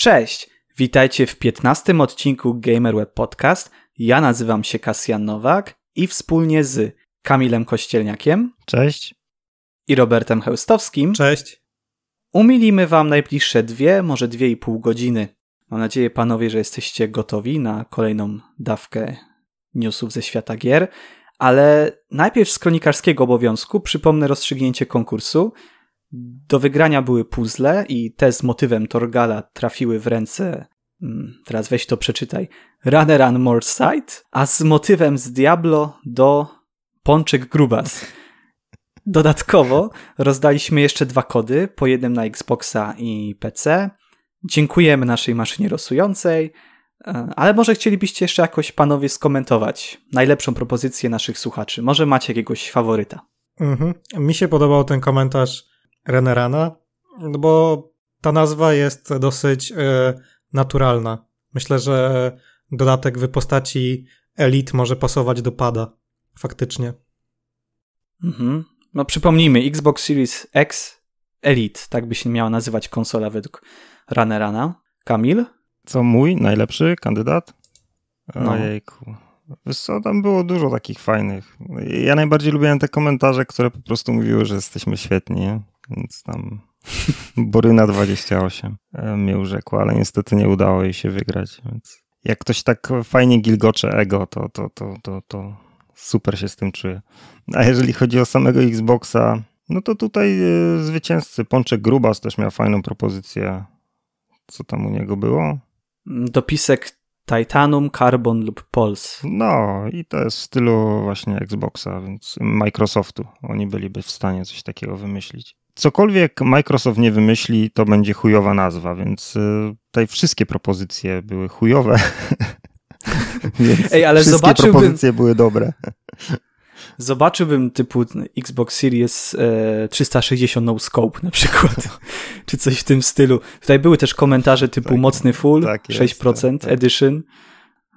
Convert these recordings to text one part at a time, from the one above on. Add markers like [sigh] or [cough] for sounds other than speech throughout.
Cześć! Witajcie w 15 odcinku GamerWeb Podcast. Ja nazywam się Kasjan Nowak i wspólnie z Kamilem Kościelniakiem. Cześć. I Robertem Heustowskim. Cześć. Umilimy wam najbliższe dwie, może dwie i pół godziny. Mam nadzieję, panowie, że jesteście gotowi na kolejną dawkę newsów ze świata gier. Ale najpierw z kronikarskiego obowiązku przypomnę rozstrzygnięcie konkursu. Do wygrania były puzzle i te z motywem Torgala trafiły w ręce, mm, teraz weź to przeczytaj, Runner and More Sight, a z motywem z Diablo do Pączek Grubas. [laughs] Dodatkowo rozdaliśmy jeszcze dwa kody, po jednym na Xboxa i PC. Dziękujemy naszej maszynie rosującej, e, ale może chcielibyście jeszcze jakoś panowie skomentować najlepszą propozycję naszych słuchaczy. Może macie jakiegoś faworyta. Mhm. Mi się podobał ten komentarz Renerana, bo ta nazwa jest dosyć e, naturalna. Myślę, że dodatek w postaci Elite może pasować do pada. Faktycznie. Mhm. No przypomnijmy, Xbox Series X Elite, tak by się miała nazywać konsola według Runnerana. Kamil? Co mój najlepszy kandydat? No. Ojejku. Wiesz co, tam było dużo takich fajnych. Ja najbardziej lubiłem te komentarze, które po prostu mówiły, że jesteśmy świetni, więc tam Boryna 28 e, mnie urzekła, ale niestety nie udało jej się wygrać, więc jak ktoś tak fajnie gilgocze ego, to, to, to, to, to super się z tym czuję. A jeżeli chodzi o samego Xboxa, no to tutaj e, zwycięzcy Pączek Grubas też miał fajną propozycję. Co tam u niego było? Dopisek Titanum, Carbon lub Pulse. No i to jest w stylu właśnie Xboxa, więc Microsoftu. Oni byliby w stanie coś takiego wymyślić. Cokolwiek Microsoft nie wymyśli, to będzie chujowa nazwa, więc y, tutaj wszystkie propozycje były chujowe. [laughs] więc Ej, ale wszystkie propozycje były dobre. Zobaczyłbym typu Xbox Series e, 360 No Scope na przykład, [laughs] czy coś w tym stylu. Tutaj były też komentarze typu tak, mocny full, tak 6% tak, tak, edition.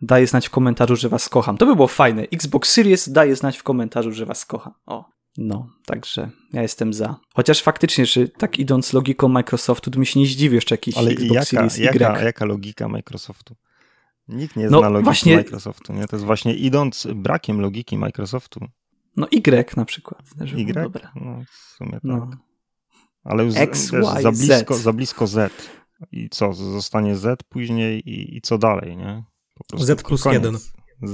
Daję znać w komentarzu, że was kocham. To by było fajne. Xbox Series daje znać w komentarzu, że was kocham. O. No, także ja jestem za. Chociaż faktycznie, że tak idąc logiką Microsoftu, to mi się nie zdziwi jeszcze jakiś Ale Xbox jaka, Series Y. Jaka, jaka logika Microsoftu? Nikt nie no, zna no, logiki właśnie... Microsoftu, nie? To jest właśnie idąc brakiem logiki Microsoftu. No Y na przykład. Y? Dobra. No, w sumie tak. No. Ale już X, wiesz, y, za, blisko, Z. za blisko Z. I co, zostanie Z później i, i co dalej, nie? Z plus koniec. jeden. [laughs]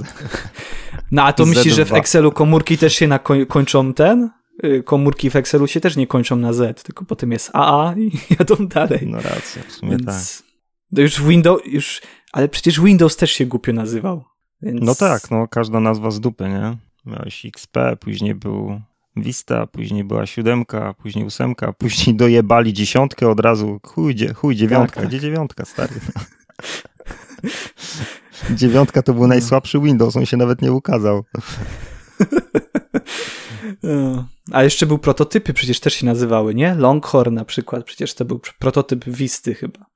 No a to myślisz, że w Excelu komórki też się na kończą ten? Y, komórki w Excelu się też nie kończą na Z, tylko potem jest AA i [laughs] jadą dalej. No racja, w sumie więc... tak. To już Windows, już, ale przecież Windows też się głupio nazywał. Więc... No tak, no każda nazwa z dupy, nie? Miałeś XP, później był Vista, później była siódemka, później ósemka, [laughs] później dojebali dziesiątkę od razu. Chuj, chuj dziewiątka. Tak, tak. Gdzie dziewiątka, stary? Dziewiątka to był no. najsłabszy Windows, on się nawet nie ukazał. [laughs] A jeszcze był prototypy, przecież też się nazywały, nie? Longhorn na przykład, przecież to był prototyp Wisty chyba.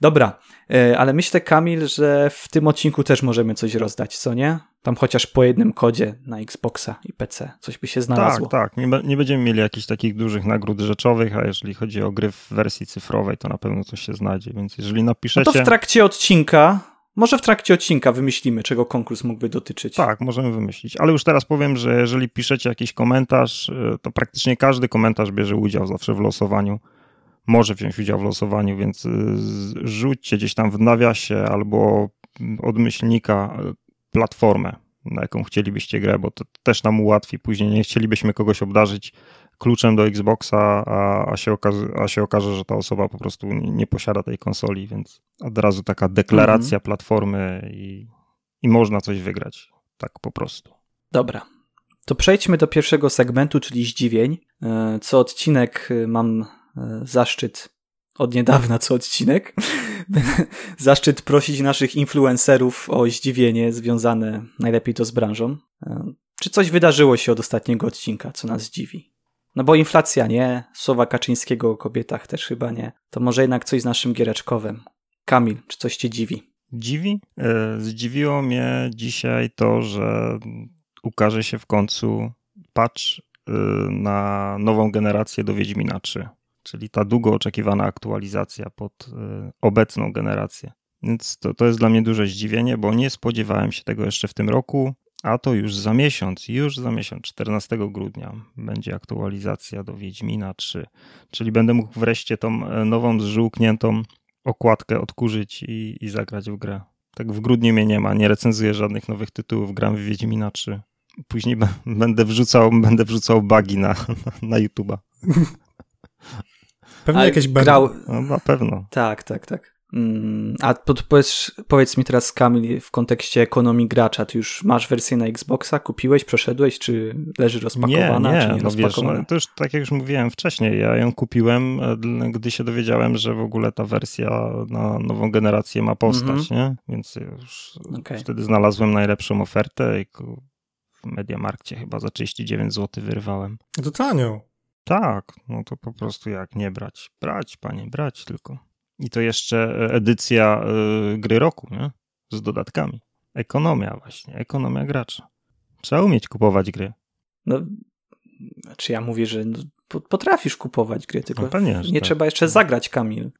Dobra, e, ale myślę, Kamil, że w tym odcinku też możemy coś rozdać, co nie? Tam chociaż po jednym kodzie na Xboxa i PC coś by się znalazło. Tak, tak. Nie, nie będziemy mieli jakichś takich dużych nagród rzeczowych, a jeżeli chodzi o gry w wersji cyfrowej, to na pewno coś się znajdzie. Więc jeżeli napiszecie. No to w trakcie odcinka może w trakcie odcinka wymyślimy, czego konkurs mógłby dotyczyć. Tak, możemy wymyślić. Ale już teraz powiem, że jeżeli piszecie jakiś komentarz, y, to praktycznie każdy komentarz bierze udział zawsze w losowaniu. Może wziąć udział w losowaniu, więc y, rzućcie gdzieś tam w nawiasie albo od myślnika y, platformę, na jaką chcielibyście grę, bo to też nam ułatwi później. Nie chcielibyśmy kogoś obdarzyć kluczem do Xboxa, a, a, się, okaże, a się okaże, że ta osoba po prostu nie, nie posiada tej konsoli, więc od razu taka deklaracja mhm. platformy i, i można coś wygrać. Tak po prostu. Dobra. To przejdźmy do pierwszego segmentu, czyli zdziwień. E, co odcinek e, mam e, zaszczyt od niedawna co odcinek. [laughs] Zaszczyt prosić naszych influencerów o zdziwienie związane najlepiej to z branżą. Czy coś wydarzyło się od ostatniego odcinka, co nas zdziwi? No bo inflacja nie, słowa Kaczyńskiego o kobietach też chyba nie. To może jednak coś z naszym giereczkowym. Kamil, czy coś cię dziwi? Dziwi? E, zdziwiło mnie dzisiaj to, że ukaże się w końcu patch e, na nową generację do Wiedźmina 3. czyli ta długo oczekiwana aktualizacja pod y, obecną generację. Więc to, to jest dla mnie duże zdziwienie, bo nie spodziewałem się tego jeszcze w tym roku, a to już za miesiąc, już za miesiąc, 14 grudnia będzie aktualizacja do Wiedźmina 3. Czyli będę mógł wreszcie tą e, nową, zżółkniętą okładkę odkurzyć i, i zagrać w grę. Tak w grudniu mnie nie ma, nie recenzuję żadnych nowych tytułów, gram w Wiedźmina 3. Później [laughs] będę wrzucał, będę wrzucał bugi na, na, na YouTube'a. Pewnie jakieś grał... No, na pewno. Tak, tak, tak. Mm, a powiedz, powiedz mi teraz, Kamil, w kontekście ekonomii gracza, ty już masz wersję na Xboxa, kupiłeś, przeszedłeś, czy leży rozpakowana, nie, nie, czy nie no wiesz, no, to już tak jak już mówiłem wcześniej, ja ją kupiłem, e, gdy się dowiedziałem, że w ogóle ta wersja na nową generację ma postać, mm -hmm. nie? Więc już okay. wtedy znalazłem najlepszą ofertę i w Mediamarkcie chyba za 39 zł wyrwałem. To tanio. Tak, no to po prostu jak nie brać. Brać, panie, brać tylko. I to jeszcze edycja y, gry roku, nie? Z dodatkami. Ekonomia właśnie, ekonomia gracza. Trzeba umieć kupować gry. No, czy ja mówię, że no, potrafisz kupować gry, tylko no pewnie, nie tak. trzeba jeszcze zagrać, Kamil.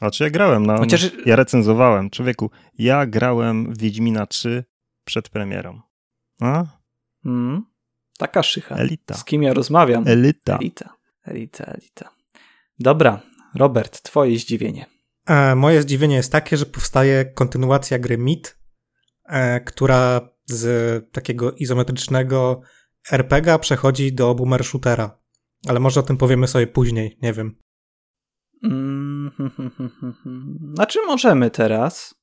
A czy ja grałem na... Chociaż... Ja recenzowałem. Człowieku, ja grałem w Wiedźmina 3 przed premierą. A? Mm, taka szycha. Elita. Z kim ja rozmawiam? Elita. Elita, elita, elita. Dobra, Robert, twoje zdziwienie. E, moje zdziwienie jest takie, że powstaje kontynuacja gry Meat, e, która z takiego izometrycznego RPGa przechodzi do boomer shootera. Ale może o tym powiemy sobie później, nie wiem. Mm, [laughs] znaczy możemy teraz.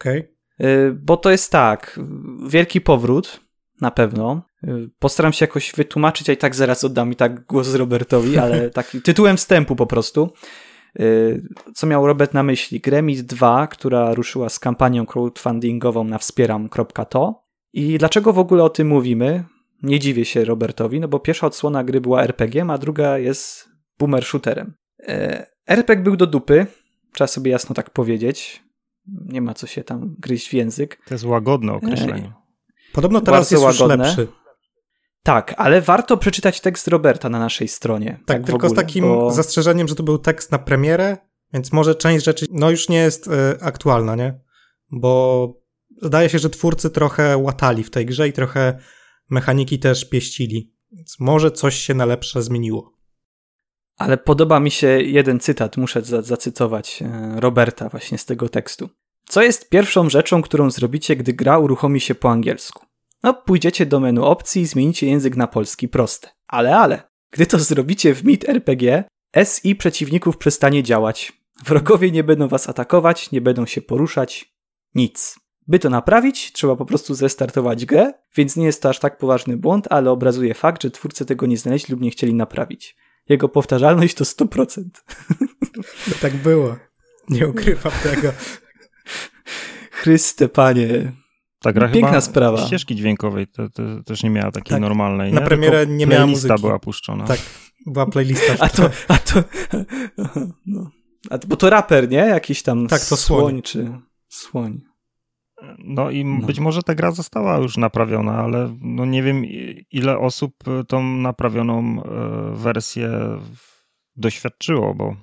Okej. Okay. Bo to jest tak, wielki powrót, na pewno. Y, postaram się jakoś wytłumaczyć, a i tak zaraz oddam i tak głos Robertowi, ale [laughs] tak tytułem wstępu po prostu. Y, co miał Robert na myśli? Gremit 2, która ruszyła z kampanią crowdfundingową na wspieram.to. I dlaczego w ogóle o tym mówimy? Nie dziwię się Robertowi, no bo pierwsza odsłona gry była RPG, a druga jest boomer shooterem. Y, RPG był do dupy, trzeba sobie jasno tak powiedzieć. Nie ma co się tam gryźć w język. To jest łagodne określenie. Podobno teraz jest łagodne. już lepszy. Tak, ale warto przeczytać tekst Roberta na naszej stronie. Tak, tak tylko ogóle, z takim bo... zastrzeżeniem, że to był tekst na premierę, więc może część rzeczy no już nie jest y, aktualna, nie? Bo zdaje się, że twórcy trochę łatali w tej grze i trochę mechaniki też pieścili. Więc może coś się na lepsze zmieniło. Ale podoba mi się jeden cytat, muszę zacytować e, Roberta właśnie z tego tekstu. Co jest pierwszą rzeczą, którą zrobicie, gdy gra uruchomi się po angielsku? No, pójdziecie do menu opcji i zmienicie język na polski, proste. Ale, ale, gdy to zrobicie w MIT RPG, SI przeciwników przestanie działać. Wrogowie nie będą was atakować, nie będą się poruszać, nic. By to naprawić, trzeba po prostu zestartować grę, więc nie jest to aż tak poważny błąd, ale obrazuje fakt, że twórcy tego nie znaleźli lub nie chcieli naprawić. Jego powtarzalność to 100%. To tak było. Nie ukrywam tego. Chryste, panie. Ta gra Piękna chyba sprawa. ścieżki dźwiękowej też nie miała takiej tak. normalnej. Na nie? premierę nie miała muzyki. była puszczona. Tak, była playlista. [laughs] a to, a to, [laughs] no. a to, bo to raper, nie? Jakiś tam tak, to słoń, słoń czy słoń. No i no. być może ta gra została już naprawiona, ale no nie wiem ile osób tą naprawioną e, wersję doświadczyło, bo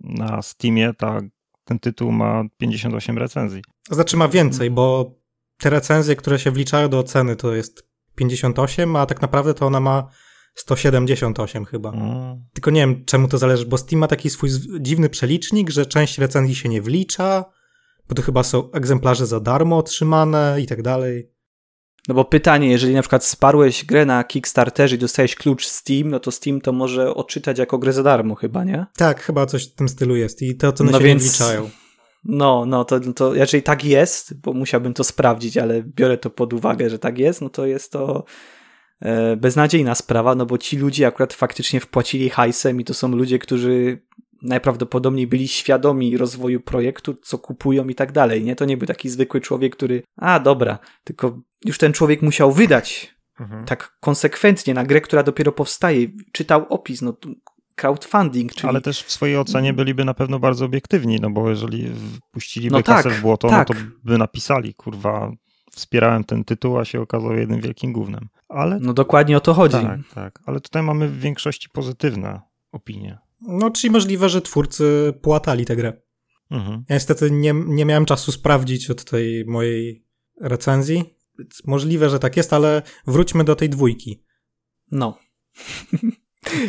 na Steamie ta, ten tytuł ma 58 recenzji. Znaczy ma więcej, bo te recenzje, które się wliczają do oceny, to jest 58, a tak naprawdę to ona ma 178 chyba. Mm. Tylko nie wiem, czemu to zależy, bo Steam ma taki swój dziwny przelicznik, że część recenzji się nie wlicza, bo to chyba są egzemplarze za darmo otrzymane i tak dalej. No bo pytanie, jeżeli na przykład sparłeś grę na Kickstarterze i dostałeś klucz Steam, no to Steam to może odczytać jako grę za darmo chyba, nie? Tak, chyba coś w tym stylu jest i te oceny no się więc... nie wliczają. No, no, to, to jeżeli tak jest, bo musiałbym to sprawdzić, ale biorę to pod uwagę, że tak jest, no to jest to e, beznadziejna sprawa, no bo ci ludzie akurat faktycznie wpłacili hajsem i to są ludzie, którzy najprawdopodobniej byli świadomi rozwoju projektu, co kupują i tak dalej, nie? To nie był taki zwykły człowiek, który, a dobra, tylko już ten człowiek musiał wydać mhm. tak konsekwentnie na grę, która dopiero powstaje, czytał opis, no crowdfunding. Czyli... Ale też w swojej ocenie byliby na pewno bardzo obiektywni, no bo jeżeli puściliby no kasę tak, w błoto, tak. no to by napisali, kurwa, wspierałem ten tytuł, a się okazał jednym wielkim głównym. Ale... No dokładnie o to chodzi. Tak, tak. Ale tutaj mamy w większości pozytywne opinie. No, czyli możliwe, że twórcy płatali tę grę. Mhm. Ja niestety nie, nie miałem czasu sprawdzić od tej mojej recenzji. Możliwe, że tak jest, ale wróćmy do tej dwójki. No. [laughs]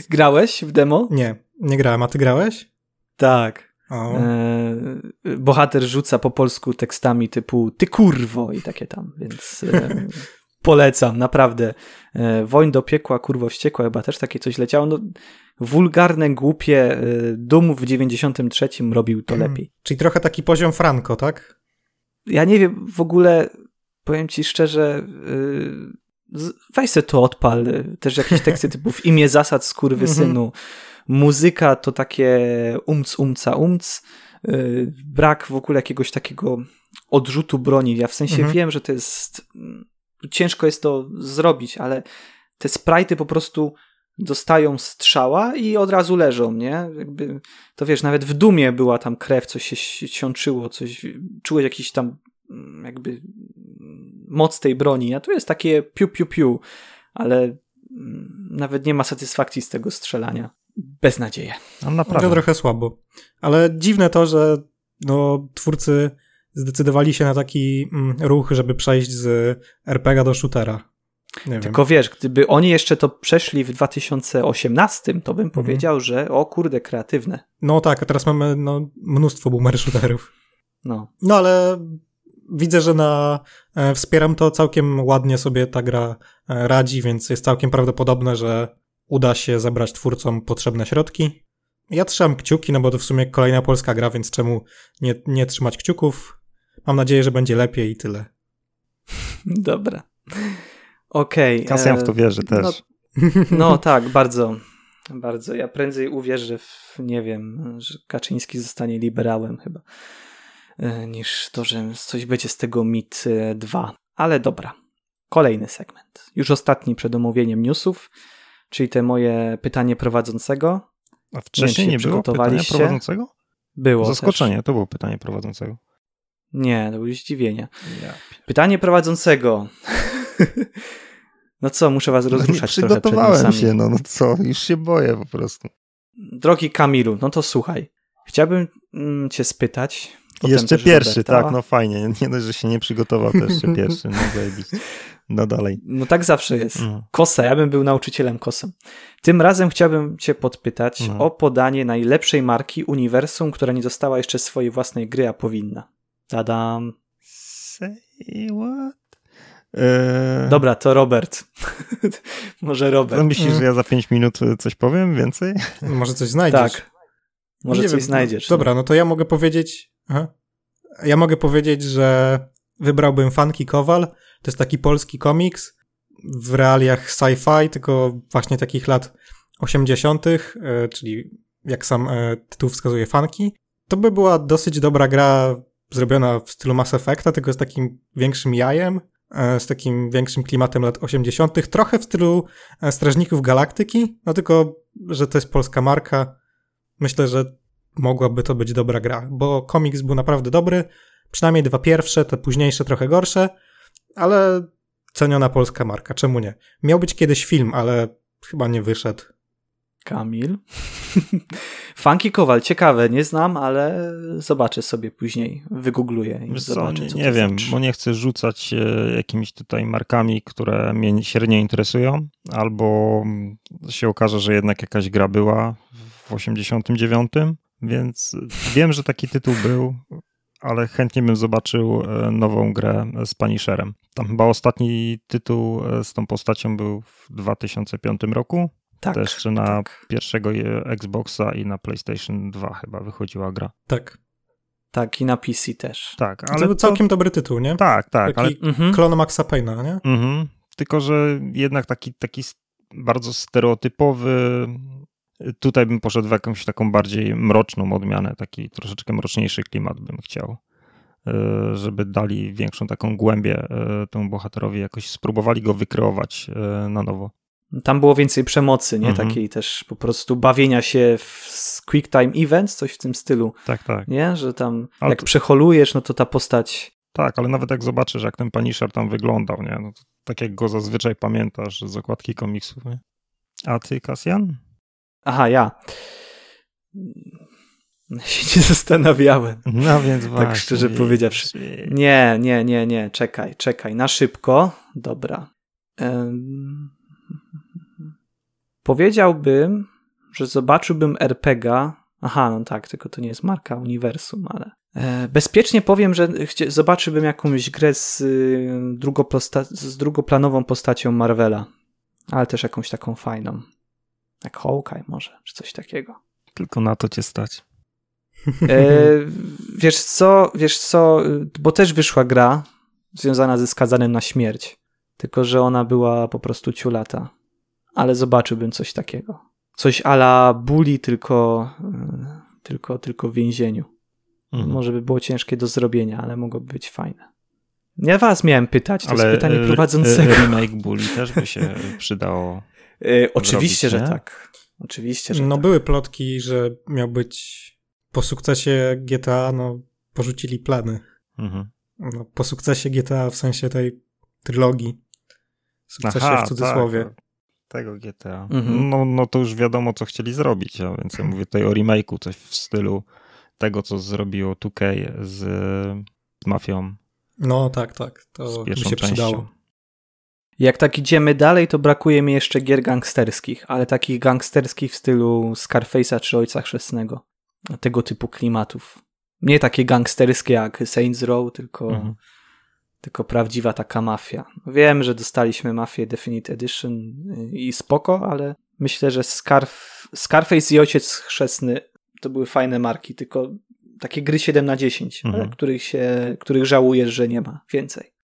grałeś w demo? Nie, nie grałem. A ty grałeś? Tak. E, bohater rzuca po polsku tekstami typu ty kurwo i takie tam, więc e, [laughs] polecam, naprawdę. E, Woń do piekła, kurwo wściekła, chyba też takie coś leciało. No, wulgarne, głupie, e, Doom w 93 robił to hmm. lepiej. Czyli trochę taki poziom Franco, tak? Ja nie wiem, w ogóle powiem ci szczerze, e, weź se to odpal, też jakieś teksty typu w imię zasad skurwysynu, mhm. muzyka to takie umc, umca, umc, brak w ogóle jakiegoś takiego odrzutu broni. Ja w sensie mhm. wiem, że to jest ciężko jest to zrobić, ale te sprite'y po prostu dostają strzała i od razu leżą, nie? Jakby, to wiesz, nawet w dumie była tam krew, coś się siączyło, coś, czułeś jakiś tam mm, jakby moc tej broni, a tu jest takie piu piu piu, ale mm, nawet nie ma satysfakcji z tego strzelania. Beznadzieję. No, naprawdę. To trochę słabo. Ale dziwne to, że no, twórcy zdecydowali się na taki mm, ruch, żeby przejść z RPG do shootera. Nie Tylko wiem. wiesz, gdyby oni jeszcze to przeszli w 2018, to bym mhm. powiedział, że o kurde, kreatywne. No tak, a teraz mamy no, mnóstwo boomer shooterów. No. No ale widzę, że na e, wspieram to całkiem ładnie sobie ta gra e, radzi, więc jest całkiem prawdopodobne, że uda się zebrać twórcom potrzebne środki. Ja trzymam kciuki, no bo to w sumie kolejna polska gra, więc czemu nie, nie trzymać kciuków? Mam nadzieję, że będzie lepiej i tyle. [laughs] Dobra. Okej. Okay, Kasjan w to e, wierzy też. No, no, [laughs] tak, bardzo. Bardzo. Ja prędzej uwierzę w, nie wiem, że Kaczyński zostanie liberałem chyba, niż to, że coś będzie z tego MIT 2. Ale dobra. Kolejny segment. Już ostatni przed omówieniem newsów, czyli te moje pytanie prowadzącego. A wcześniej nie, nie było pytania prowadzącego? Było. Zaskoczenie, też. to było pytanie prowadzącego. Nie, to było zdziwienie. Ja. Pytanie prowadzącego. [laughs] no co, muszę was no rozruszać no trochę Przygotowałem się, no, no co, już się boję po prostu. Drogi Kamilu, no to słuchaj. Chciałbym mm, cię spytać. Jeszcze pierwszy, Roberta. tak, no fajnie. Nie dość, że się nie przygotował, to jeszcze [laughs] pierwszy, no zajebiście. No dalej. No tak zawsze jest. Mm. Kosa, ja bym był nauczycielem kosem. Tym razem chciałbym cię podpytać no. o podanie najlepszej marki uniwersum, która nie dostała jeszcze swojej własnej gry, a powinna. Tadam. Say what? Eee... Dobra, to Robert. [laughs] Może Robert. No myślisz, że ja za 5 minut coś powiem więcej? Może coś znajdziesz. Tak. Może Nie coś wiem. znajdziesz. Dobra, no to ja mogę powiedzieć. Aha. Ja mogę powiedzieć, że wybrałbym Funky Kowal. To jest taki polski komiks w realiach sci-fi, tylko właśnie takich lat 80., e, czyli jak sam e, tytuł wskazuje, funky. To by była dosyć dobra gra zrobiona w stylu Mass Effecta, tylko z takim większym jajem, e, z takim większym klimatem lat 80., trochę w stylu Strażników Galaktyki, no tylko, że to jest polska marka. Myślę, że mogłaby to być dobra gra, bo komiks był naprawdę dobry, przynajmniej dwa pierwsze, te późniejsze trochę gorsze, ale ceniona polska marka, czemu nie? Miał być kiedyś film, ale chyba nie wyszedł. Kamil. [laughs] Funky Kowal, ciekawe, nie znam, ale zobaczę sobie później, wygoogluję i Wiesz zobaczę, co, nie, nie wiem, znaczy. bo nie chcę rzucać jakimiś tutaj markami, które mnie średnio interesują, albo się okaże, że jednak jakaś gra była w 89, więc wiem, że taki tytuł był, ale chętnie bym zobaczył e, nową grę z Punisherem. Tam chyba ostatni tytuł e, z tą postacią był w 2005 roku, tak, Też czy na tak. pierwszego Xboxa i na PlayStation 2 chyba wychodziła gra. Tak. Tak, i na PC też. Tak, ale to był całkiem to... dobry tytuł, nie? Tak, tak. Taki ale... Mhm. klon Maxa Payne'a, nie? Mhm. Tylko, że jednak taki, taki bardzo stereotypowy. Tutaj bym poszedł w jakąś taką bardziej mroczną odmianę, taki troszeczkę mroczniejszy klimat bym chciał e, żeby dali większą taką głębię e, temu bohaterowi, jakoś spróbowali go wykreować e, na nowo. Tam było więcej przemocy, nie? Mhm. Takiej też po prostu bawienia się w quick time events, coś w tym stylu. Tak, tak. Nie? Że tam ale jak to... przeholujesz, no to ta postać... Tak, ale nawet jak zobaczysz, jak ten Punisher tam wyglądał, nie? No tak jak go zazwyczaj pamiętasz z okładki komiksów, nie? A ty, Kasjan? Aha, ja. się nie zastanawiałem. No więc właśnie. Tak szczerze powiedziawszy. Nie, nie, nie, nie, czekaj, czekaj, na szybko. Dobra. Um, powiedziałbym, że zobaczyłbym RPGa. Aha, no tak, tylko to nie jest marka uniwersum, ale. E, bezpiecznie powiem, że zobaczyłbym jakąś grę z, y, z drugoplanową postacią Marvela, ale też jakąś taką fajną. Jak Hawkeye może, czy coś takiego. Tylko na to cię stać. E, wiesz co, wiesz co, bo też wyszła gra związana ze skazanym na śmierć, tylko że ona była po prostu ciulata. Ale zobaczyłbym coś takiego. Coś ala bully, tylko, e, tylko, tylko w więzieniu. Mhm. Może by było ciężkie do zrobienia, ale mogłoby być fajne. Ja was miałem pytać, to ale jest pytanie prowadzącego. remake bully też by się przydało. E, oczywiście, że tak. Oczywiście, że No tak. były plotki, że miał być po sukcesie GTA, no porzucili plany. Mhm. No, po sukcesie GTA w sensie tej trylogii. Sukcesie Aha, w cudzysłowie. Tak. Tego GTA. Mhm. No, no to już wiadomo, co chcieli zrobić, a więc ja mówię tutaj o remake'u, coś w stylu tego, co zrobiło 2K z, z Mafią. No tak, tak. To mi się częścią. przydało. Jak tak idziemy dalej, to brakuje mi jeszcze gier gangsterskich, ale takich gangsterskich w stylu Scarface'a czy Ojca Chrzestnego. Tego typu klimatów. Nie takie gangsterskie jak Saints Row, tylko, mhm. tylko prawdziwa taka mafia. Wiem, że dostaliśmy Mafię Definite Edition i spoko, ale myślę, że Scarf Scarface i Ojciec Chrzestny to były fajne marki, tylko takie gry 7 na 10, mhm. których, się, których żałujesz, że nie ma więcej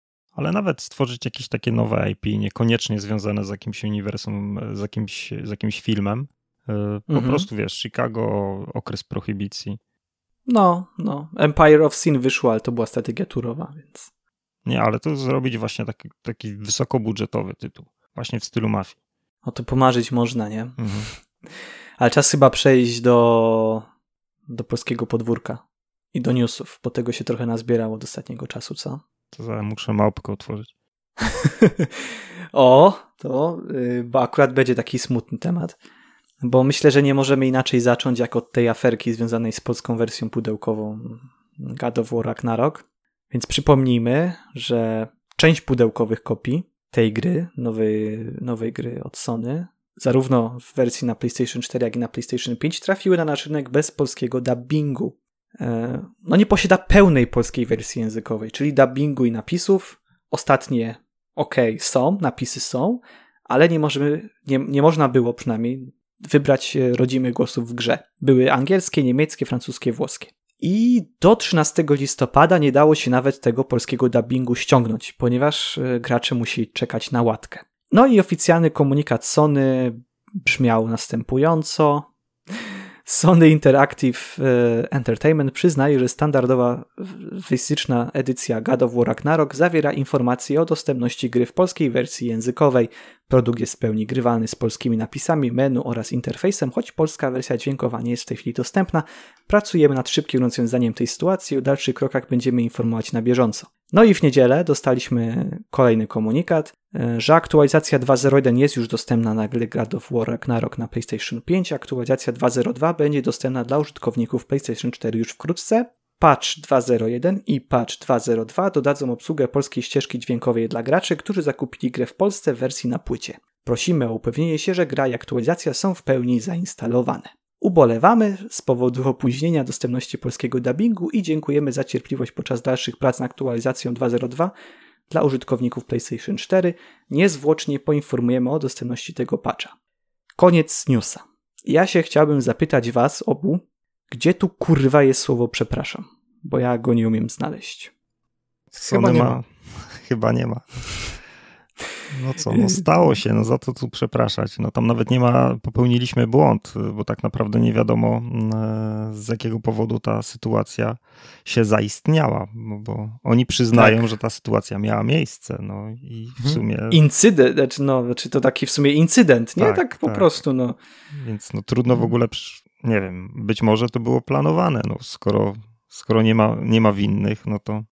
ale nawet stworzyć jakieś takie nowe IP, niekoniecznie związane z jakimś uniwersum, z jakimś, z jakimś filmem. E, po mhm. prostu wiesz, Chicago, okres prohibicji. No, no. Empire of Sin wyszło, ale to była strategia turowa, więc. Nie, ale to zrobić właśnie taki, taki wysokobudżetowy tytuł. Właśnie w stylu mafii. O to pomarzyć można, nie? Mhm. [laughs] Ale czas chyba przejść do, do polskiego podwórka i do newsów, bo tego się trochę nazbierało od ostatniego czasu, co? To za muszę małpkę otworzyć. [laughs] o, to, yy, bo akurat będzie taki smutny temat. Bo myślę, że nie możemy inaczej zacząć jak od tej aferki związanej z polską wersją pudełkową God of War Ragnarok. Więc przypomnijmy, że część pudełkowych kopii tej gry, nowej, nowej gry od Sony, zarówno w wersji na PlayStation 4, jak i na PlayStation 5 trafiły na nasz rynek bez polskiego dubbingu. E, no nie posiada pełnej polskiej wersji językowej, czyli dubbingu i napisów. Ostatnie ok, są, napisy są, ale nie, możemy, nie, nie można było przynajmniej wybrać e, rodzimych głosów w grze. Były angielskie, niemieckie, francuskie, włoskie. I do 13 listopada nie dało się nawet tego polskiego dubbingu ściągnąć, ponieważ e, gracze musieli czekać na łatkę. No i oficjalny komunikat Sony brzmiał następująco. Sony Interactive e, Entertainment przyznaje, że standardowa fizyczna edycja God of War Ragnarok zawiera informacje o dostępności gry w polskiej wersji językowej. Produkt jest w pełni grywalny z polskimi napisami, menu oraz interfejsem, choć polska wersja dźwiękowa nie jest w tej chwili dostępna. Pracujemy nad szybkim rozwiązaniem tej sytuacji, o dalszych krokach będziemy informować na bieżąco. No i w niedzielę dostaliśmy kolejny komunikat, że aktualizacja 2.0.1 jest już dostępna na gry God of War Ragnarok na PlayStation 5, aktualizacja 2.0.2 będzie dostępna dla użytkowników PlayStation 4 już wkrótce. Patch 2.0.1 i patch 2.0.2 dodadzą obsługę polskiej ścieżki dźwiękowej dla graczy, którzy zakupili grę w Polsce w wersji na płycie. Prosimy o upewnienie się, że gra i aktualizacja są w pełni zainstalowane. Ubolewamy z powodu opóźnienia dostępności polskiego dubbingu i dziękujemy za cierpliwość podczas dalszych prac nad aktualizacją 2.0.2 dla użytkowników PlayStation 4. Niezwłocznie poinformujemy o dostępności tego patcha. Koniec newsa. Ja się chciałbym zapytać was obu, gdzie tu kurwa jest słowo przepraszam, bo ja go nie umiem znaleźć. Chyba nie ma. [laughs] Chyba nie ma. No co, no stało się, no za to tu przepraszać. No tam nawet nie ma, popełniliśmy błąd, bo tak naprawdę nie wiadomo mm, z jakiego powodu ta sytuacja się zaistniała, bo, bo oni przyznają, tak. że ta sytuacja miała miejsce, no i w mhm. sumie... Incydent, znaczy, no, znaczy to taki w sumie incydent, nie? Tak, tak po tak. prostu, no. Więc no trudno w ogóle, nie wiem, być może to było planowane, no skoro, skoro nie ma, nie ma winnych, no to...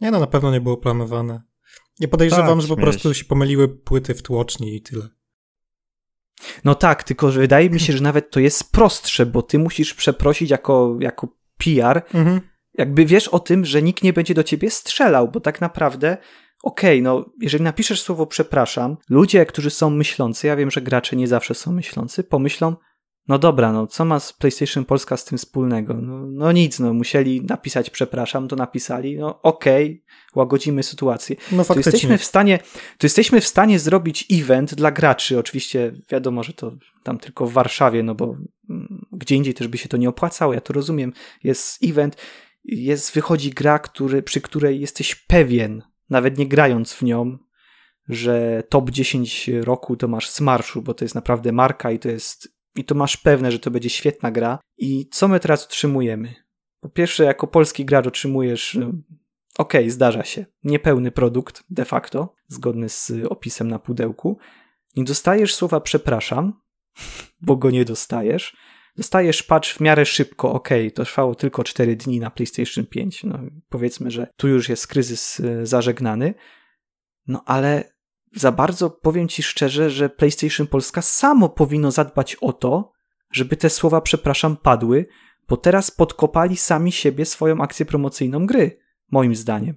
Nie no, na pewno nie było planowane. Nie podejrzewam, tak, że po prostu się pomyliły płyty w tłoczni i tyle. No tak, tylko że wydaje mi się, że nawet to jest prostsze, bo ty musisz przeprosić jako, jako PR, mhm. jakby wiesz o tym, że nikt nie będzie do ciebie strzelał, bo tak naprawdę okej, okay, no jeżeli napiszesz słowo przepraszam, ludzie, którzy są myślący, ja wiem, że gracze nie zawsze są myślący, pomyślą, no dobra, no co ma PlayStation Polska z tym wspólnego? No, no nic, no musieli napisać przepraszam, to napisali, no okej, okay, łagodzimy sytuację. No faktycznie. To jesteśmy w stanie, to jesteśmy w stanie zrobić event dla graczy, oczywiście wiadomo, że to tam tylko w Warszawie, no bo mm, gdzie indziej też by się to nie opłacało, ja to rozumiem, jest event, jest, wychodzi gra, który, przy której jesteś pewien, nawet nie grając w nią, że top 10 roku to masz z marszu, bo to jest naprawdę marka i to jest i to masz pewne, że to będzie świetna gra. I co my teraz otrzymujemy? Po pierwsze, jako polski gracz otrzymujesz, okej, okay, zdarza się, niepełny produkt de facto, zgodny z opisem na pudełku. Nie dostajesz słowa przepraszam, [laughs] bo go nie dostajesz. Dostajesz patch w miarę szybko, ok, to trwało tylko 4 dni na PlayStation 5. No, powiedzmy, że tu już jest kryzys e, zażegnany. No ale za bardzo powiem ci szczerze, że PlayStation Polska samo powinno zadbać o to, żeby te słowa przepraszam padły, bo teraz podkopali sami siebie swoją akcję promocyjną gry, moim zdaniem.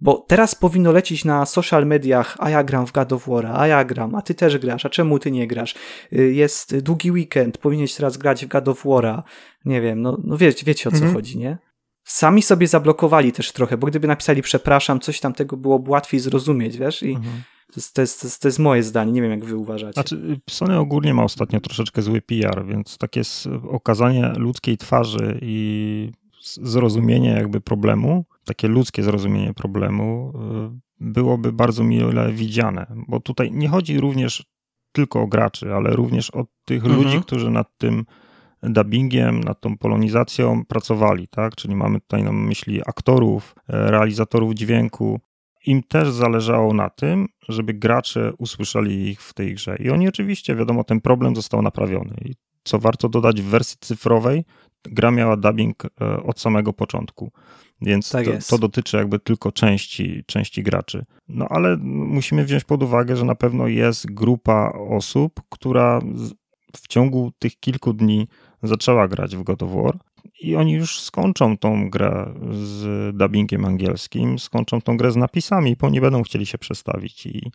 Bo teraz powinno lecieć na social mediach, a ja gram w God of War, a ja gram, a ty też grasz, a czemu ty nie grasz? Y, jest długi weekend, powinieneś teraz grać w God of War. Nie wiem, no, no wiecie, wiecie o co mhm. chodzi, nie? Sami sobie zablokowali też trochę, bo gdyby napisali przepraszam, coś tam tego byłoby łatwiej zrozumieć, wiesz? I mhm. To jest, to, jest, to jest moje zdanie, nie wiem jak wy uważacie. Znaczy, Sony ogólnie ma ostatnio troszeczkę zły PR, więc takie okazanie ludzkiej twarzy i zrozumienie jakby problemu, takie ludzkie zrozumienie problemu y, byłoby bardzo mile widziane, bo tutaj nie chodzi również tylko o graczy, ale również o tych mhm. ludzi, którzy nad tym dubbingiem, nad tą polonizacją pracowali, tak? Czyli mamy tutaj na myśli aktorów, e, realizatorów dźwięku, im też zależało na tym, żeby gracze usłyszeli ich w tej grze. I oni oczywiście, wiadomo, ten problem został naprawiony. I co warto dodać, w wersji cyfrowej gra miała dubbing e, od samego początku. Więc tak to, to, dotyczy jakby tylko części, części graczy. No ale musimy wziąć pod uwagę, że na pewno jest grupa osób, która w ciągu tych kilku dni zaczęła grać w God of War i oni już skończą tą grę z dubbingiem angielskim, skończą tą grę z napisami, bo nie będą chcieli się przestawić i,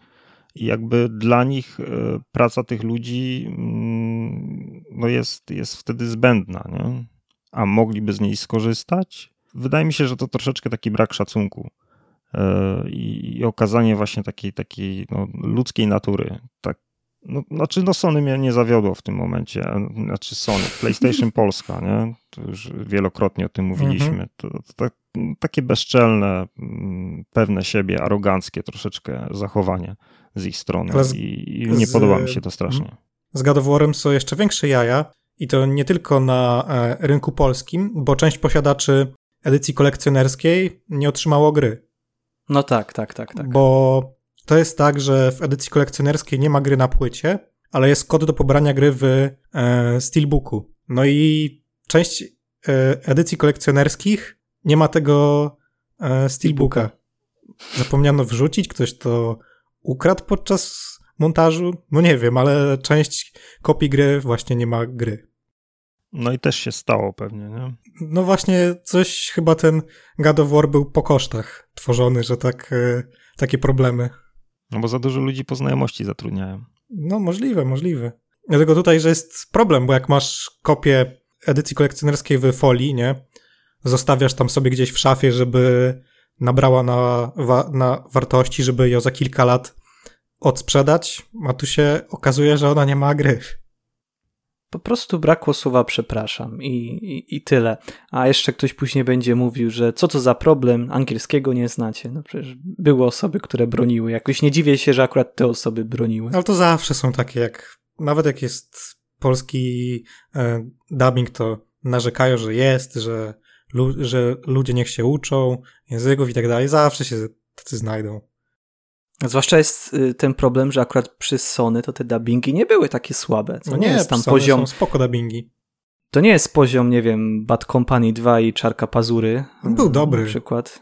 i jakby dla nich e, praca tych ludzi mm, no jest, jest wtedy zbędna, nie? a mogliby z niej skorzystać. Wydaje mi się, że to troszeczkę taki brak szacunku e, i, okazanie właśnie takiej, takiej no, ludzkiej natury. Tak, no, znaczy, no Sony mnie nie zawiodło w tym momencie. Znaczy Sony, [laughs] PlayStation Polska, nie? To już wielokrotnie o tym mówiliśmy. Mhm. To, to, to, takie bezczelne, mm, pewne siebie, aroganckie troszeczkę zachowanie z ich strony z, i, i nie z, podoba mi się to strasznie. Z God of War'em są jeszcze większe jaja i to nie tylko na e, rynku polskim, bo część posiadaczy edycji kolekcjonerskiej nie otrzymało gry. No tak, tak, tak, tak. Bo to jest tak, że w edycji kolekcjonerskiej nie ma gry na płycie, ale jest kod do pobrania gry w e, Steelbooku. No i część e, edycji kolekcjonerskich nie ma tego e, Steelbooka. Zapomniano wrzucić, ktoś to ukradł podczas montażu. No nie wiem, ale część kopii gry właśnie nie ma gry. No i też się stało pewnie, nie? No właśnie, coś chyba ten God of War był po kosztach tworzony, że tak, e, takie problemy. No bo za dużo ludzi po znajomości zatrudniają. No możliwe, możliwe. Dlatego tutaj, że jest problem, bo jak masz kopię edycji kolekcjonerskiej w folii, nie? Zostawiasz tam sobie gdzieś w szafie, żeby nabrała na, wa na wartości, żeby ją za kilka lat odsprzedać, a tu się okazuje, że ona nie ma gry. Po prostu brakło słowa przepraszam i, i, i, tyle. A jeszcze ktoś później będzie mówił, że co to za problem, angielskiego nie znacie. No przecież były osoby, które broniły. Jakoś nie dziwię się, że akurat te osoby broniły. Ale to zawsze są takie, jak nawet jak jest polski e, dubbing, to narzekają, że jest, że, lu, że ludzie niech się uczą języków i tak dalej. Zawsze się tacy znajdą. Zwłaszcza jest y, ten problem, że akurat przy Sony to te dubbingi nie były takie słabe. To no nie, nie jest tam Sony poziom. Są spoko dubbingi. To nie jest poziom, nie wiem, Bad Company 2 i Czarka Pazury. On był dobry. Na przykład.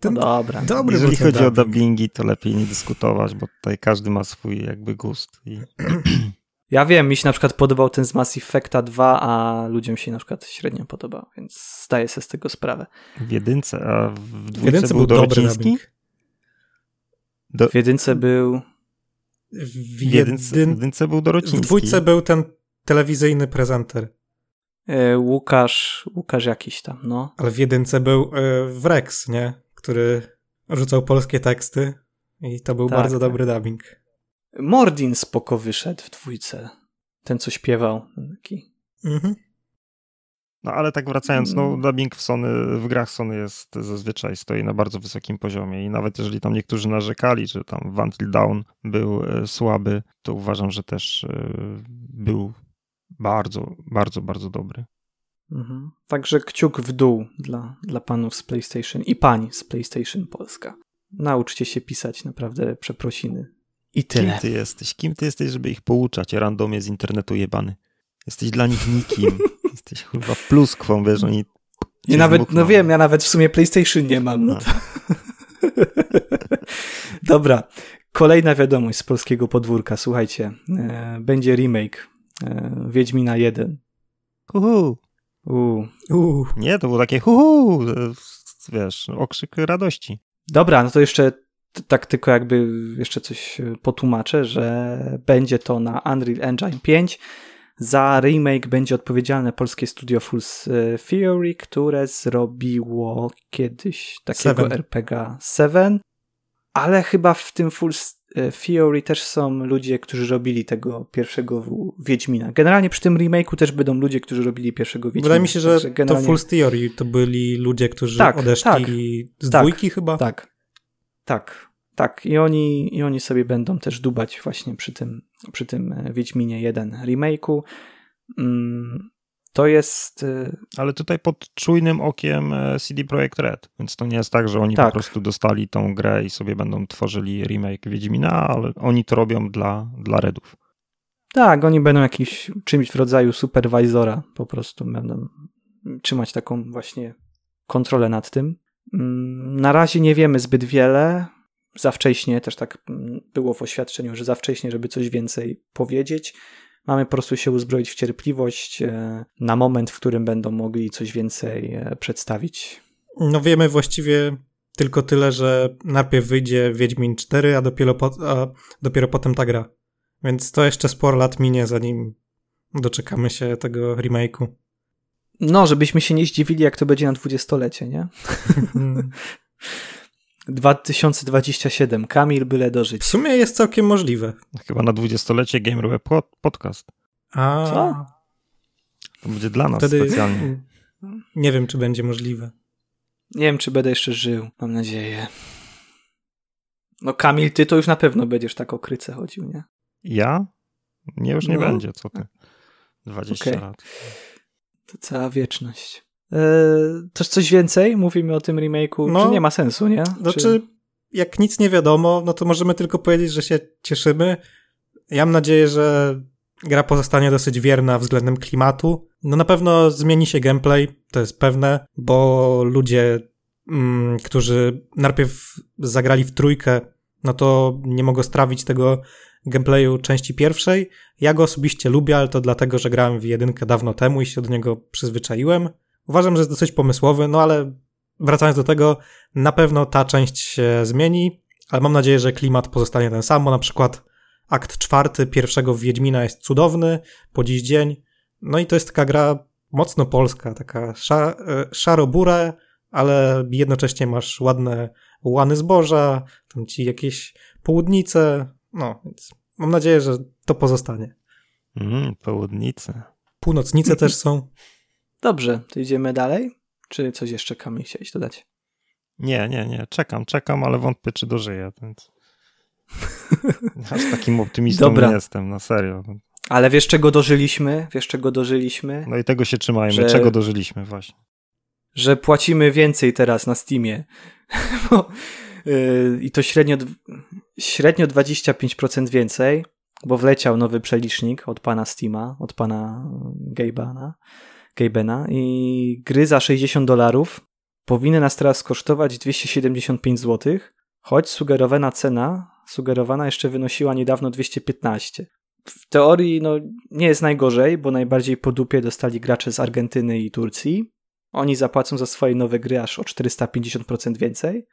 Ten, no dobra. Dobry Jeżeli chodzi dubbing. o dubbingi, to lepiej nie dyskutować, bo tutaj każdy ma swój jakby gust. I... [clears throat] Ja wiem, mi się na przykład podobał ten z Mass Effecta 2, a ludziom się na przykład średnio podobał, więc zdaję sobie z tego sprawę. W jedynce, a w dwójce W jedynce był był dobry dubbing. Do, W jedynce był... W, w, jedynce, w jedyn... jedynce był Dorociński. w dwójce był ten telewizyjny prezenter, E, Łukasz, Łukasz jakiś tam, no. ale w jedynce był e, Wrex, nie? Który rzucał polskie teksty i to był Tak, bardzo tak. dobry dubbing. Mordin spoko wyszedł w dwójce. Ten, co śpiewał. Taki. Mhm. No ale tak wracając, no Mm. dubbing w Sony, w grach Sony jest zazwyczaj stoi na bardzo wysokim poziomie i nawet jeżeli tam niektórzy narzekali, że tam w Until Dawn był e, słaby, to uważam, że też e, był bardzo, bardzo, bardzo dobry. Mhm. Także kciuk w dół dla, dla panów z PlayStation i pań z PlayStation Polska. Nauczcie się pisać naprawdę przeprosiny. I Kim tyle. ty jesteś? Kim ty jesteś, żeby ich pouczać? Randomie z internetu jebany. Jesteś dla nich nikim. [laughs] jesteś chyba pluskwą, wiesz, oni Ja nawet, no wiem, ja nawet w sumie PlayStation nie mam. No to... [laughs] Dobra, kolejna wiadomość z polskiego podwórka. Słuchajcie, e, będzie remake e, Wiedźmina 1. Uhu. U. Uuu. Nie, to było takie huhu, e, wiesz, okrzyk radości. Dobra, no to jeszcze tak tylko jakby jeszcze coś e, potłumaczę, że będzie to na Unreal Engine 5. Za remake będzie odpowiedzialne polskie studio e, Theory, które zrobiło kiedyś takiego Seven. RPG 7, ale chyba w tym Full e, Theory też są ludzie, którzy robili tego pierwszego Wiedźmina. Generalnie przy tym remake'u też będą ludzie, którzy robili pierwszego Wiedźmina. Wydaje mi się, że Także to generalnie- Full Theory to byli ludzie, którzy Tak, odeszli tak, z tak, dwójki chyba. Tak, tak, tak. I oni, I oni sobie będą też dubać właśnie przy tym, przy tym e, Wiedźminie 1 remake'u. Mm, To jest. e, Ale tutaj pod czujnym okiem e, CD Projekt Red, więc to nie jest tak, że oni Tak. po prostu dostali tą grę i sobie będą tworzyli remake Wiedźmina, ale oni to robią dla, dla Redów. Tak, oni będą jakiś czymś w rodzaju superwizora, po prostu będą trzymać taką właśnie kontrolę nad tym. Mm, Na razie nie wiemy zbyt wiele. Za wcześnie, też tak było w oświadczeniu, że za wcześnie, żeby coś więcej powiedzieć. Mamy po prostu się uzbroić w cierpliwość e, na moment, w którym będą mogli coś więcej e, przedstawić. No wiemy właściwie tylko tyle, że najpierw wyjdzie Wiedźmin 4, a dopiero, po, a dopiero potem ta gra. Więc to jeszcze sporo lat minie, zanim doczekamy się tego remake'u. No, żebyśmy się nie zdziwili, jak to będzie na dwudziestolecie, nie? [laughs] Mm. 2027. Kamil, byle dożyć. W sumie jest całkiem możliwe. Chyba na dwudziestolecie Gamer Web pod- podcast. A Co? To będzie dla nas wtedy specjalnie. nie wiem, czy będzie możliwe. Nie wiem, czy będę jeszcze żył. Mam nadzieję. No Kamil, ty to już na pewno będziesz tak o kryce chodził, nie? Ja? Nie, już nie No. będzie, co ty. 20 Okej. lat. To cała wieczność. Eee, też coś więcej? Mówimy o tym remake'u? No. czy nie ma sensu, nie? Znaczy, Czy... jak nic nie wiadomo, no to możemy tylko powiedzieć, że się cieszymy. Ja mam nadzieję, że gra pozostanie dosyć wierna względem klimatu. No na pewno zmieni się gameplay, to jest pewne, bo ludzie, mm, którzy najpierw zagrali w trójkę, no to nie mogą strawić tego gameplayu części pierwszej. Ja go osobiście lubię, ale to dlatego, że grałem w jedynkę dawno temu i się do niego przyzwyczaiłem. Uważam, że jest dosyć pomysłowy, no ale wracając do tego, na pewno ta część się zmieni, ale mam nadzieję, że klimat pozostanie ten sam, bo na przykład akt czwarty pierwszego Wiedźmina jest cudowny po dziś dzień. No i to jest taka gra mocno polska, taka sza, e, szaro-bura, ale jednocześnie masz ładne łany zboża, tam ci jakieś południce, no więc mam nadzieję, że to pozostanie. Mm, południcy. Północnice też są. [laughs] Dobrze, to idziemy dalej? Czy coś jeszcze Kamil chciałeś dodać? Nie, nie, nie. Czekam, czekam, ale wątpię, czy dożyję. Więc... [laughs] Aż takim optymistą Dobra. nie jestem, na serio. Ale wiesz czego dożyliśmy? Wiesz czego dożyliśmy? No i tego się trzymajmy. Że- Czego dożyliśmy właśnie? że płacimy więcej teraz na Steamie. [laughs] Bo, yy, I to średnio, średnio 25% więcej, bo wleciał nowy przelicznik od pana Steama, od pana Gabena, Gabena i gry za 60 dolarów powinny nas teraz kosztować 275 zł, choć sugerowana cena sugerowana jeszcze wynosiła niedawno 215. w teorii no, nie jest najgorzej, bo najbardziej po dupie dostali gracze z Argentyny i Turcji. Oni zapłacą za swoje nowe gry aż o 450% więcej.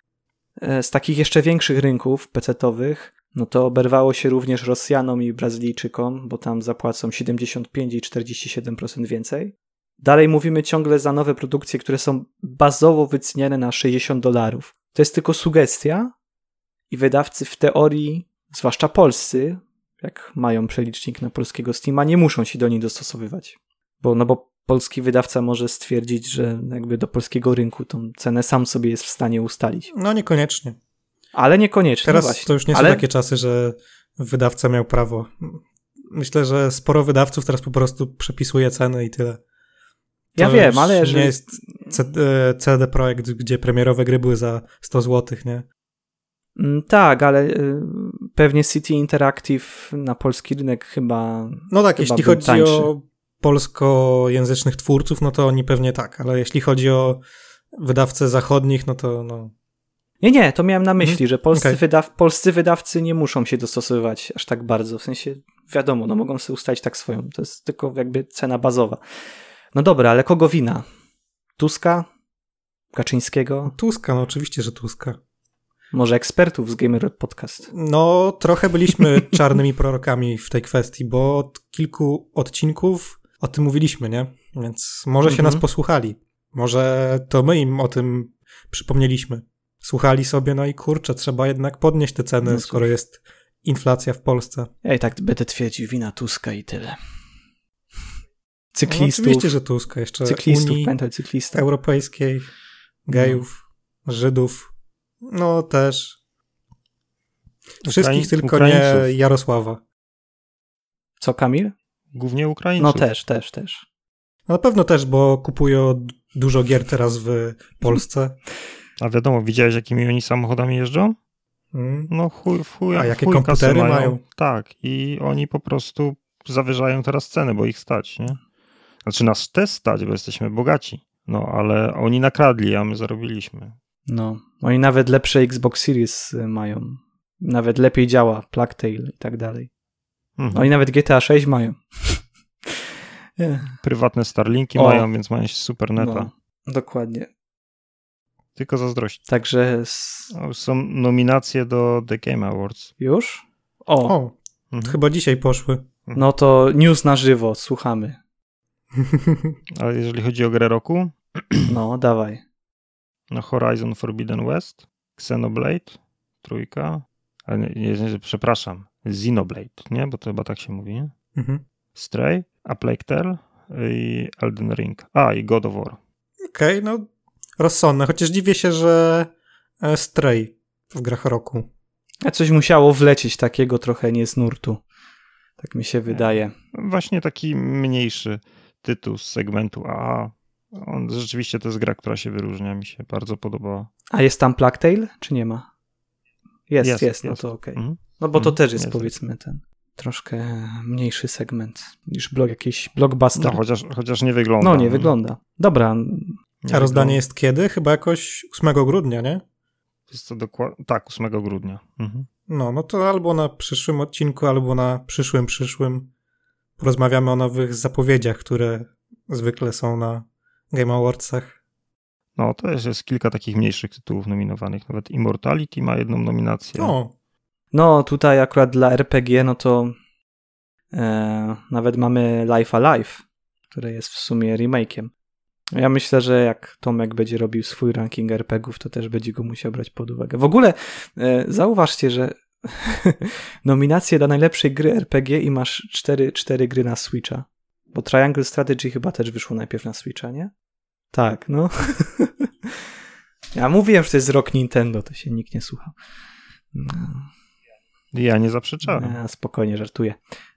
E, z takich jeszcze większych rynków PC-owych, no to oberwało się również Rosjanom i Brazylijczykom, bo tam zapłacą 75 i 47% więcej. Dalej mówimy ciągle za nowe produkcje, które są bazowo wyceniane na 60 dolarów. To jest tylko sugestia i wydawcy w teorii, zwłaszcza polscy, jak mają przelicznik na polskiego Steama, nie muszą się do niej dostosowywać. Bo, no bo polski wydawca może stwierdzić, że jakby do polskiego rynku tą cenę sam sobie jest w stanie ustalić. No niekoniecznie. Ale niekoniecznie. Teraz właśnie. to już nie Ale... są takie czasy, że wydawca miał prawo. Myślę, że sporo wydawców teraz po prostu przepisuje ceny i tyle. To Ja wiem, ale jeżeli... nie jest C- e, CD Projekt, gdzie premierowe gry były za 100 zł, nie? Mm, Tak, ale y, pewnie City Interactive na polski rynek chyba. No tak, Chyba jeśli chodzi tańszy. o polskojęzycznych twórców, no to oni pewnie tak, ale jeśli chodzi o wydawcę zachodnich, no to no. Nie, nie, to miałem na myśli, Mhm. że polscy, Okej. wydaw... polscy wydawcy nie muszą się dostosowywać aż tak bardzo. W sensie, wiadomo, no mogą sobie ustalić tak swoją. To jest tylko jakby cena bazowa. No dobra, ale kogo wina? Tuska? Kaczyńskiego? Tuska, no oczywiście, że Tuska. Może ekspertów z Gamer Podcast? No, trochę byliśmy [laughs] czarnymi prorokami w tej kwestii, bo od kilku odcinków o tym mówiliśmy, nie? Więc może się Mhm. nas posłuchali. Może to my im o tym przypomnieliśmy. Słuchali sobie, no i kurczę, trzeba jednak podnieść te ceny, No skoro jest inflacja w Polsce. Ja i tak będę twierdził, wina Tuska i tyle. No, Cyklistów. oczywiście, że Tuska, jeszcze cyklistów, Unii pamiętaj cyklistów. Europejskiej, gejów, Żydów, no też. Wszystkich, Ukraiń- tylko Ukraińców. nie Jarosława. Co, Kamil? Głównie Ukraińców. No też, też, też. No na pewno też, bo kupują dużo gier teraz w Polsce. A wiadomo, widziałeś jakimi oni samochodami jeżdżą? Mm. No chuj, chuj, A jakie komputery mają. mają? Tak, i oni po prostu zawyżają teraz ceny, bo ich stać, nie? Znaczy nas też stać, bo jesteśmy bogaci. No, ale oni nakradli, a my zarobiliśmy. No, oni nawet lepsze Xbox Series y, mają. Nawet lepiej działa Plague Tale i tak dalej. Mhm. Oni nawet GTA 6 mają. [laughs] Prywatne Starlinki O. mają, więc mają super neta. no, dokładnie. Tylko zazdrość. Także s- No, Są nominacje do The Game Awards. już? O, O, Mhm. chyba dzisiaj poszły. no to news na żywo, słuchamy. Ale jeżeli chodzi o grę roku, [clears throat] No, dawaj. no Horizon Forbidden West, Xenoblade, trójka, ale nie, nie, nie, przepraszam, Xenoblade, nie? Bo to chyba tak się mówi, nie? Mhm. Stray, A Plague Tale i Elden Ring. A, i God of War. Okej, no rozsądne, chociaż dziwię się, że e, Stray w grach roku. A coś musiało wlecieć takiego trochę nie z nurtu. Tak mi się wydaje. Właśnie taki mniejszy tytuł z segmentu A. On rzeczywiście to jest gra, która się wyróżnia, mi się bardzo podobała. A jest tam Plague Tale, czy nie ma? Jest, jest, Jest, no jest. to okej. Mhm. No bo to Mhm, też jest jest. powiedzmy ten troszkę mniejszy segment niż blog, jakiś blockbuster. No, chociaż, chociaż nie wygląda. No nie wygląda. Dobra, Nie A rozdanie wygląda. jest kiedy? Chyba jakoś 8 grudnia, nie? Jest to dokładnie. Tak, 8 grudnia. Mhm. No, no to albo na przyszłym odcinku, albo na przyszłym, przyszłym porozmawiamy o nowych zapowiedziach, które zwykle są na Game Awardsach. No, to jest, jest kilka takich mniejszych tytułów nominowanych. Nawet Immortality ma jedną nominację. O, no tutaj akurat dla RPG, no to e, nawet mamy Life Alive, które jest w sumie remake'iem. Ja myślę, że jak Tomek będzie robił swój ranking RPGów, to też będzie go musiał brać pod uwagę. W ogóle e, zauważcie, że [laughs] nominacje do najlepszej gry RPG i masz cztery, cztery gry na Switcha. Bo Triangle Strategy chyba też wyszło najpierw na Switcha, nie? Tak, no. [laughs] ja mówiłem, że to jest rok Nintendo, to się nikt nie słuchał. No. Ja nie zaprzeczałem. E, spokojnie, żartuję.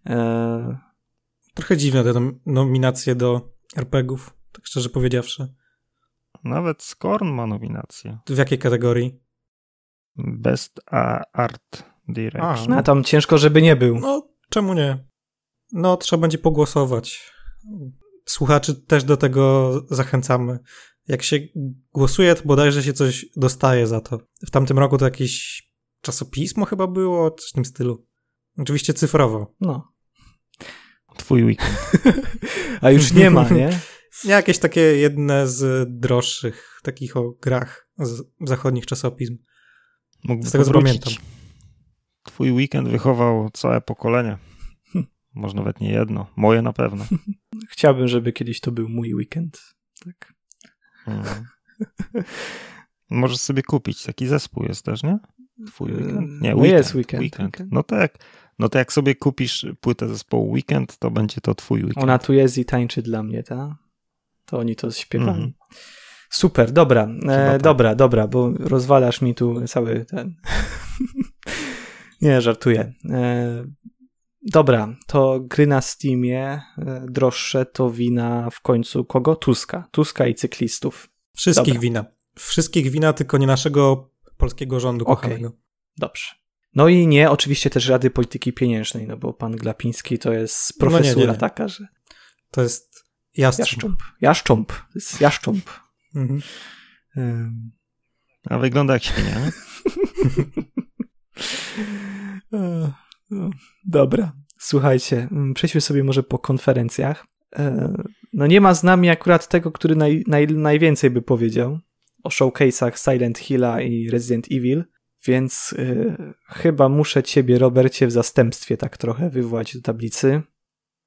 E, trochę dziwne te nom- nominacje do RPGów, tak szczerze powiedziawszy. Nawet Scorn ma nominację. W jakiej kategorii? Best Art Direction. A, a tam ciężko, żeby nie był. No, czemu nie? No, trzeba będzie pogłosować. Słuchaczy też do tego zachęcamy. Jak się głosuje, to bodajże się coś dostaje za to. W tamtym roku to jakieś czasopismo chyba było, coś w tym stylu. Oczywiście cyfrowo. No. Twój weekend. [laughs] A już nie ma, nie? [laughs] Jakieś takie jedne z droższych takich o grach z zachodnich czasopism. Mógłby Z tego, co pamiętam. Twój weekend wychował całe pokolenie. Może nawet nie jedno. Moje na pewno. [laughs] Chciałbym, żeby kiedyś to był mój weekend. Tak. Mhm. Możesz sobie kupić. Taki zespół jest też, nie? Twój weekend? Nie, No weekend. jest weekend, weekend. No to jak, no to jak sobie kupisz płytę zespołu Weekend, to będzie to twój weekend. Ona tu jest i tańczy dla mnie, ta? To oni to śpiewali. Mhm. Super, dobra, e, tak. dobra, dobra, bo rozwalasz mi tu cały ten. [laughs] Nie, żartuję. E, dobra, to gry na Steamie e, droższe to wina w końcu kogo? Tuska. Tuska i cyklistów. Wszystkich Dobra. wina. Wszystkich wina, tylko nie naszego polskiego rządu kochanego. Dobrze. No i nie, oczywiście też Rady Polityki Pieniężnej, no bo pan Glapiński to jest No nie, nie, nie. taka, że To jest jastrząb. jaszcząb. Jaszcząb. To jest jaszcząb. Mhm. Ym, A wygląda jak świnia, [laughs] Dobra, słuchajcie, mm, przejdźmy sobie może po konferencjach. E, No nie ma z nami akurat tego, który naj, naj, najwięcej by powiedział o showcase'ach Silent Hilla i Resident Evil, więc e, chyba muszę ciebie, Robercie, w zastępstwie tak trochę wywołać do tablicy.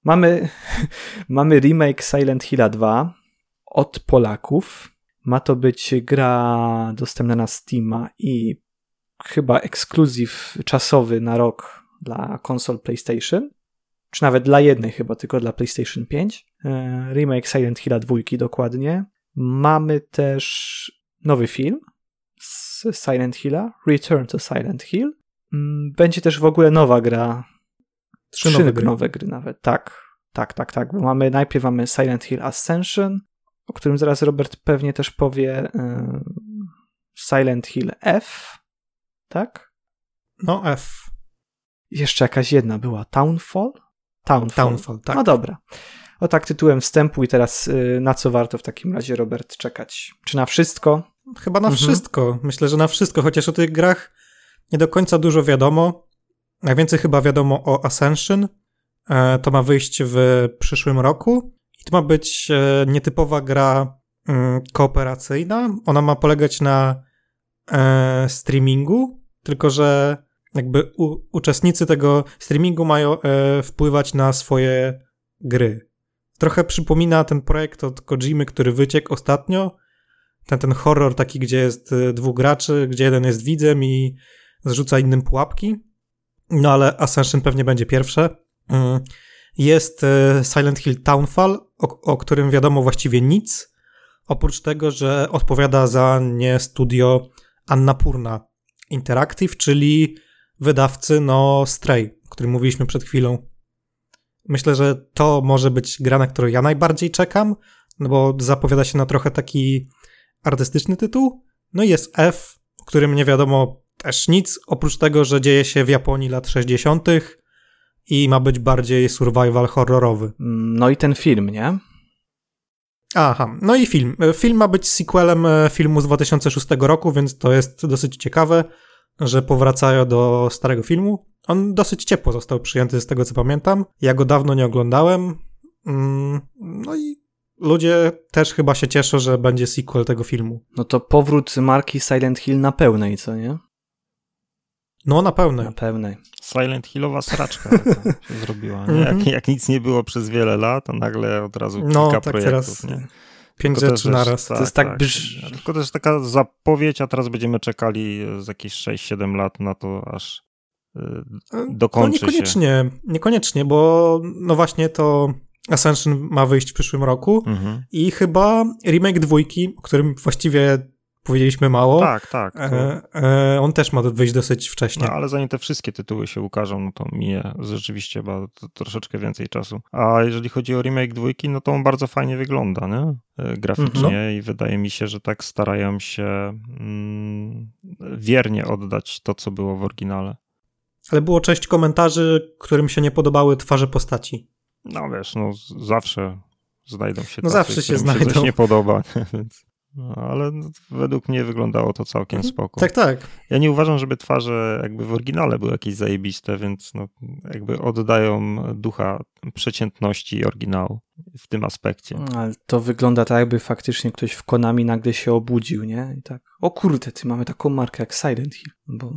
Mamy, [laughs] mamy remake Silent Hilla 2 od Polaków. Ma to być gra dostępna na Steama i chyba ekskluzyw czasowy na rok dla konsol PlayStation, czy nawet dla jednej chyba tylko dla PlayStation 5. E, Remake Silent Hilla 2 dokładnie. Mamy też nowy film z Silent Hilla, Return to Silent Hill. Mm, Będzie też w ogóle nowa gra. Trzy nowe gry. nowe gry nawet, tak. Tak, tak, tak. Bo mamy, najpierw mamy Silent Hill Ascension, o którym zaraz Robert pewnie też powie. e, Silent Hill F, tak? No F. Jeszcze jakaś jedna była. Townfall? Townfall. Townfall, tak. No dobra. O tak tytułem wstępu i teraz y, na co warto w takim razie, Robert, czekać? Czy na wszystko? Chyba na Mhm. wszystko. Myślę, że na wszystko, chociaż o tych grach nie do końca dużo wiadomo. Najwięcej chyba wiadomo o Ascension. E, To ma wyjść w przyszłym roku. I to ma być e, nietypowa gra mm, kooperacyjna. Ona ma polegać na e, streamingu, tylko że jakby u, uczestnicy tego streamingu mają e, wpływać na swoje gry. Trochę przypomina ten projekt od Kojimy, który wyciekł ostatnio. Ten, ten horror taki, gdzie jest e, dwóch graczy, gdzie jeden jest widzem i zrzuca innym pułapki. No ale Ascension pewnie będzie pierwsze. Mm. Jest e, Silent Hill Townfall, o, o którym wiadomo właściwie nic, oprócz tego, że odpowiada za nie studio Annapurna Interactive, czyli wydawcy no Stray, o którym mówiliśmy przed chwilą. Myślę, że to może być gra, na którą ja najbardziej czekam, no bo zapowiada się na trochę taki artystyczny tytuł. No i jest F, o którym nie wiadomo też nic, oprócz tego, że dzieje się w Japonii lat 60. i ma być bardziej survival horrorowy. No i ten film, nie? Aha, no i film. Film ma być sequelem e, filmu z 2006 roku, więc to jest dosyć ciekawe, że powracają do starego filmu. On dosyć ciepło został przyjęty z tego co pamiętam. Ja go dawno nie oglądałem. Mm, No i ludzie też chyba się cieszą, że będzie sequel tego filmu. No to powrót marki Silent Hill na pełnej, co nie? No na pełne. Na pełnej. Silent Hillowa sraczka [laughs] się zrobiła. Nie? Jak, Mhm. jak nic nie było przez wiele lat, to nagle od razu kilka No tak projektów. teraz nie? pięć Tylko też, rzeczy naraz. Tak, To jest tak tak. brz- Tylko też taka zapowiedź, a teraz będziemy czekali z jakieś 6-7 lat na to, aż y, dokończy no niekoniecznie, niekoniecznie, bo no właśnie to Ascension ma wyjść w przyszłym roku Mhm. i chyba remake dwójki, o którym właściwie powiedzieliśmy mało, Tak, tak. To, e, e, on też ma wyjść dosyć wcześnie. no, ale zanim te wszystkie tytuły się ukażą, no to minie rzeczywiście to, troszeczkę więcej czasu. A jeżeli chodzi o remake dwójki, no to on bardzo fajnie wygląda, nie? E, Graficznie Mhm. i wydaje mi się, że tak starają się mm, wiernie oddać to, co było w oryginale. Ale było część komentarzy, którym się nie podobały twarze postaci. No wiesz, no zawsze znajdą się No tacy, zawsze się znajdą. coś nie podoba, [laughs] więc No, ale według mnie wyglądało to całkiem mhm. spoko. Tak, tak. Ja nie uważam, żeby twarze jakby w oryginale były jakieś zajebiste, więc no, jakby oddają ducha przeciętności oryginału w tym aspekcie. No, ale to wygląda tak, jakby faktycznie ktoś w Konami nagle się obudził, nie? I tak, o kurde, ty mamy taką markę jak Silent Hill. Bo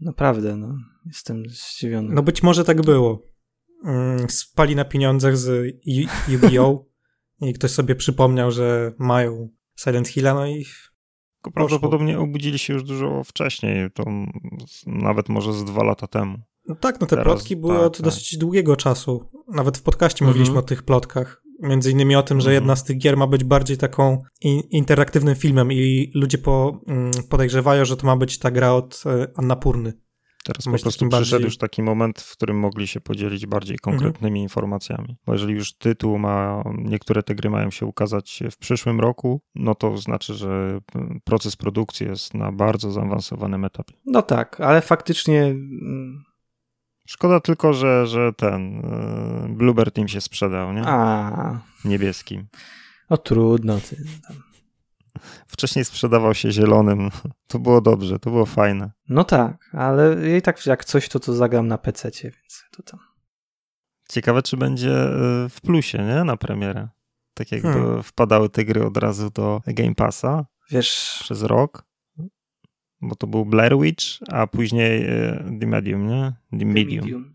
naprawdę, no, jestem zdziwiony. No być może tak było. Mm, spali na pieniądzach z Yu-Gi-Oh! i ktoś sobie przypomniał, że mają Silent Hilla, no i prawdopodobnie obudzili się już dużo wcześniej, to nawet może z dwa lata temu. No tak, no te Teraz, plotki były tak, od tak. dosyć długiego czasu. Nawet w podcaście mhm. mówiliśmy o tych plotkach. Między innymi o tym, że mhm. jedna z tych gier ma być bardziej taką interaktywnym filmem i ludzie po, mm, podejrzewają, że to ma być ta gra od e, Annapurny. Teraz po prostu przyszedł bardziej... już taki moment, w którym mogli się podzielić bardziej mhm. konkretnymi mhm. informacjami. Bo jeżeli już tytuł ma, niektóre te gry mają się ukazać w przyszłym roku, no to znaczy, że proces produkcji jest na bardzo zaawansowanym etapie. No tak, ale faktycznie. Mm, Szkoda tylko, że, że ten y, Bluebird im się sprzedał, nie? A. Niebieskim. O trudno. Ty, tam. Wcześniej sprzedawał się zielonym. To było dobrze, to było fajne. No tak, ale i tak jak coś, to to zagram na PC, więc to tam. Ciekawe, czy będzie y, w plusie, nie? Na premierę. Tak jakby hmm. wpadały te gry od razu do Game Passa. Wiesz. Przez rok. Bo to był Blair Witch, a później y, The Medium, nie? The, The Medium. Medium.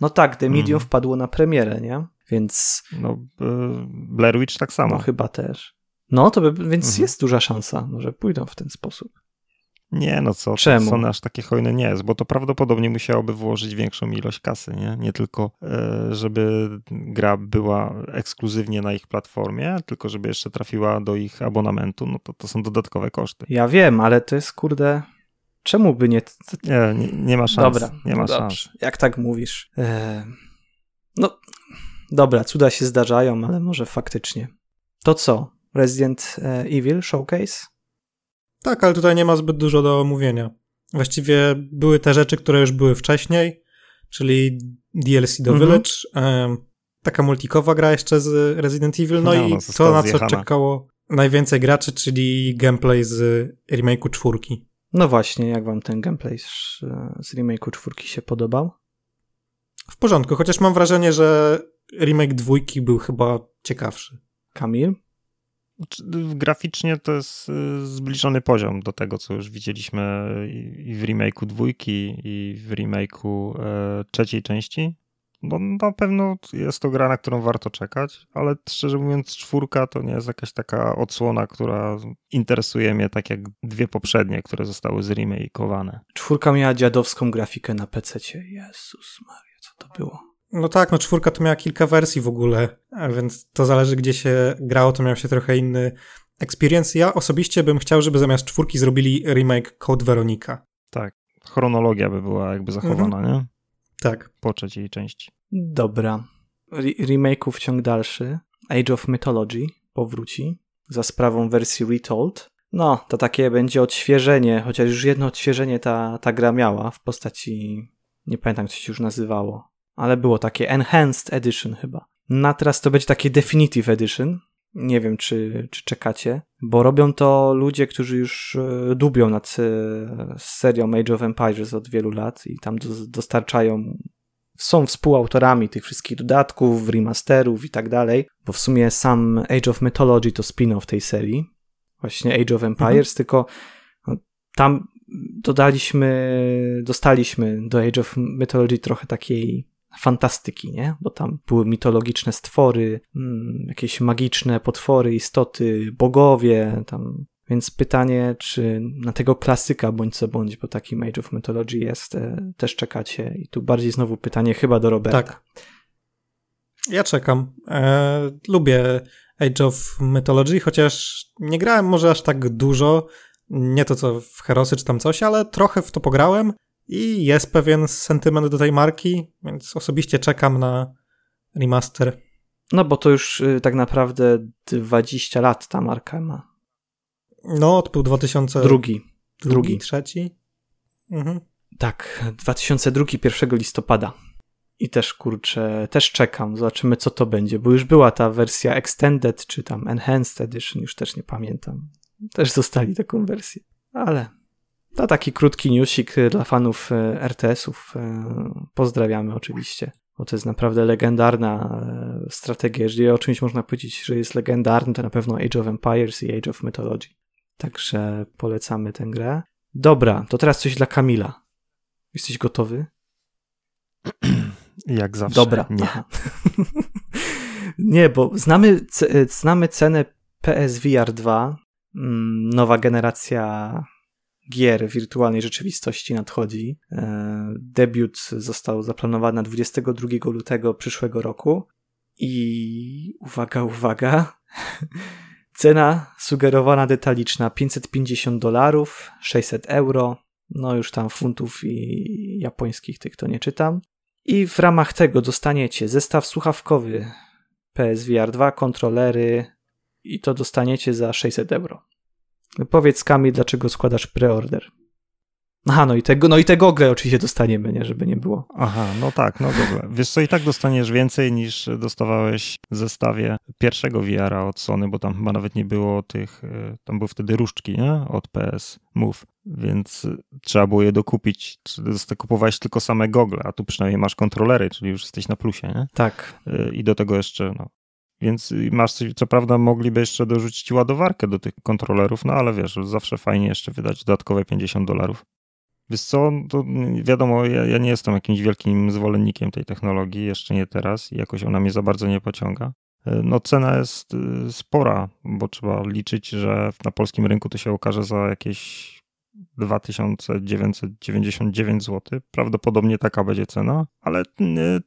No tak, The Medium hmm. wpadło na premierę, nie? Więc. No, y, Blair Witch tak samo. No chyba też. No, to by, więc mhm. jest duża szansa, może pójdą w ten sposób. Nie, no co, Czemu? Sony aż takie hojne nie jest, bo to prawdopodobnie musiałoby włożyć większą ilość kasy, nie? Nie tylko, e, żeby gra była ekskluzywnie na ich platformie, tylko żeby jeszcze trafiła do ich abonamentu, no to to są dodatkowe koszty. Ja wiem, ale to jest kurde... Czemu by nie... Nie, nie, nie ma szans. Dobra, nie ma szans. Jak tak mówisz. E... No, dobra, cuda się zdarzają, ale może faktycznie. To co? Resident e, Evil Showcase? Tak, ale tutaj nie ma zbyt dużo do omówienia. Właściwie były te rzeczy, które już były wcześniej, czyli DLC do mhm. Village, taka multikowa gra jeszcze z Resident Evil, no, no i no, to, na co zjechana. czekało najwięcej graczy, czyli gameplay z remake'u czwórki. No właśnie, jak wam ten gameplay z, z remake'u czwórki się podobał? W porządku, chociaż mam wrażenie, że remake dwójki był chyba ciekawszy. Kamil? Graficznie to jest y, zbliżony poziom do tego, co już widzieliśmy i w remake'u dwójki, i w remake'u e, trzeciej części. Bo na pewno jest to gra, na którą warto czekać, ale szczerze mówiąc, czwórka to nie jest jakaś taka odsłona, która interesuje mnie tak jak dwie poprzednie, które zostały zremakeowane. Czwórka miała dziadowską grafikę na PC. Jezus Maria, co to było? No tak, no czwórka to miała kilka wersji w ogóle, więc to zależy gdzie się grało, to miał się trochę inny experience. Ja osobiście bym chciał, żeby zamiast czwórki zrobili remake Code Veronica. Tak, chronologia by była jakby zachowana, mhm. nie? Tak. Po trzeciej części. Dobra. Re remake'ów ciąg dalszy. Age of Mythology powróci za sprawą wersji Retold. No, to takie będzie odświeżenie, chociaż już jedno odświeżenie ta, ta gra miała w postaci, nie pamiętam, co się już nazywało ale było takie Enhanced Edition chyba. Na teraz to będzie takie Definitive Edition. Nie wiem, czy, czy czekacie, bo robią to ludzie, którzy już e, dubią nad e, serią Age of Empires od wielu lat i tam dostarczają, są współautorami tych wszystkich dodatków, remasterów i tak dalej, bo w sumie sam Age of Mythology to spin-off tej serii, właśnie Age of Empires, mhm. tylko no, tam dodaliśmy, dostaliśmy do Age of Mythology trochę takiej fantastyki, nie? Bo tam były mitologiczne stwory, mm, jakieś magiczne potwory, istoty, bogowie, tam. Więc pytanie, czy na tego klasyka bądź co bądź, bo taki Age of Mythology jest, e, też czekacie. I tu bardziej znowu pytanie chyba do Roberta. Tak. Ja czekam. E, lubię Age of Mythology, chociaż nie grałem może aż tak dużo, nie to co w Herosy czy tam coś, ale trochę w to pograłem i jest pewien sentyment do tej marki, więc osobiście czekam na remaster. No bo to już y, tak naprawdę 20 lat ta marka ma. No, to był 2002. Drugi. Drugi, trzeci. Mhm. Tak, 2002, 1 listopada. I też kurczę, też czekam, zobaczymy co to będzie, bo już była ta wersja Extended czy tam Enhanced Edition, już też nie pamiętam. też zostali taką wersję. Ale to taki krótki newsik dla fanów e, RTS-ów. E, pozdrawiamy oczywiście, bo to jest naprawdę legendarna strategia. Jeżeli o czymś można powiedzieć, że jest legendarny, to na pewno Age of Empires i Age of Mythology. Także polecamy tę grę. Dobra, to teraz coś dla Kamila. Jesteś gotowy? [clears throat] Jak zawsze. Dobra. Nie. [laughs] nie, bo znamy, znamy cenę PSVR 2. Mm, nowa generacja gier wirtualnej rzeczywistości nadchodzi. E, debiut został zaplanowany na 22 lutego przyszłego roku. I uwaga, uwaga. [laughs] Cena sugerowana detaliczna 550 dolarów, 600 euro, no już tam funtów i japońskich tych to nie czytam. I w ramach tego dostaniecie zestaw słuchawkowy PSVR 2, kontrolery i to dostaniecie za 600 euro. Powiedz Kami, dlaczego składasz preorder. Aha, no i tego, no i te gogle oczywiście dostaniemy, nie, żeby nie było. Aha, no tak, no gogle. Wiesz co, i tak dostaniesz więcej niż dostawałeś w zestawie pierwszego VR-a od Sony, bo tam chyba nawet nie było tych, e, tam były wtedy różdżki, nie? Od PS Move, więc trzeba było je dokupić. Kupowałeś tylko same gogle, a tu przynajmniej masz kontrolery, czyli już jesteś na plusie, nie? Tak. E, I do tego jeszcze, no, więc masz coś, co prawda mogliby jeszcze dorzucić ładowarkę do tych kontrolerów, no ale wiesz, zawsze fajnie jeszcze wydać dodatkowe 50 dolarów. Wiesz co, to wiadomo, ja, ja, nie jestem jakimś wielkim zwolennikiem tej technologii, jeszcze nie teraz i jakoś ona mnie za bardzo nie pociąga. E, no cena jest y, spora, bo trzeba liczyć, że na polskim rynku to się okaże za jakieś 2999 zł. Prawdopodobnie taka będzie cena, ale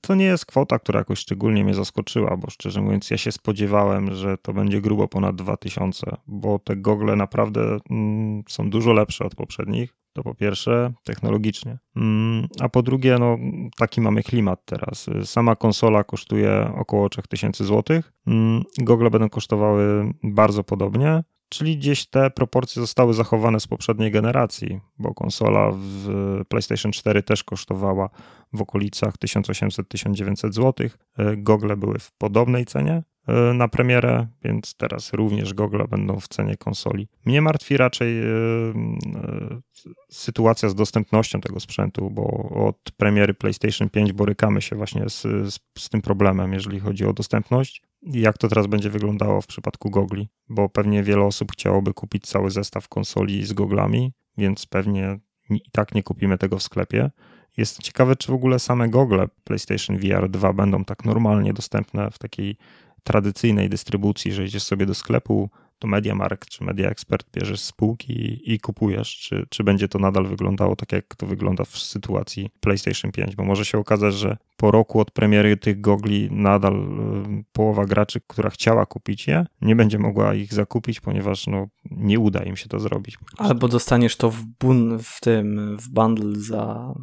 to nie jest kwota, która jakoś szczególnie mnie zaskoczyła, bo szczerze mówiąc, ja się spodziewałem, że to będzie grubo ponad 2000, bo te gogle naprawdę mm, są dużo lepsze od poprzednich. To po pierwsze, technologicznie. Mm, a po drugie, no, taki mamy klimat teraz. Sama konsola kosztuje około 3000 zł. Mm, gogle będą kosztowały bardzo podobnie. Czyli gdzieś te proporcje zostały zachowane z poprzedniej generacji, bo konsola w PlayStation 4 też kosztowała w okolicach 1800-1900 zł. Gogle były w podobnej cenie e, na premierę, więc teraz również gogle będą w cenie konsoli. Mnie martwi raczej e, e, sytuacja z dostępnością tego sprzętu, bo od premiery PlayStation 5 borykamy się właśnie z, z, z tym problemem, jeżeli chodzi o dostępność jak to teraz będzie wyglądało w przypadku gogli, bo pewnie wiele osób chciałoby kupić cały zestaw konsoli z goglami, więc pewnie i tak nie kupimy tego w sklepie. Jest ciekawe, czy w ogóle same gogle PlayStation VR 2 będą tak normalnie dostępne w takiej tradycyjnej dystrybucji, że idziesz sobie do sklepu, to MediaMarkt czy Media Expert bierzesz spółki i, kupujesz, czy, czy będzie to nadal wyglądało tak, jak to wygląda w sytuacji PlayStation 5, bo może się okazać, że po roku od premiery tych gogli nadal y, połowa graczy, która chciała kupić je, nie będzie mogła ich zakupić, ponieważ no, nie uda im się to zrobić. Albo dostaniesz to w, bun, w tym, w bundle za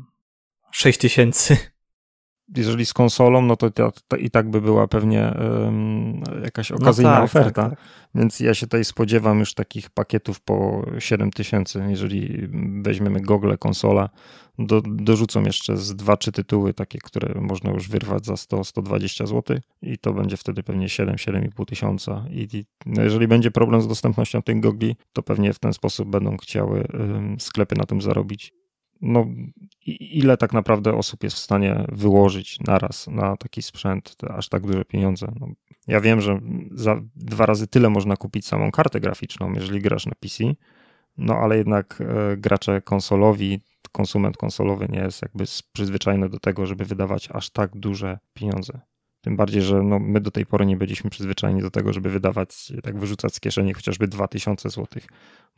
6000 jeżeli z konsolą, no to, i tak by była pewnie um, jakaś no okazyjna no tak, oferta. Tak, tak. Więc ja się tutaj spodziewam już takich pakietów po 7000. Jeżeli weźmiemy Google, konsola, do, dorzucą jeszcze z 2-3 tytuły, takie, które można już wyrwać za 100-120 zł i to będzie wtedy pewnie 7-7,5 tysiąca. I, i no jeżeli będzie problem z dostępnością tych gogli, to pewnie w ten sposób będą chciały um, sklepy na tym zarobić no, ile tak naprawdę osób jest w stanie wyłożyć naraz na taki sprzęt, aż tak duże pieniądze. No, ja wiem, że za dwa razy tyle można kupić samą kartę graficzną, jeżeli grasz na PC, no ale jednak e, gracze konsolowi, konsument konsolowy nie jest jakby przyzwyczajony do tego, żeby wydawać aż tak duże pieniądze. Tym bardziej, że no, my do tej pory nie byliśmy przyzwyczajeni do tego, żeby wydawać, tak wyrzucać z kieszeni chociażby 2000 zł,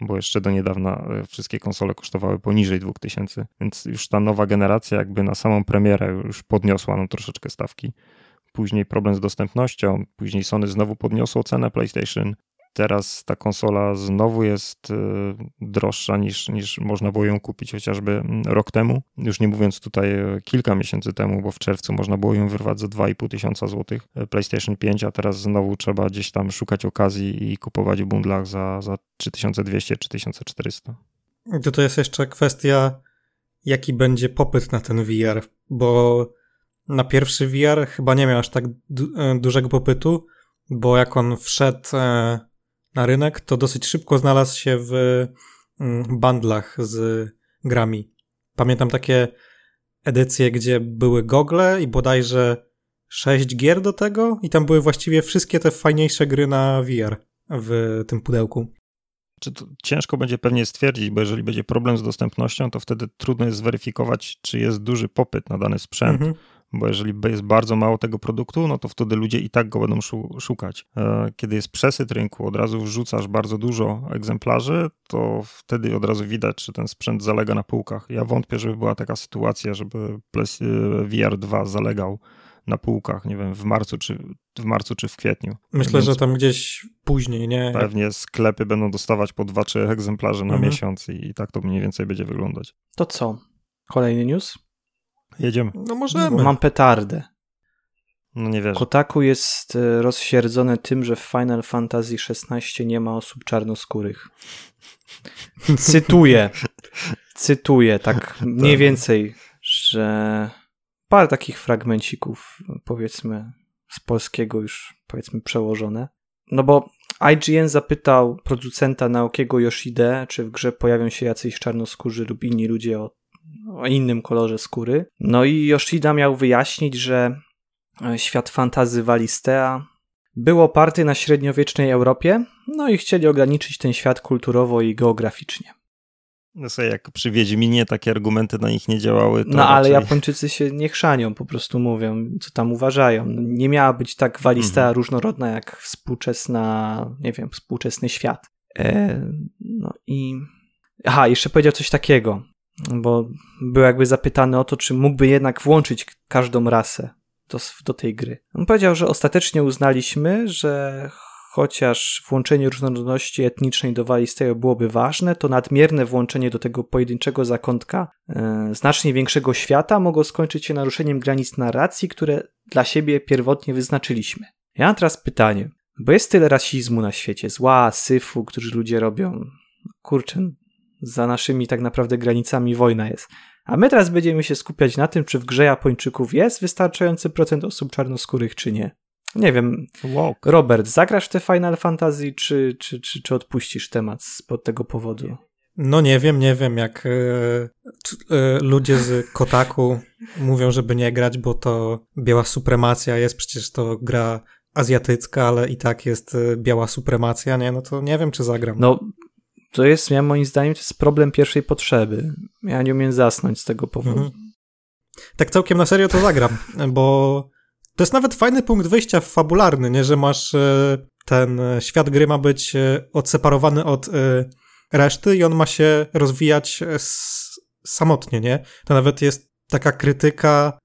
bo jeszcze do niedawna e, wszystkie konsole kosztowały poniżej 2000, więc już ta nowa generacja jakby na samą premierę już podniosła nam troszeczkę stawki. Później problem z dostępnością, później Sony znowu podniosło cenę PlayStation Teraz ta konsola znowu jest y, droższa niż, niż można było ją kupić chociażby mm, rok temu. Już nie mówiąc tutaj y, kilka miesięcy temu, bo w czerwcu można było ją wyrwać za 2,5 tysiąca złotych y, PlayStation 5, a teraz znowu trzeba gdzieś tam szukać okazji i kupować w bundlach za, za 3200-3400. To to jest jeszcze kwestia, jaki będzie popyt na ten VR, bo na pierwszy VR chyba nie miał aż tak du dużego popytu, bo jak on wszedł e, na rynek, to dosyć szybko znalazł się w mm, bundlach z grami. Pamiętam takie edycje, gdzie były gogle i bodajże sześć gier do tego i tam były właściwie wszystkie te fajniejsze gry na VR w tym pudełku. Czy ciężko będzie pewnie stwierdzić, bo jeżeli będzie problem z dostępnością, to wtedy trudno jest zweryfikować, czy jest duży popyt na dany sprzęt. Mhm bo jeżeli jest bardzo mało tego produktu, no to wtedy ludzie i tak go będą szukać. E, kiedy jest przesyt rynku, od razu wrzucasz bardzo dużo egzemplarzy, to wtedy od razu widać, czy ten sprzęt zalega na półkach. Ja wątpię, żeby była taka sytuacja, żeby e, VR 2 zalegał na półkach, nie wiem, w marcu czy w, marcu, czy w kwietniu. Myślę, Więc że tam gdzieś później, nie? Pewnie sklepy będą dostawać po dwa, trzy egzemplarze na mhm. miesiąc i, i tak to mniej więcej będzie wyglądać. To co? Kolejny news? Jedziemy. No możemy. Mam petardę. No nie wierzę. Kotaku jest e, rozsierdzone tym, że w Final Fantasy XVI nie ma osób czarnoskórych. Cytuję. Cytuję, tak [laughs] mniej tak. więcej, że parę takich fragmencików, powiedzmy, z polskiego już, powiedzmy, przełożone. No bo IGN zapytał producenta Naokiego Yoshide, czy w grze pojawią się jacyś czarnoskórzy lub inni ludzie o o innym kolorze skóry. No i Yoshida miał wyjaśnić, że e, świat fantazy Walistea był oparty na średniowiecznej Europie, no i chcieli ograniczyć ten świat kulturowo i geograficznie. No sobie jak przy Wiedźminie takie argumenty na nich nie działały. no ale Japończycy się nie chrzanią, po prostu mówią, co tam uważają. No, nie miała być tak Walistea mhm. różnorodna jak współczesna, nie wiem, współczesny świat. E, no i... Aha, jeszcze powiedział coś takiego bo był jakby zapytany o to, czy mógłby jednak włączyć każdą rasę do, do tej gry. On powiedział, że ostatecznie uznaliśmy, że chociaż włączenie różnorodności etnicznej do Walistego byłoby ważne, to nadmierne włączenie do tego pojedynczego zakątka e, znacznie większego świata mogło skończyć się naruszeniem granic narracji, które dla siebie pierwotnie wyznaczyliśmy. Ja mam teraz pytanie, bo jest tyle rasizmu na świecie, zła, syfu, którzy ludzie robią. Kurczę, za naszymi tak naprawdę granicami wojna jest. A my teraz będziemy się skupiać na tym, czy w grze Japończyków jest wystarczający procent osób czarnoskórych, czy nie. Nie wiem. Wow. Robert, zagrasz te Final Fantasy, czy, czy, czy, czy odpuścisz temat spod tego powodu? No nie wiem, nie wiem, jak e, e, ludzie z Kotaku [laughs] mówią, żeby nie grać, bo to biała supremacja jest, przecież to gra azjatycka, ale i tak jest e, biała supremacja, nie? No to nie wiem, czy zagram. No, to jest, ja moim zdaniem, to jest problem pierwszej potrzeby. Ja nie umiem zasnąć z tego powodu. Mhm. Tak całkiem na serio to zagram, bo to jest nawet fajny punkt wyjścia fabularny, nie? Że masz e, ten świat gry ma być e, odseparowany od e, reszty i on ma się rozwijać samotnie, nie? To nawet jest taka krytyka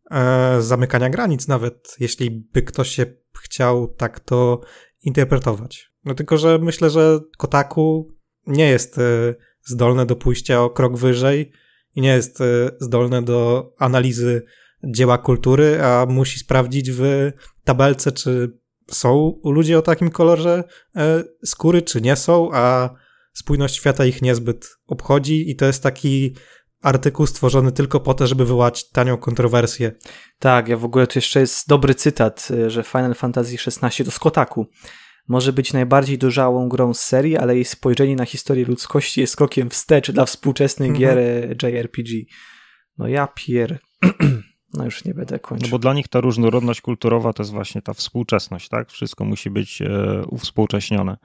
zamykania granic, nawet jeśli by ktoś się chciał tak to interpretować. No tylko, że myślę, że Kotaku nie jest e, zdolne do pójścia o krok wyżej i nie jest e, zdolne do analizy dzieła kultury, a musi sprawdzić w tabelce, czy są ludzie o takim kolorze e, skóry, czy nie są, a spójność świata ich niezbyt obchodzi i to jest taki artykuł stworzony tylko po to, żeby wywołać tanią kontrowersję. Tak, ja w ogóle to jeszcze jest dobry cytat, że Final Fantasy XVI to z Kotaku może być najbardziej dojrzałą grą z serii, ale jej spojrzenie na historię ludzkości jest krokiem wstecz dla współczesnych mhm. gier JRPG. No ja pier... [clears throat] No już nie będę kończył. No bo dla nich ta różnorodność kulturowa to jest właśnie ta współczesność, tak? Wszystko musi być e, uwspółcześnione.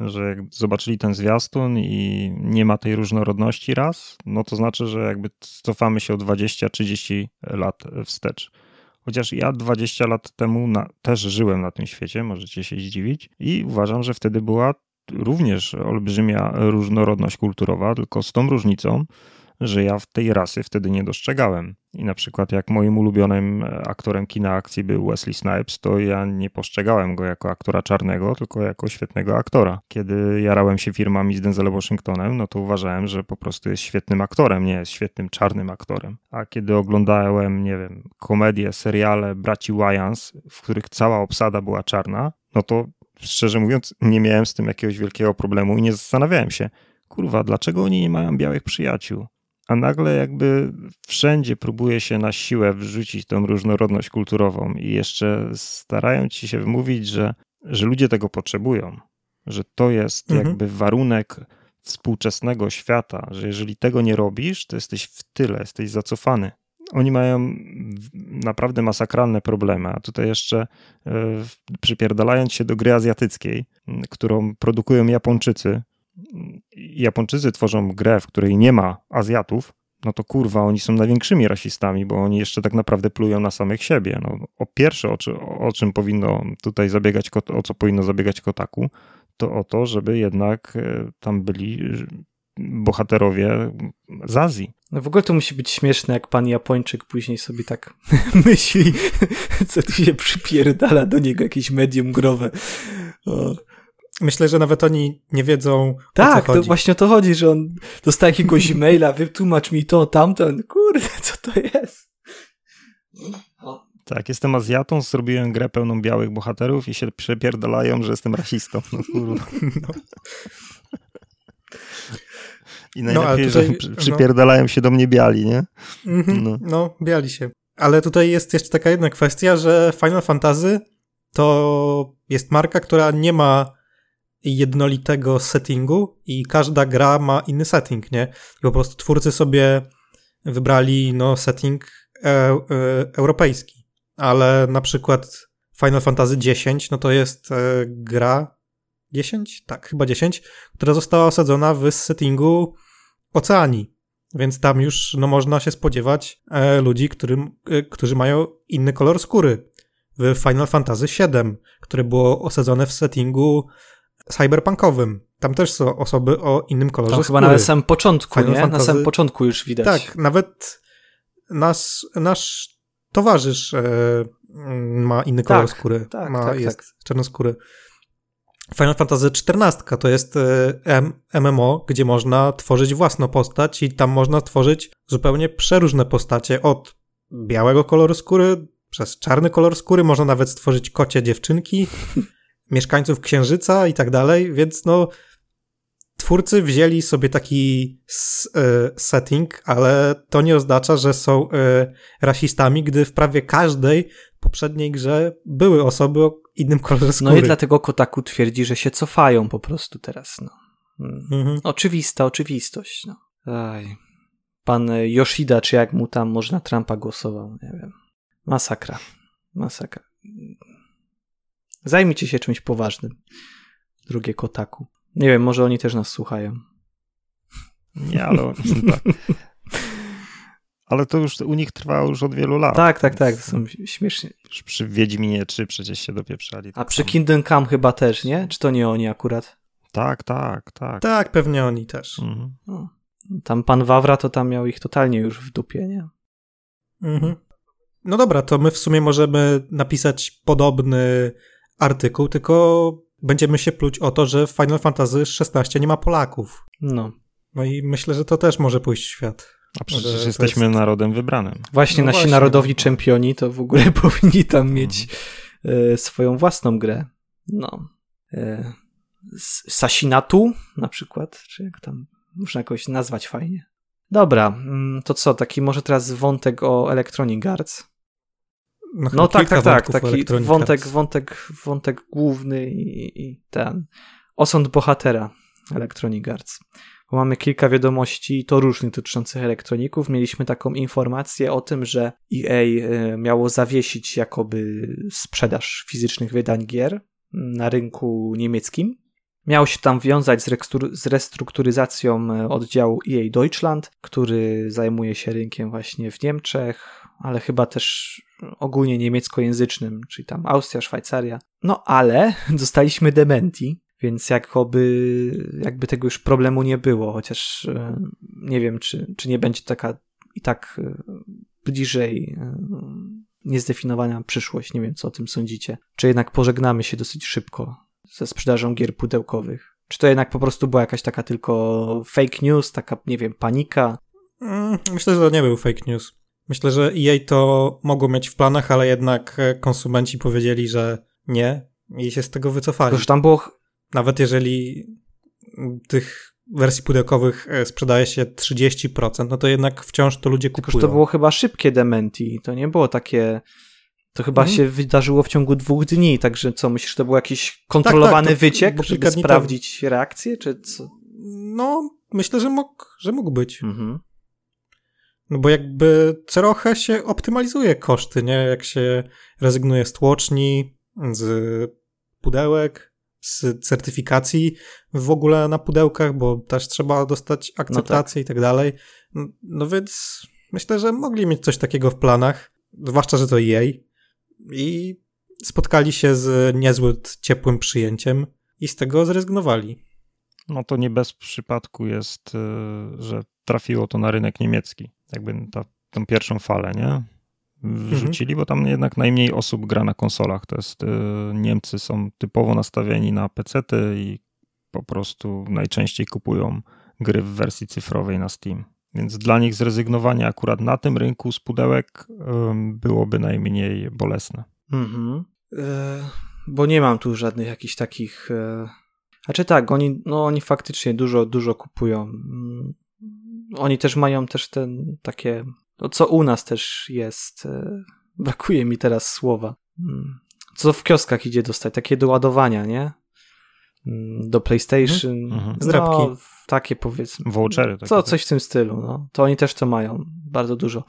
Że jak zobaczyli ten zwiastun i nie ma tej różnorodności raz, no to znaczy, że jakby cofamy się o 20-30 lat wstecz. Chociaż ja 20 lat temu na, też żyłem na tym świecie, możecie się zdziwić, i uważam, że wtedy była również olbrzymia różnorodność kulturowa, tylko z tą różnicą, że ja w tej rasy wtedy nie dostrzegałem. I na przykład jak moim ulubionym aktorem kina akcji był Wesley Snipes, to ja nie postrzegałem go jako aktora czarnego, tylko jako świetnego aktora. Kiedy jarałem się firmami z Denzelem Washingtonem, no to uważałem, że po prostu jest świetnym aktorem, nie jest świetnym czarnym aktorem. A kiedy oglądałem, nie wiem, komedie, seriale braci Wyans, w których cała obsada była czarna, no to szczerze mówiąc nie miałem z tym jakiegoś wielkiego problemu i nie zastanawiałem się, kurwa, dlaczego oni nie mają białych przyjaciół? A nagle jakby wszędzie próbuje się na siłę wrzucić tą różnorodność kulturową i jeszcze starają ci się wmówić, że, że ludzie tego potrzebują. że to jest Mhm. jakby warunek współczesnego świata, że jeżeli tego nie robisz, to jesteś w tyle, jesteś zacofany. Oni mają naprawdę masakralne problemy, a tutaj jeszcze e, przypierdalając się do gry azjatyckiej, którą produkują Japończycy. Japończycy tworzą grę, w której nie ma Azjatów, no to kurwa, oni są największymi rasistami, bo oni jeszcze tak naprawdę plują na samych siebie. No, o pierwsze, o, czy, o czym powinno tutaj zabiegać, o co powinno zabiegać Kotaku, to o to, żeby jednak e, tam byli e, bohaterowie z Azji. No w ogóle to musi być śmieszne, jak pan Japończyk później sobie tak [laughs] myśli, [laughs] co tu się przypierdala do niego, jakieś medium growe. O. Myślę, że nawet oni nie wiedzą, o Tak, co to właśnie o to chodzi, że on dostaje jakiegoś [laughs] maila, wytłumacz mi to, tamto, on, kurde, co to jest? Tak, jestem Azjatą, zrobiłem grę pełną białych bohaterów i się przepierdalają, że jestem rasistą. No kurwa. [laughs] I No, ale najlepiej, tutaj- że przy- no. przypierdalają się do mnie biali, nie? Mhm, No. no. biali się. Ale tutaj jest jeszcze taka jedna kwestia, że Final Fantasy to jest marka, która nie ma jednolitego settingu i każda gra ma inny setting, nie? I po prostu twórcy sobie wybrali no, setting e, e, europejski. Ale na przykład Final Fantasy X no to jest e, gra 10? Tak, chyba 10, która została osadzona w settingu Oceanii. Więc tam już no, można się spodziewać e, ludzi, którym, e, którzy mają inny kolor skóry. W Final Fantasy VII, które było osadzone w settingu cyberpunkowym. Tam też są osoby o innym kolorze chyba skóry. nawet na samym początku, Final nie? Na Fantasy- samym początku już widać. Tak, nawet nasz, nasz towarzysz e, mm, ma inny kolor Tak, skóry. tak, ma, tak, jest tak. czarnoskóry. Final Fantasy XIV to jest e, MMO, gdzie można tworzyć własną postać i tam można tworzyć zupełnie przeróżne postacie. Od białego koloru skóry przez czarny kolor skóry można nawet stworzyć kocie dziewczynki, [laughs] mieszkańców księżyca i tak dalej, więc no twórcy wzięli sobie taki e, setting, ale to nie oznacza, że są e, rasistami, gdy w prawie każdej poprzedniej grze były osoby o innym kolorze skóry. No i dlatego Kotaku twierdzi, że się cofają po prostu teraz, no. Mm. Mhm. Oczywista oczywistość, no. Aj. Pan Yoshida, czy jak mu tam może na Trumpa głosował, nie wiem. Masakra. Masakra. Zajmijcie się czymś poważnym. Drugie Kotaku. Nie wiem, może oni też nas słuchają. Nie, ale tak. Ale to już u nich trwa już od wielu lat. Tak, tak, tak. To są śmiesznie. Przy Wiedźminie 3 przecież się dopieprzali. A przy. Kingdom Come chyba też, nie? Czy to nie oni akurat? Tak, tak, tak. Tak, pewnie oni też. Mhm. No. Tam pan Wawra to tam miał ich totalnie już w dupie, nie? Mhm. No dobra, to my w sumie możemy napisać podobny artykuł, tylko będziemy się pluć o to, że w Final Fantasy XVI nie ma Polaków. No. No i myślę, że to też może pójść w świat. A przecież jesteśmy jest- narodem wybranym. Właśnie No nasi właśnie. narodowi czempioni to w ogóle [laughs] powinni tam Mhm. mieć e, swoją własną grę. No. S- Sasinatu na przykład, czy jak tam można jakoś nazwać fajnie. Dobra, mm, to co, taki może teraz wątek o Electronic Arts. No, No tak, tak, tak, taki wątek, wątek, wątek główny i, i ten. Osąd bohatera Electronic Arts. Bo mamy kilka wiadomości, i to różnych dotyczących elektroników. Mieliśmy taką informację o tym, że EA e, miało zawiesić jakoby sprzedaż fizycznych wydań gier na rynku niemieckim. Miało się tam wiązać z, restrukturyzacją e, oddziału EA Deutschland, który zajmuje się rynkiem właśnie w Niemczech, ale chyba też ogólnie niemieckojęzycznym, czyli tam Austria, Szwajcaria. No ale [laughs] dostaliśmy dementi, więc jakoby, jakby tego już problemu nie było, chociaż e, nie wiem, czy, czy nie będzie taka i tak e, bliżej e, niezdefiniowana przyszłość. Nie wiem, co o tym sądzicie. Czy jednak pożegnamy się dosyć szybko ze sprzedażą gier pudełkowych? Czy to jednak po prostu była jakaś taka tylko fake news, taka, nie wiem, panika? Mm, Myślę, że to nie był fake news. Myślę, że EA to mogło mieć w planach, ale jednak e, konsumenci powiedzieli, że nie i się z tego wycofali. Tylko, że tam było Nawet jeżeli tych wersji pudełkowych e, sprzedaje się 30%, no to jednak wciąż to ludzie Tylko, kupują. że to było chyba szybkie dementi. To nie było takie To chyba mhm. się wydarzyło w ciągu dwóch dni, także co, myślisz, to był jakiś kontrolowany tak, tak, wyciek, żeby sprawdzić to... reakcję, czy co? No, myślę, że mógł, że mógł być. Mhm. No bo jakby trochę się optymalizuje koszty, nie? Jak się rezygnuje z tłoczni, z pudełek, z certyfikacji w ogóle na pudełkach, bo też trzeba dostać akceptację no tak. i tak dalej. No więc myślę, że mogli mieć coś takiego w planach, zwłaszcza, że to jej i spotkali się z niezbyt ciepłym przyjęciem i z tego zrezygnowali. No to nie bez przypadku jest, y, że trafiło to na rynek niemiecki. Jakby ta, tą pierwszą falę, nie? Wrzucili, mhm. bo tam jednak najmniej osób gra na konsolach. To jest, y, Niemcy są typowo nastawieni na PC-ty i po prostu najczęściej kupują gry w wersji cyfrowej na Steam. Więc dla nich zrezygnowanie akurat na tym rynku z pudełek byłoby najmniej bolesne. Mhm. E, bo nie mam tu żadnych jakichś takich. E... Znaczy tak, oni, no, oni faktycznie dużo, dużo kupują. Oni też mają też ten takie. No, co u nas też jest. E... Brakuje mi teraz słowa. Mm, co w kioskach idzie dostać, takie do ładowania, nie? Mm, do PlayStation. Mhm. mhm. Zdrabki. No, takie powiedzmy. Vouchery. Takie co, coś w tym stylu. No. To oni też to mają. Bardzo dużo.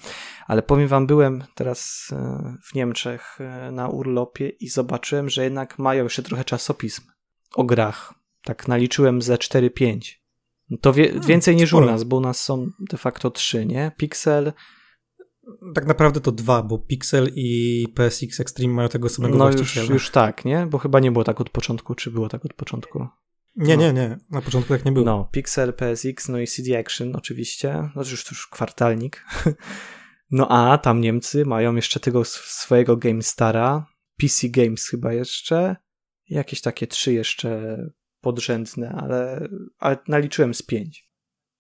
Ale powiem wam, byłem teraz e, w Niemczech e, na urlopie i zobaczyłem, że jednak mają jeszcze trochę czasopism o grach. Tak naliczyłem ze 4-5. To wie, hmm, więcej niż sporo. u nas, bo u nas są de facto trzy, nie? Pixel, tak naprawdę to dwa, bo Pixel i PSX Extreme mają tego samego no właściciela. Już, już tak, nie? Bo chyba nie było tak od początku, czy było tak od początku? Nie, no. nie, nie. Na początku tak nie było. No, Pixel, PSX, no i CD Action oczywiście. No już, już kwartalnik. [laughs] No a tam Niemcy mają jeszcze tego swojego GameStara, PC Games chyba jeszcze, jakieś takie trzy jeszcze podrzędne, ale, ale naliczyłem z pięć.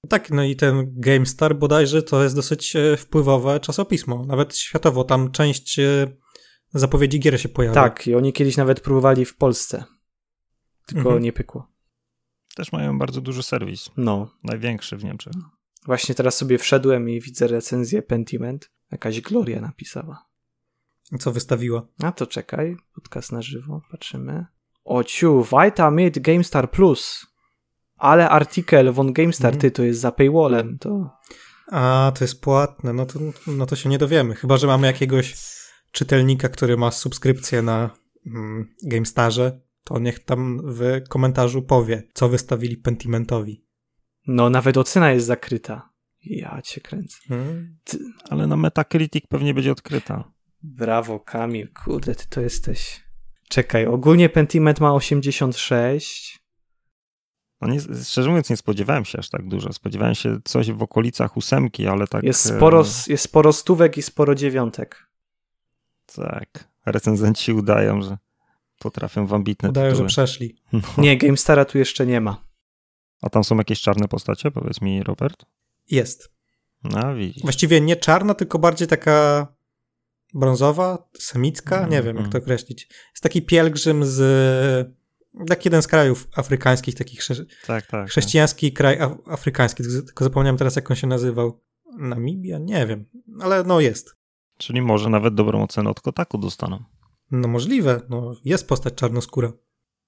Tak, no i ten GameStar bodajże to jest dosyć e, wpływowe czasopismo. Nawet światowo tam część e, zapowiedzi gier się pojawia. Tak, i oni kiedyś nawet próbowali w Polsce. Tylko mhm. nie pykło. Też mają bardzo duży serwis. No. Największy w Niemczech. Właśnie teraz sobie wszedłem i widzę recenzję Pentiment. Jakaś Gloria napisała. Co wystawiła? A to czekaj, podcast na żywo, patrzymy. Ociu, Vita Mid GameStar Plus ale artykel von GameStar, ty, to jest za paywallem, to... A, to jest płatne, no to, no to się nie dowiemy, chyba, że mamy jakiegoś czytelnika, który ma subskrypcję na mm, GameStarze, to niech tam w komentarzu powie, co wystawili Pentimentowi. No, nawet ocena jest zakryta. Ja cię kręcę. Hmm. Ty... Ale na Metacritic pewnie będzie odkryta. Brawo, Kamil, kurde, ty to jesteś... Czekaj, ogólnie Pentiment ma 86, no nie, szczerze mówiąc, nie spodziewałem się aż tak dużo. Spodziewałem się coś w okolicach ósemki, ale tak. Jest sporo, e, jest sporo stówek i sporo dziewiątek. Tak. Recenzenci udają, że potrafią w ambitne Udają, tytuły. że przeszli. No. Nie, GameStara tu jeszcze nie ma. A tam są jakieś czarne postacie, powiedz mi, Robert? Jest. No, widzisz. Właściwie nie czarna, tylko bardziej taka brązowa, semicka, nie wiem jak to określić. Jest taki pielgrzym z tak jeden z krajów afrykańskich, takich chrze tak, tak, chrześcijański tak. kraj af afrykański, tylko zapomniałem teraz jak on się nazywał. Namibia? Nie wiem, ale no jest. Czyli może nawet dobrą ocenę od Kotaku dostaną. No możliwe, no jest postać czarnoskóra.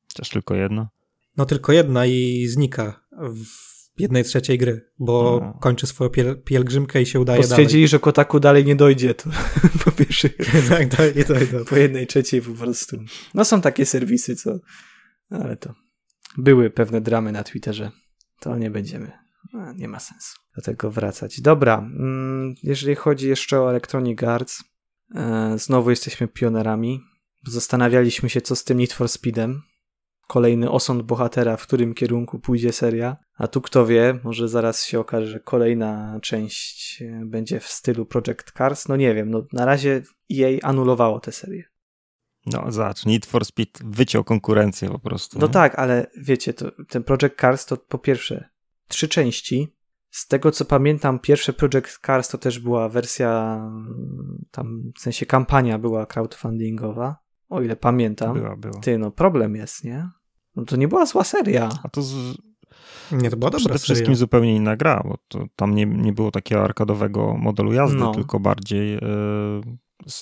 Chociaż tylko jedna? No tylko jedna i znika w jednej trzeciej gry, bo no. kończy swoją piel pielgrzymkę i się udaje bo stwierdzili, dalej. że Kotaku dalej nie dojdzie, to [laughs] po pierwsze. [laughs] tak, dalej nie dojdą. Po jednej trzeciej po prostu. No są takie serwisy, co ale to były pewne dramy na Twitterze. To nie będziemy. Nie ma sensu do tego wracać. Dobra, mm, jeżeli chodzi jeszcze o Electronic Arts, e, znowu jesteśmy pionerami. Zastanawialiśmy się, co z tym Need for Speedem. Kolejny osąd bohatera, w którym kierunku pójdzie seria. A tu kto wie, może zaraz się okaże, że kolejna część e, będzie w stylu Project Cars. No nie wiem, no na razie jej anulowało tę serię. No, zobacz, Need for Speed wyciął konkurencję po prostu. No nie? tak, ale wiecie, to, ten Project Cars to po pierwsze trzy części. Z tego co pamiętam, pierwsze Project Cars to też była wersja, tam w sensie kampania była crowdfundingowa, o ile pamiętam. Była, była. Ty, no problem jest, nie? No to nie była zła seria. A to z... Nie, to była dobra Przede seria. wszystkim zupełnie inna gra, bo to, tam nie, nie było takiego arkadowego modelu jazdy, no. tylko bardziej yy,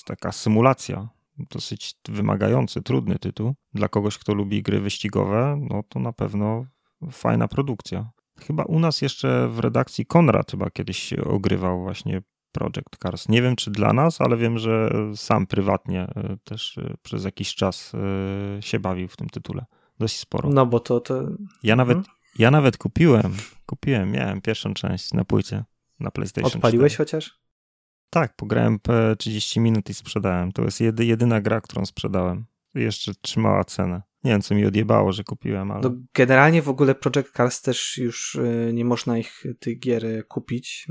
taka symulacja dosyć wymagający, trudny tytuł. Dla kogoś, kto lubi gry wyścigowe, no to na pewno fajna produkcja. Chyba u nas jeszcze w redakcji Konrad chyba kiedyś ogrywał właśnie Project Cars. Nie wiem, czy dla nas, ale wiem, że sam prywatnie e, też e, przez jakiś czas e, się bawił w tym tytule. Dość sporo. No bo to... to... Ja nawet, hmm? ja nawet kupiłem, kupiłem, miałem pierwszą część na płycie na PlayStation Odpaliłeś 4. chociaż? Tak, pograłem 30 minut i sprzedałem. To jest jedy, jedyna gra, którą sprzedałem. Jeszcze trzymała cenę. Nie wiem, co mi odjebało, że kupiłem, ale... No, generalnie w ogóle Project Cars też już nie można ich, tych gier kupić.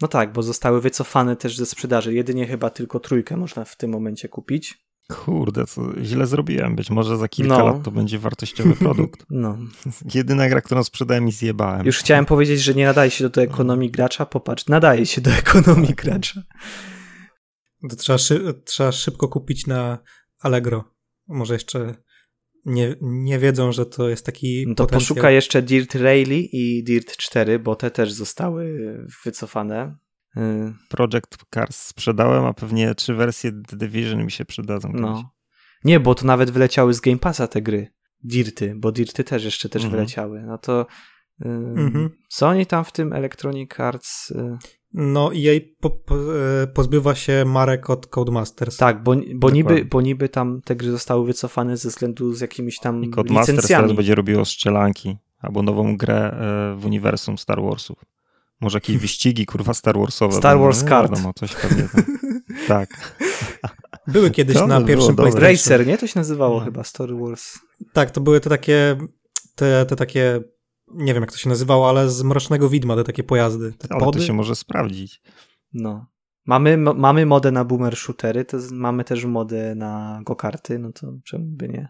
No tak, bo zostały wycofane też ze sprzedaży. Jedynie chyba tylko trójkę można w tym momencie kupić. Kurde, co źle zrobiłem. Być może za kilka no. lat to będzie wartościowy [laughs] produkt. No. Jedyna gra, którą sprzedałem i zjebałem. Już chciałem powiedzieć, że nie nadaje się do ekonomii gracza. Popatrz, nadaje się do ekonomii gracza. To trzeba, szy trzeba szybko kupić na Allegro. Może jeszcze nie, nie wiedzą, że to jest taki. No to potencjał. poszukaj jeszcze Dirt Rally i Dirt 4, bo te też zostały wycofane. Y, Project Cars sprzedałem, a pewnie trzy wersje The Division mi się przydadzą. No. Nie, bo to nawet wyleciały z Game Passa te gry. Dirty, bo Dirty też jeszcze też mhm. wyleciały. No to yy, mhm. co oni tam w tym Electronic Arts... Yy... No i jej po, po, e, pozbywa się marek od Codemasters. Tak, bo, bo, niby, bo niby tam te gry zostały wycofane ze względu z jakimiś tam I Codemasters licencjami. teraz będzie robiło strzelanki albo nową grę e, w uniwersum Star Warsów. Może jakieś [laughs] wyścigi, kurwa, Star Warsowe. Star Wars no, Kart. Wiadomo, coś pewnie tam. [laughs] tak. Były [laughs] kiedyś to na pierwszym PlayStation. Racer, nie? To się nazywało no. chyba, Star Wars. Tak, to były te takie, te, te takie nie wiem jak to się nazywało, ale z Mrocznego Widma te takie pojazdy. Te ale pody. to się może sprawdzić. No. Mamy, mamy modę na boomer shootery, to mamy też modę na go-karty, no to czemu by nie?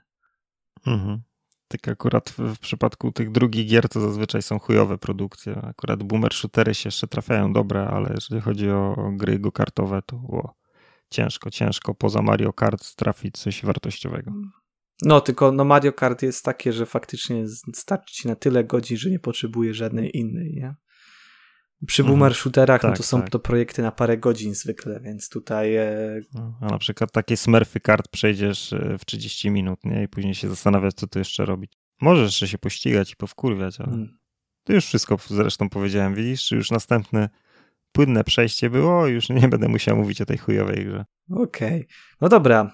Mhm. Tak akurat w, w, przypadku tych drugich gier to zazwyczaj są chujowe produkcje. Akurat boomer shootery się jeszcze trafiają dobre, ale jeżeli chodzi o, gry go-kartowe, to o, ciężko, ciężko poza Mario Kart trafić coś wartościowego. No, tylko no Mario Kart jest takie, że faktycznie starczy ci na tyle godzin, że nie potrzebuje żadnej innej, nie? Przy mhm. boomer shooterach tak, no to są tak. to projekty na parę godzin zwykle, więc tutaj... E... No, a na przykład takie smurfy kart przejdziesz e, w 30 minut, nie? I później się zastanawiać, co tu jeszcze robić. Możesz jeszcze się pościgać i powkurwiać, ale... Hmm. To już wszystko zresztą powiedziałem, widzisz? Już następne płynne przejście było, już nie będę musiał mówić o tej chujowej grze. Okej. Okay. No dobra.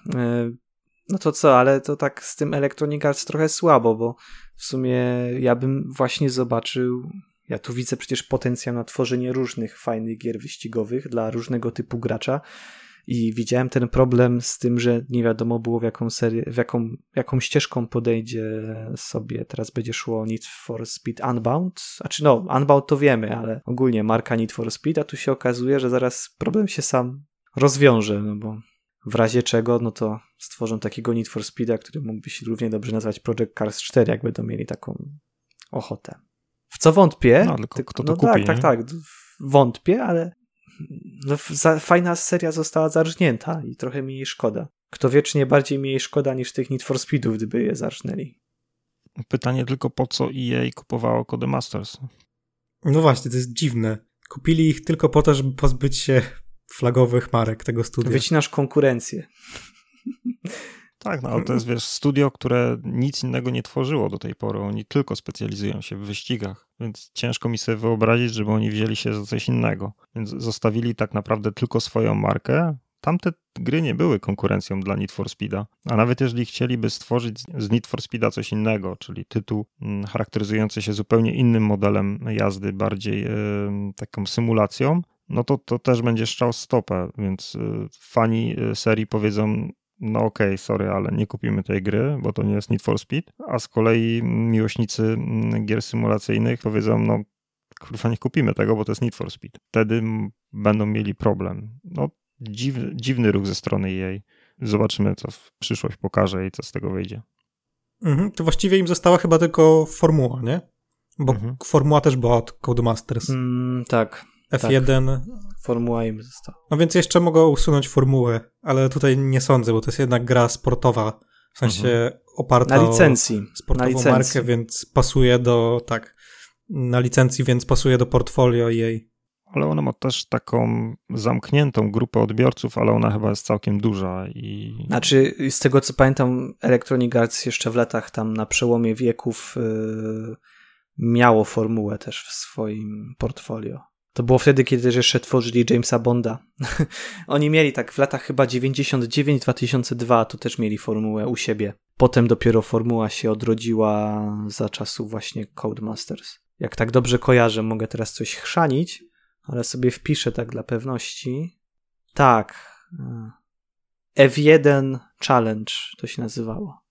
No to co, ale to tak z tym Electronic Arts trochę słabo, bo w sumie ja bym właśnie zobaczył ja tu widzę przecież potencjał na tworzenie różnych fajnych gier wyścigowych dla różnego typu gracza. I widziałem ten problem z tym, że nie wiadomo było w jaką serię, w jaką, jaką ścieżką podejdzie sobie. Teraz będzie szło Need for Speed Unbound. Znaczy no, Unbound to wiemy, ale ogólnie marka Need for Speed, a tu się okazuje, że zaraz problem się sam rozwiąże, no bo w razie czego, no to stworzą takiego Need for Speeda, który mógłby się równie dobrze nazwać Project Cars 4, jak będą mieli taką ochotę. W co wątpię. No, tylko kto to no, kupi, tak, tak, tak. Wątpię, ale no, za, fajna seria została zarżnięta i trochę mi jej szkoda. Kto wiecznie bardziej mi jej szkoda niż tych Need for Speedów, gdyby je zarżnęli. Pytanie tylko po co EA kupowało Codemasters? No właśnie, to jest dziwne. Kupili ich tylko po to, żeby pozbyć się flagowych marek tego studia. Wycinasz konkurencję. Tak, no ale to jest, wiesz, studio, które nic innego nie tworzyło do tej pory. Oni tylko specjalizują się w wyścigach, więc ciężko mi sobie wyobrazić, żeby oni wzięli się za coś innego. Więc zostawili tak naprawdę tylko swoją markę. Tamte gry nie były konkurencją dla Need for Speeda, a nawet jeżeli chcieliby stworzyć z Need for Speeda coś innego, czyli tytuł mm, charakteryzujący się zupełnie innym modelem jazdy, bardziej yy, taką symulacją, no to to też będzie strzał stopę, więc yy, fani y, serii powiedzą, no okej, okay, sorry, ale nie kupimy tej gry, bo to nie jest Need for Speed, a z kolei miłośnicy mm, gier symulacyjnych powiedzą, no kurwa nie kupimy tego, bo to jest Need for Speed. Wtedy będą mieli problem. No dziw, dziwny ruch ze strony jej. Zobaczymy, co w przyszłość pokaże i co z tego wyjdzie. Mhm, to właściwie im została chyba tylko formuła, nie? Bo mhm. formuła też była od Codemasters. Mm, tak. F1. Tak. Formuła im została. No więc jeszcze mogą usunąć formułę, ale tutaj nie sądzę, bo to jest jednak gra sportowa, w sensie mhm. oparta na licencji. o sportową na licencji. markę, więc pasuje do, tak, na licencji, więc pasuje do portfolio jej. ale ona ma też taką zamkniętą grupę odbiorców, ale ona chyba jest całkiem duża i... Znaczy, z tego co pamiętam, Electronic Arts jeszcze w latach tam na przełomie wieków yy, miało formułę też w swoim portfolio. To było wtedy, kiedy jeszcze tworzyli Jamesa Bonda. [laughs] Oni mieli tak w latach chyba 99-2002, to też mieli formułę u siebie. Potem dopiero formuła się odrodziła za czasów właśnie Codemasters. Jak tak dobrze kojarzę, mogę teraz coś chrzanić, ale sobie wpiszę tak dla pewności. Tak. e, F1 Challenge to się nazywało.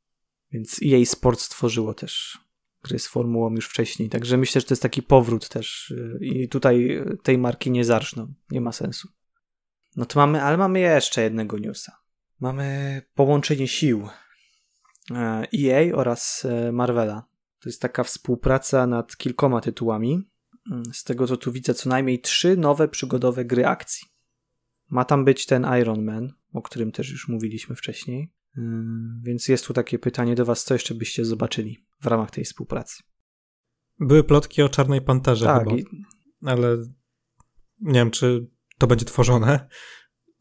Więc EA Sports stworzyło też gry z formułą już wcześniej. Także myślę, że to jest taki powrót też y, i tutaj tej marki nie zarżną. Nie ma sensu. No to mamy, ale mamy jeszcze jednego newsa. Mamy połączenie sił e, EA oraz e, Marvela. To jest taka współpraca nad kilkoma tytułami. Mm, Z tego co tu widzę, co najmniej trzy nowe przygodowe gry akcji. Ma tam być ten Iron Man, o którym też już mówiliśmy wcześniej. Ym, Więc jest tu takie pytanie do Was, co jeszcze byście zobaczyli w ramach tej współpracy? Były plotki o Czarnej Panterze tak, chyba, i, ale nie wiem, czy to będzie tworzone.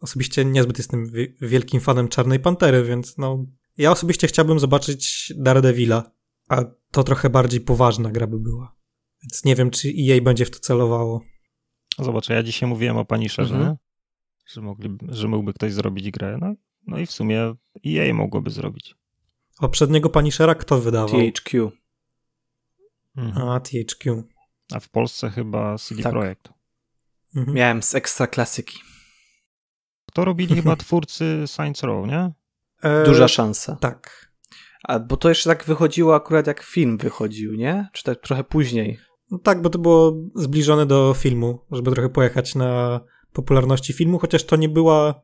Osobiście niezbyt jestem wi- wielkim fanem Czarnej Pantery, więc no... Ja osobiście chciałbym zobaczyć Daredevila, a to trochę bardziej poważna gra by była. Więc nie wiem, czy EA będzie w to celowało. Zobacz, ja dzisiaj mówiłem o Punisherze, Mhm. nie? że, mogli, że mógłby ktoś zrobić grę. No, no i w sumie EA mogłoby zrobić. Poprzedniego Punishera kto wydawał? THQ. Mhm. A, THQ. A w Polsce chyba CD Tak. Projekt. Mhm. Miałem z ekstra klasyki. To robili chyba twórcy Saints Row, nie? E, Duża szansa. Tak. A, bo to jeszcze tak wychodziło akurat jak film wychodził, nie? Czy tak trochę później? No tak, bo to było zbliżone do filmu, żeby trochę pojechać na popularności filmu, chociaż to nie była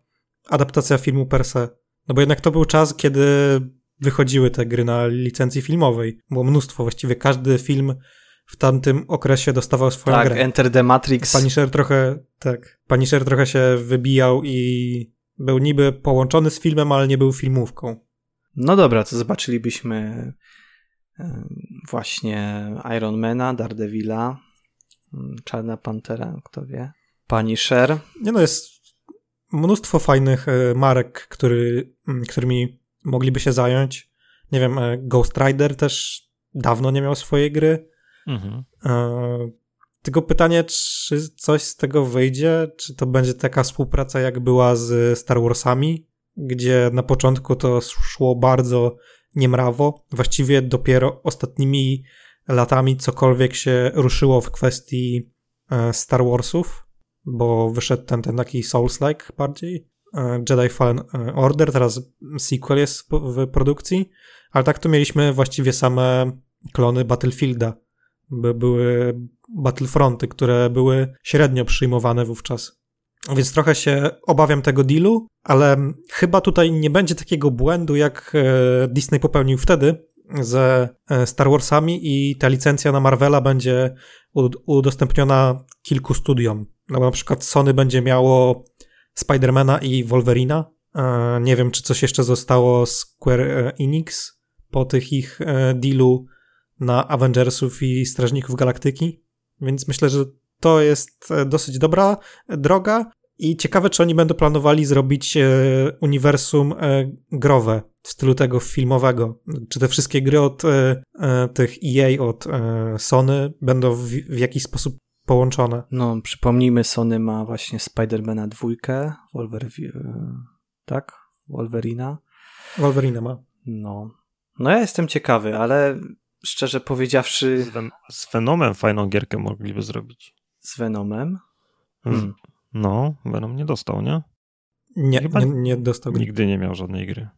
adaptacja filmu per se. No bo jednak to był czas, kiedy wychodziły te gry na licencji filmowej. Było mnóstwo, właściwie każdy film w tamtym okresie dostawał swoją tak, grę. Enter the Matrix. Punisher trochę, tak, Punisher trochę się wybijał i był niby połączony z filmem, ale nie był filmówką. No dobra, to zobaczylibyśmy właśnie Ironmana, Daredevila, mm, Czarna Pantera, kto wie. Punisher. Nie no, jest mnóstwo fajnych e, marek, który, m, którymi mogliby się zająć. Nie wiem, e, Ghost Rider też dawno nie miał swojej gry. Mhm. E, Tylko pytanie, czy coś z tego wyjdzie? Czy to będzie taka współpraca, jak była z Star Warsami, gdzie na początku to szło bardzo niemrawo. Właściwie dopiero ostatnimi latami cokolwiek się ruszyło w kwestii e, Star Warsów, bo wyszedł ten, ten taki Souls-like bardziej. E, Jedi Fallen e, Order, teraz sequel jest w, produkcji, ale tak to mieliśmy właściwie same klony Battlefielda. By były Battlefronty, które były średnio przyjmowane wówczas. Więc trochę się obawiam tego dealu, ale chyba tutaj nie będzie takiego błędu, jak e, Disney popełnił wtedy ze Star Warsami i ta licencja na Marvela będzie ud- udostępniona kilku studiom. No na przykład Sony będzie miało Spidermana i Wolverina. E, Nie wiem, czy coś jeszcze zostało Square e, Enix po tych ich e, dealu na Avengersów i Strażników Galaktyki. Więc myślę, że to jest dosyć dobra droga i ciekawe, czy oni będą planowali zrobić uniwersum growe w stylu tego filmowego. Czy te wszystkie gry od tych EA, od Sony będą w, w jakiś sposób połączone. No, przypomnijmy, Sony ma właśnie Spidermana dwójkę, Wolverine, tak? Wolverina. Wolverine ma. No. No ja jestem ciekawy, ale szczerze powiedziawszy Z, Ven- z Venomem fajną gierkę mogliby zrobić. z Venomem. Hmm. No, Venom nie dostał, nie? Nie, Chyba nie, nie dostał. Nigdy nie miał żadnej gry.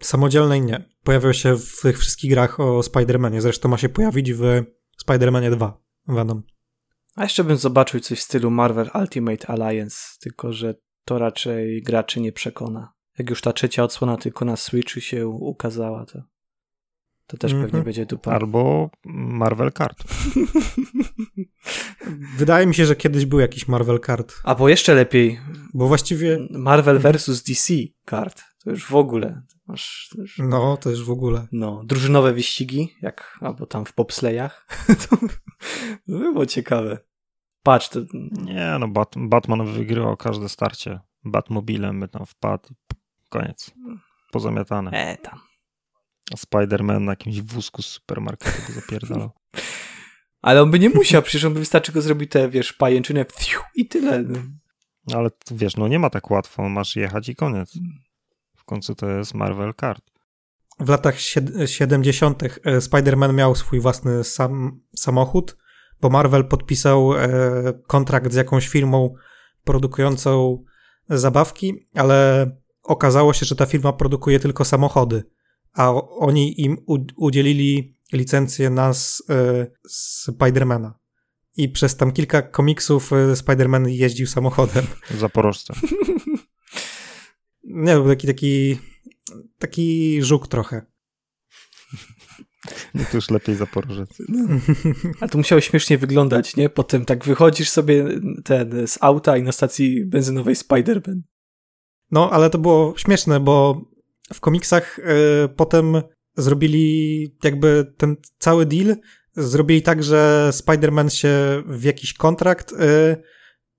Samodzielnej nie. Pojawiał się w tych wszystkich grach o Spider-Manie. Zresztą ma się pojawić w Spider-Manie 2. Venom. A jeszcze bym zobaczył coś w stylu Marvel Ultimate Alliance, tylko że to raczej graczy nie przekona. Jak już ta trzecia odsłona tylko na Switchu się ukazała, to, to też Mhm. pewnie będzie dupa. Albo Marvel Kart. [laughs] Wydaje mi się, że kiedyś był jakiś Marvel Card. Albo jeszcze lepiej, Bo właściwie, Marvel vs DC kart. To już w ogóle. Masz to już, no to już w ogóle. no, drużynowe wyścigi, jak albo tam w popslejach. [laughs] to by było ciekawe. Patrz, to... Nie, no Bat Batman wygrywał każde starcie. Batmobilem by tam wpadł. Koniec. Pozamiatane. E, tam. A Spider-Man na jakimś wózku z supermarketu by zapierdalał. [laughs] Ale on by nie musiał, przecież on by wystarczy go zrobić te, wiesz, pajęczynę i tyle. Ale wiesz, no nie ma tak łatwo, masz jechać i koniec. Końcu to jest Marvel Card. W latach 70. E, Spider-Man miał swój własny sam, samochód, bo Marvel podpisał e, kontrakt z jakąś firmą produkującą zabawki, ale okazało się, że ta firma produkuje tylko samochody, a oni im udzielili licencję na e, Spidermana. I przez tam kilka komiksów Spider-Man jeździł samochodem. Zaporożce. [laughs] Nie, był taki, taki, taki żuk trochę. [laughs] No to już lepiej Zaporożec. A to musiało śmiesznie wyglądać, nie? Potem tak wychodzisz sobie ten z auta i na stacji benzynowej Spider-Man. No, ale to było śmieszne, bo w komiksach y, potem zrobili jakby ten cały deal, zrobili tak, że Spider-Man się w jakiś kontrakt y,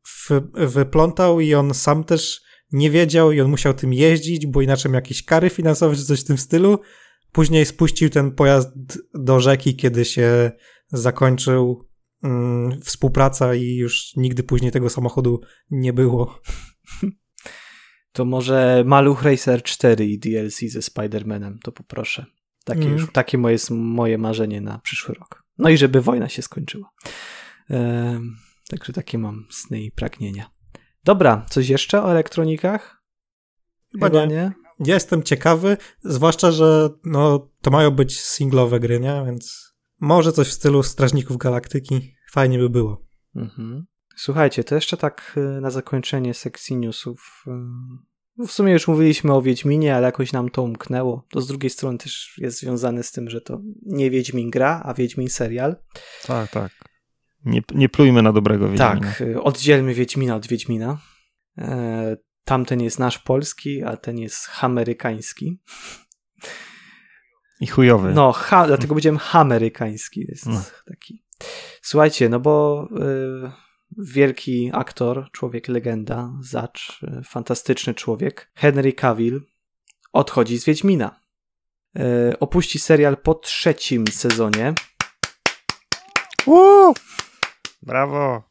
w, wyplątał i on sam też nie wiedział i on musiał tym jeździć, bo inaczej miał jakieś kary finansowe czy coś w tym stylu. Później spuścił ten pojazd do rzeki, kiedy się zakończył mm, współpraca i już nigdy później tego samochodu nie było. [laughs] To może Maluch Racer 4 i DLC ze Spider-Manem, to poproszę. Takie, mm. już, takie moje, moje marzenie na przyszły rok. No i żeby wojna się skończyła. Ehm, także takie mam sny i pragnienia. Dobra, coś jeszcze o elektronikach? Chyba nie. nie. Jestem ciekawy, zwłaszcza, że no, to mają być singlowe gry, nie? Więc może coś w stylu Strażników Galaktyki. Fajnie by było. Mhm. Słuchajcie, to jeszcze tak y, na zakończenie sekcji newsów. Y, w sumie już mówiliśmy o Wiedźminie, ale jakoś nam to umknęło. To z drugiej strony też jest związane z tym, że to nie Wiedźmin gra, a Wiedźmin serial. Tak, tak. Nie, nie plujmy na dobrego Wiedźmina. Tak, y, oddzielmy Wiedźmina od Wiedźmina. E, tamten jest nasz polski, a ten jest amerykański. I chujowy. No, ha, dlatego powiedziałem amerykański. Jest no. taki. Słuchajcie, no bo y, wielki aktor, człowiek legenda, zacz, y, fantastyczny człowiek, Henry Cavill odchodzi z Wiedźmina. Y, opuści serial po trzecim sezonie. Uuu! Brawo!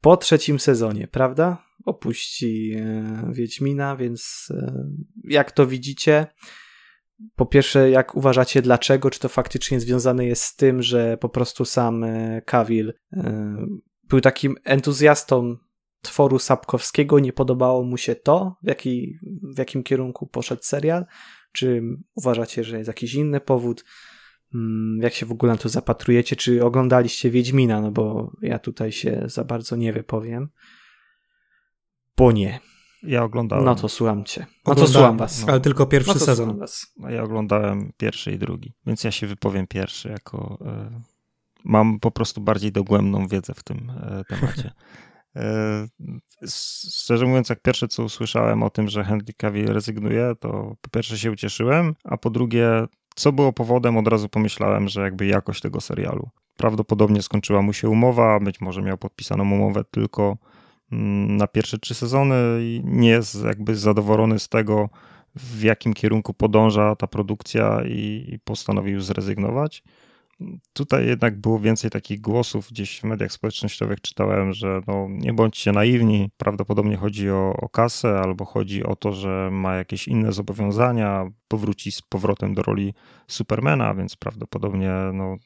Po trzecim sezonie, prawda? Opuści e, Wiedźmina, więc e, jak to widzicie, po pierwsze, jak uważacie, dlaczego? Czy to faktycznie związane jest z tym, że po prostu sam e, Cavill był takim entuzjastą tworu Sapkowskiego, nie podobało mu się to, w, jaki, w jakim kierunku poszedł serial? Czy uważacie, że jest jakiś inny powód? Mm, jak się w ogóle na to zapatrujecie? Czy oglądaliście Wiedźmina? No bo ja tutaj się za bardzo nie wypowiem. Bo nie. Ja oglądałem. No to słucham cię. No to słucham was. Ale tylko pierwszy no sezon. Was. No ja oglądałem pierwszy i drugi, więc ja się wypowiem pierwszy jako... E, mam po prostu bardziej dogłębną wiedzę w tym e, temacie. [laughs] E, szczerze mówiąc, jak pierwsze co usłyszałem o tym, że Henry Cavill rezygnuje, to po pierwsze się ucieszyłem, a po drugie co było powodem, od razu pomyślałem, że jakby jakość tego serialu. Prawdopodobnie skończyła mu się umowa, być może miał podpisaną umowę tylko mm, na pierwsze trzy sezony i nie jest jakby zadowolony z tego, w jakim kierunku podąża ta produkcja i postanowił zrezygnować. Tutaj jednak było więcej takich głosów gdzieś w mediach społecznościowych czytałem, że no, nie bądźcie naiwni, prawdopodobnie chodzi o, o kasę albo chodzi o to, że ma jakieś inne zobowiązania, powróci z powrotem do roli Supermana, więc prawdopodobnie no,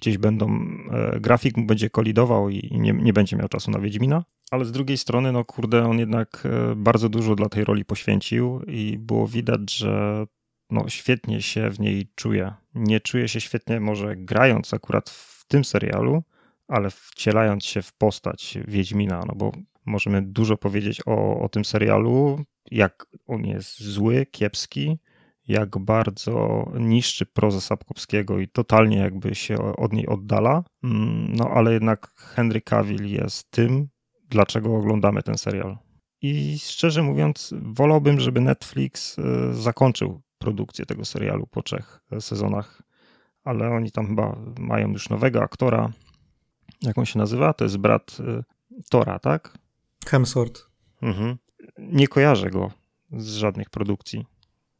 gdzieś będą, e, grafik mu będzie kolidował i, nie, nie będzie miał czasu na Wiedźmina. Ale z drugiej strony, no kurde, on jednak e, bardzo dużo dla tej roli poświęcił i było widać, że no, świetnie się w niej czuje. Nie czuje się świetnie może grając akurat w tym serialu, ale wcielając się w postać Wiedźmina, no bo możemy dużo powiedzieć o, o tym serialu, jak on jest zły, kiepski, jak bardzo niszczy prozę Sapkowskiego i totalnie jakby się od niej oddala. Mm, no ale jednak Henry Cavill jest tym, dlaczego oglądamy ten serial. I szczerze mówiąc, wolałbym, żeby Netflix y, zakończył produkcję tego serialu po trzech sezonach, ale oni tam chyba mają już nowego aktora, Jak on się nazywa? To jest brat y, Tora, tak? Hemsworth. Mhm. Nie kojarzę go z żadnych produkcji.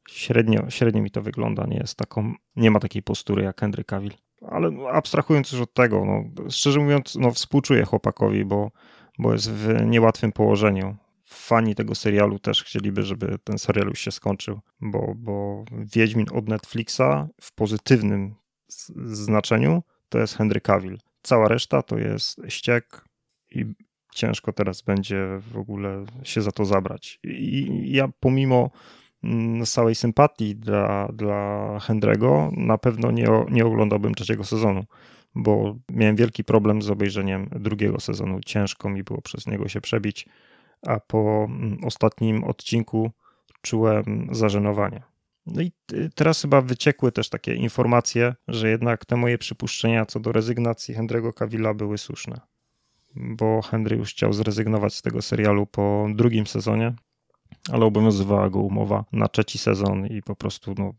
Średnio, średnio mi to wygląda, nie jest taką, nie ma takiej postury jak Henry Cavill. Ale abstrahując już od tego, no, szczerze mówiąc, no, współczuję chłopakowi, bo, bo jest w niełatwym położeniu. Fani tego serialu też chcieliby, żeby ten serial już się skończył, bo, bo Wiedźmin od Netflixa w pozytywnym znaczeniu to jest Henry Cavill. Cała reszta to jest ściek i ciężko teraz będzie w ogóle się za to zabrać. I ja pomimo mm, całej sympatii dla, dla Hendrego na pewno nie, nie oglądałbym trzeciego sezonu, bo miałem wielki problem z obejrzeniem drugiego sezonu. Ciężko mi było przez niego się przebić, a po mm, ostatnim odcinku czułem zażenowanie. No i teraz chyba wyciekły też takie informacje, że jednak te moje przypuszczenia co do rezygnacji Hendrego Cavilla były słuszne bo Henry już chciał zrezygnować z tego serialu po drugim sezonie, ale obowiązywała go umowa na trzeci sezon i po prostu no,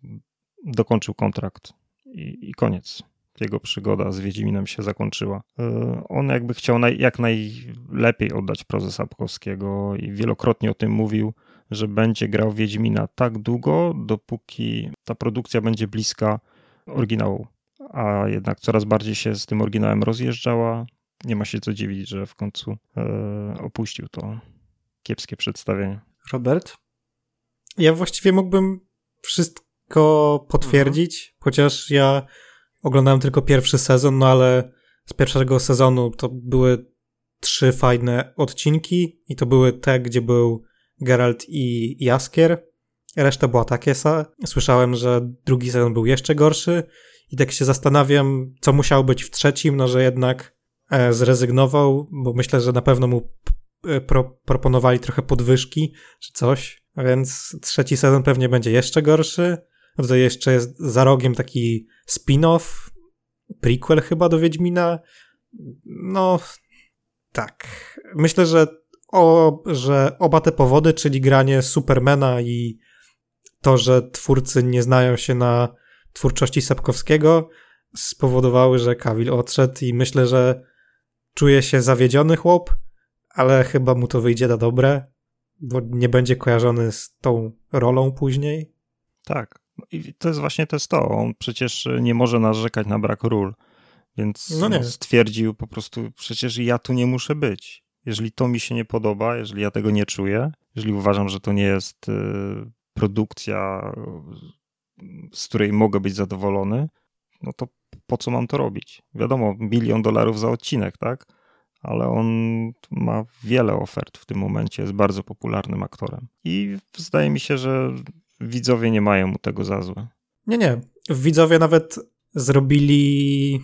dokończył kontrakt i, i koniec. Jego przygoda z Wiedźminem się zakończyła. E, on jakby chciał naj, jak najlepiej oddać prozę Sapkowskiego i wielokrotnie o tym mówił, że będzie grał Wiedźmina tak długo, dopóki ta produkcja będzie bliska oryginału. A jednak coraz bardziej się z tym oryginałem rozjeżdżała, nie ma się co dziwić, że w końcu e, opuścił to kiepskie przedstawienie. Robert? Ja właściwie mógłbym wszystko potwierdzić, mhm. chociaż ja oglądałem tylko pierwszy sezon, no ale z pierwszego sezonu to były trzy fajne odcinki i to były te, gdzie był Geralt i Jaskier. Reszta była takie Słyszałem, że drugi sezon był jeszcze gorszy i tak się zastanawiam, co musiało być w trzecim, no że jednak E, zrezygnował, bo myślę, że na pewno mu e, pro, proponowali trochę podwyżki czy coś, więc trzeci sezon pewnie będzie jeszcze gorszy. Tutaj jeszcze jest za rogiem taki spin-off, prequel chyba do Wiedźmina. No, tak. Myślę, że, o, że oba te powody, czyli granie Supermana i to, że twórcy nie znają się na twórczości Sapkowskiego, spowodowały, że Kawil odszedł i myślę, że czuje się zawiedziony chłop, ale chyba mu to wyjdzie na dobre, bo nie będzie kojarzony z tą rolą później. Tak. I to jest właśnie to jest to. On przecież nie może narzekać na brak ról, więc no stwierdził po prostu, przecież ja tu nie muszę być. Jeżeli to mi się nie podoba, jeżeli ja tego nie czuję, jeżeli uważam, że to nie jest y, produkcja, z której mogę być zadowolony, no to po co mam to robić? Wiadomo, milion dolarów za odcinek, tak? Ale on ma wiele ofert w tym momencie, jest bardzo popularnym aktorem. I zdaje mi się, że widzowie nie mają mu tego za złe. Nie, nie. Widzowie nawet zrobili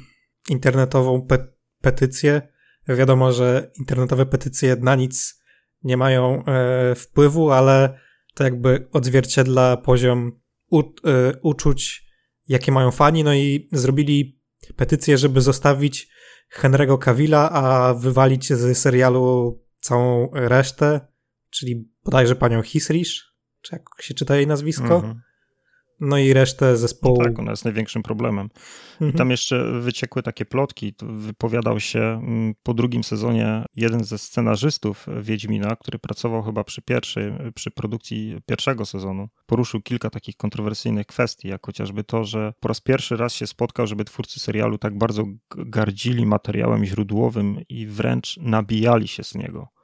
internetową pe petycję. Wiadomo, że internetowe petycje na nic nie mają e, wpływu, ale to jakby odzwierciedla poziom u, e, uczuć, jakie mają fani, no i zrobili petycję, żeby zostawić Henry'ego Cavilla, a wywalić z serialu całą resztę, czyli bodajże panią Hisrish, czy jak się czyta jej nazwisko. Mhm. No i resztę zespołu. No tak, ona jest największym problemem. Mhm. I tam jeszcze wyciekły takie plotki. Wypowiadał się mm, po drugim sezonie jeden ze scenarzystów Wiedźmina, który pracował chyba przy pierwszej, przy produkcji pierwszego sezonu. Poruszył kilka takich kontrowersyjnych kwestii, jak chociażby to, że po raz pierwszy raz się spotkał, żeby twórcy serialu tak bardzo gardzili materiałem źródłowym i wręcz nabijali się z niego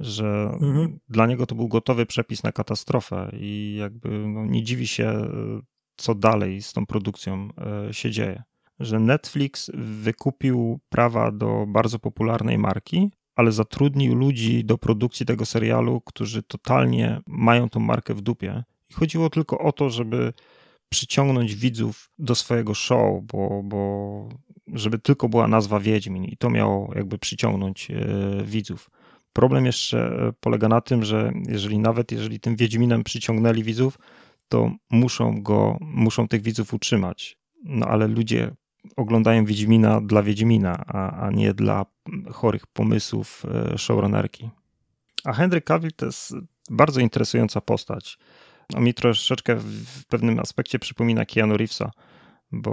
że mhm. dla niego to był gotowy przepis na katastrofę i jakby no, nie dziwi się, co dalej z tą produkcją e, się dzieje. Że Netflix wykupił prawa do bardzo popularnej marki, ale zatrudnił ludzi do produkcji tego serialu, którzy totalnie mają tą markę w dupie. I chodziło tylko o to, żeby przyciągnąć widzów do swojego show, bo, bo żeby tylko była nazwa Wiedźmin i to miało jakby przyciągnąć e, widzów. Problem jeszcze e, polega na tym, że jeżeli nawet jeżeli tym Wiedźminem przyciągnęli widzów, to muszą go, muszą tych widzów utrzymać. No ale ludzie oglądają Wiedźmina dla Wiedźmina, a, a nie dla chorych pomysłów e, showrunnerki. A Henry Cavill to jest bardzo interesująca postać. On mi troszeczkę w pewnym aspekcie przypomina Keanu Reevesa, bo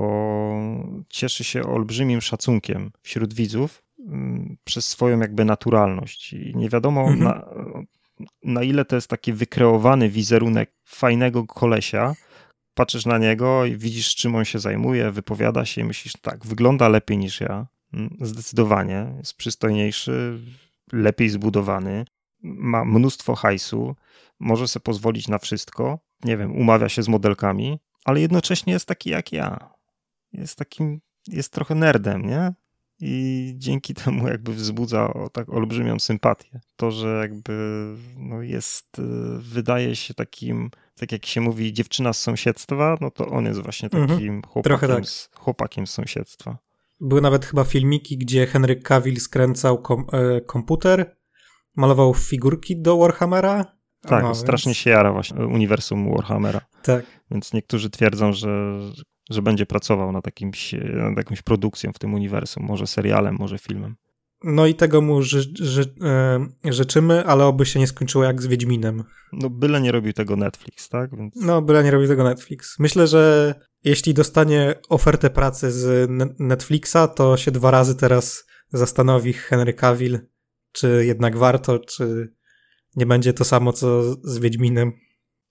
cieszy się olbrzymim szacunkiem wśród widzów, przez swoją jakby naturalność. I nie wiadomo Mhm. na, na ile to jest taki wykreowany wizerunek fajnego kolesia. Patrzysz na niego i widzisz, czym on się zajmuje, wypowiada się i myślisz, tak, wygląda lepiej niż ja. Mm, Zdecydowanie. Jest przystojniejszy, lepiej zbudowany, ma mnóstwo hajsu, może sobie pozwolić na wszystko. Nie wiem, umawia się z modelkami, ale jednocześnie jest taki jak ja. Jest takim, jest trochę nerdem, nie? I dzięki temu jakby wzbudza o, tak olbrzymią sympatię. To, że jakby no jest, y, wydaje się takim, tak jak się mówi, dziewczyna z sąsiedztwa, no to on jest właśnie Mhm. takim chłopakiem, tak. z, chłopakiem z sąsiedztwa. Były nawet chyba filmiki, gdzie Henry Cavill skręcał kom, e, komputer, malował figurki do Warhammera. Tak, No, strasznie więc- się jara właśnie uniwersum Warhammera. Tak. Więc niektórzy twierdzą, że, że będzie pracował nad, jakimś, nad jakąś produkcją w tym uniwersum, może serialem, może filmem. No i tego mu ży, ży, e, życzymy, ale oby się nie skończyło jak z Wiedźminem. No byle nie robił tego Netflix, tak? Więc No, byle nie robi tego Netflix. Myślę, że jeśli dostanie ofertę pracy z Ne- Netflixa, to się dwa razy teraz zastanowi Henry Cavill, czy jednak warto, czy nie będzie to samo co z Wiedźminem.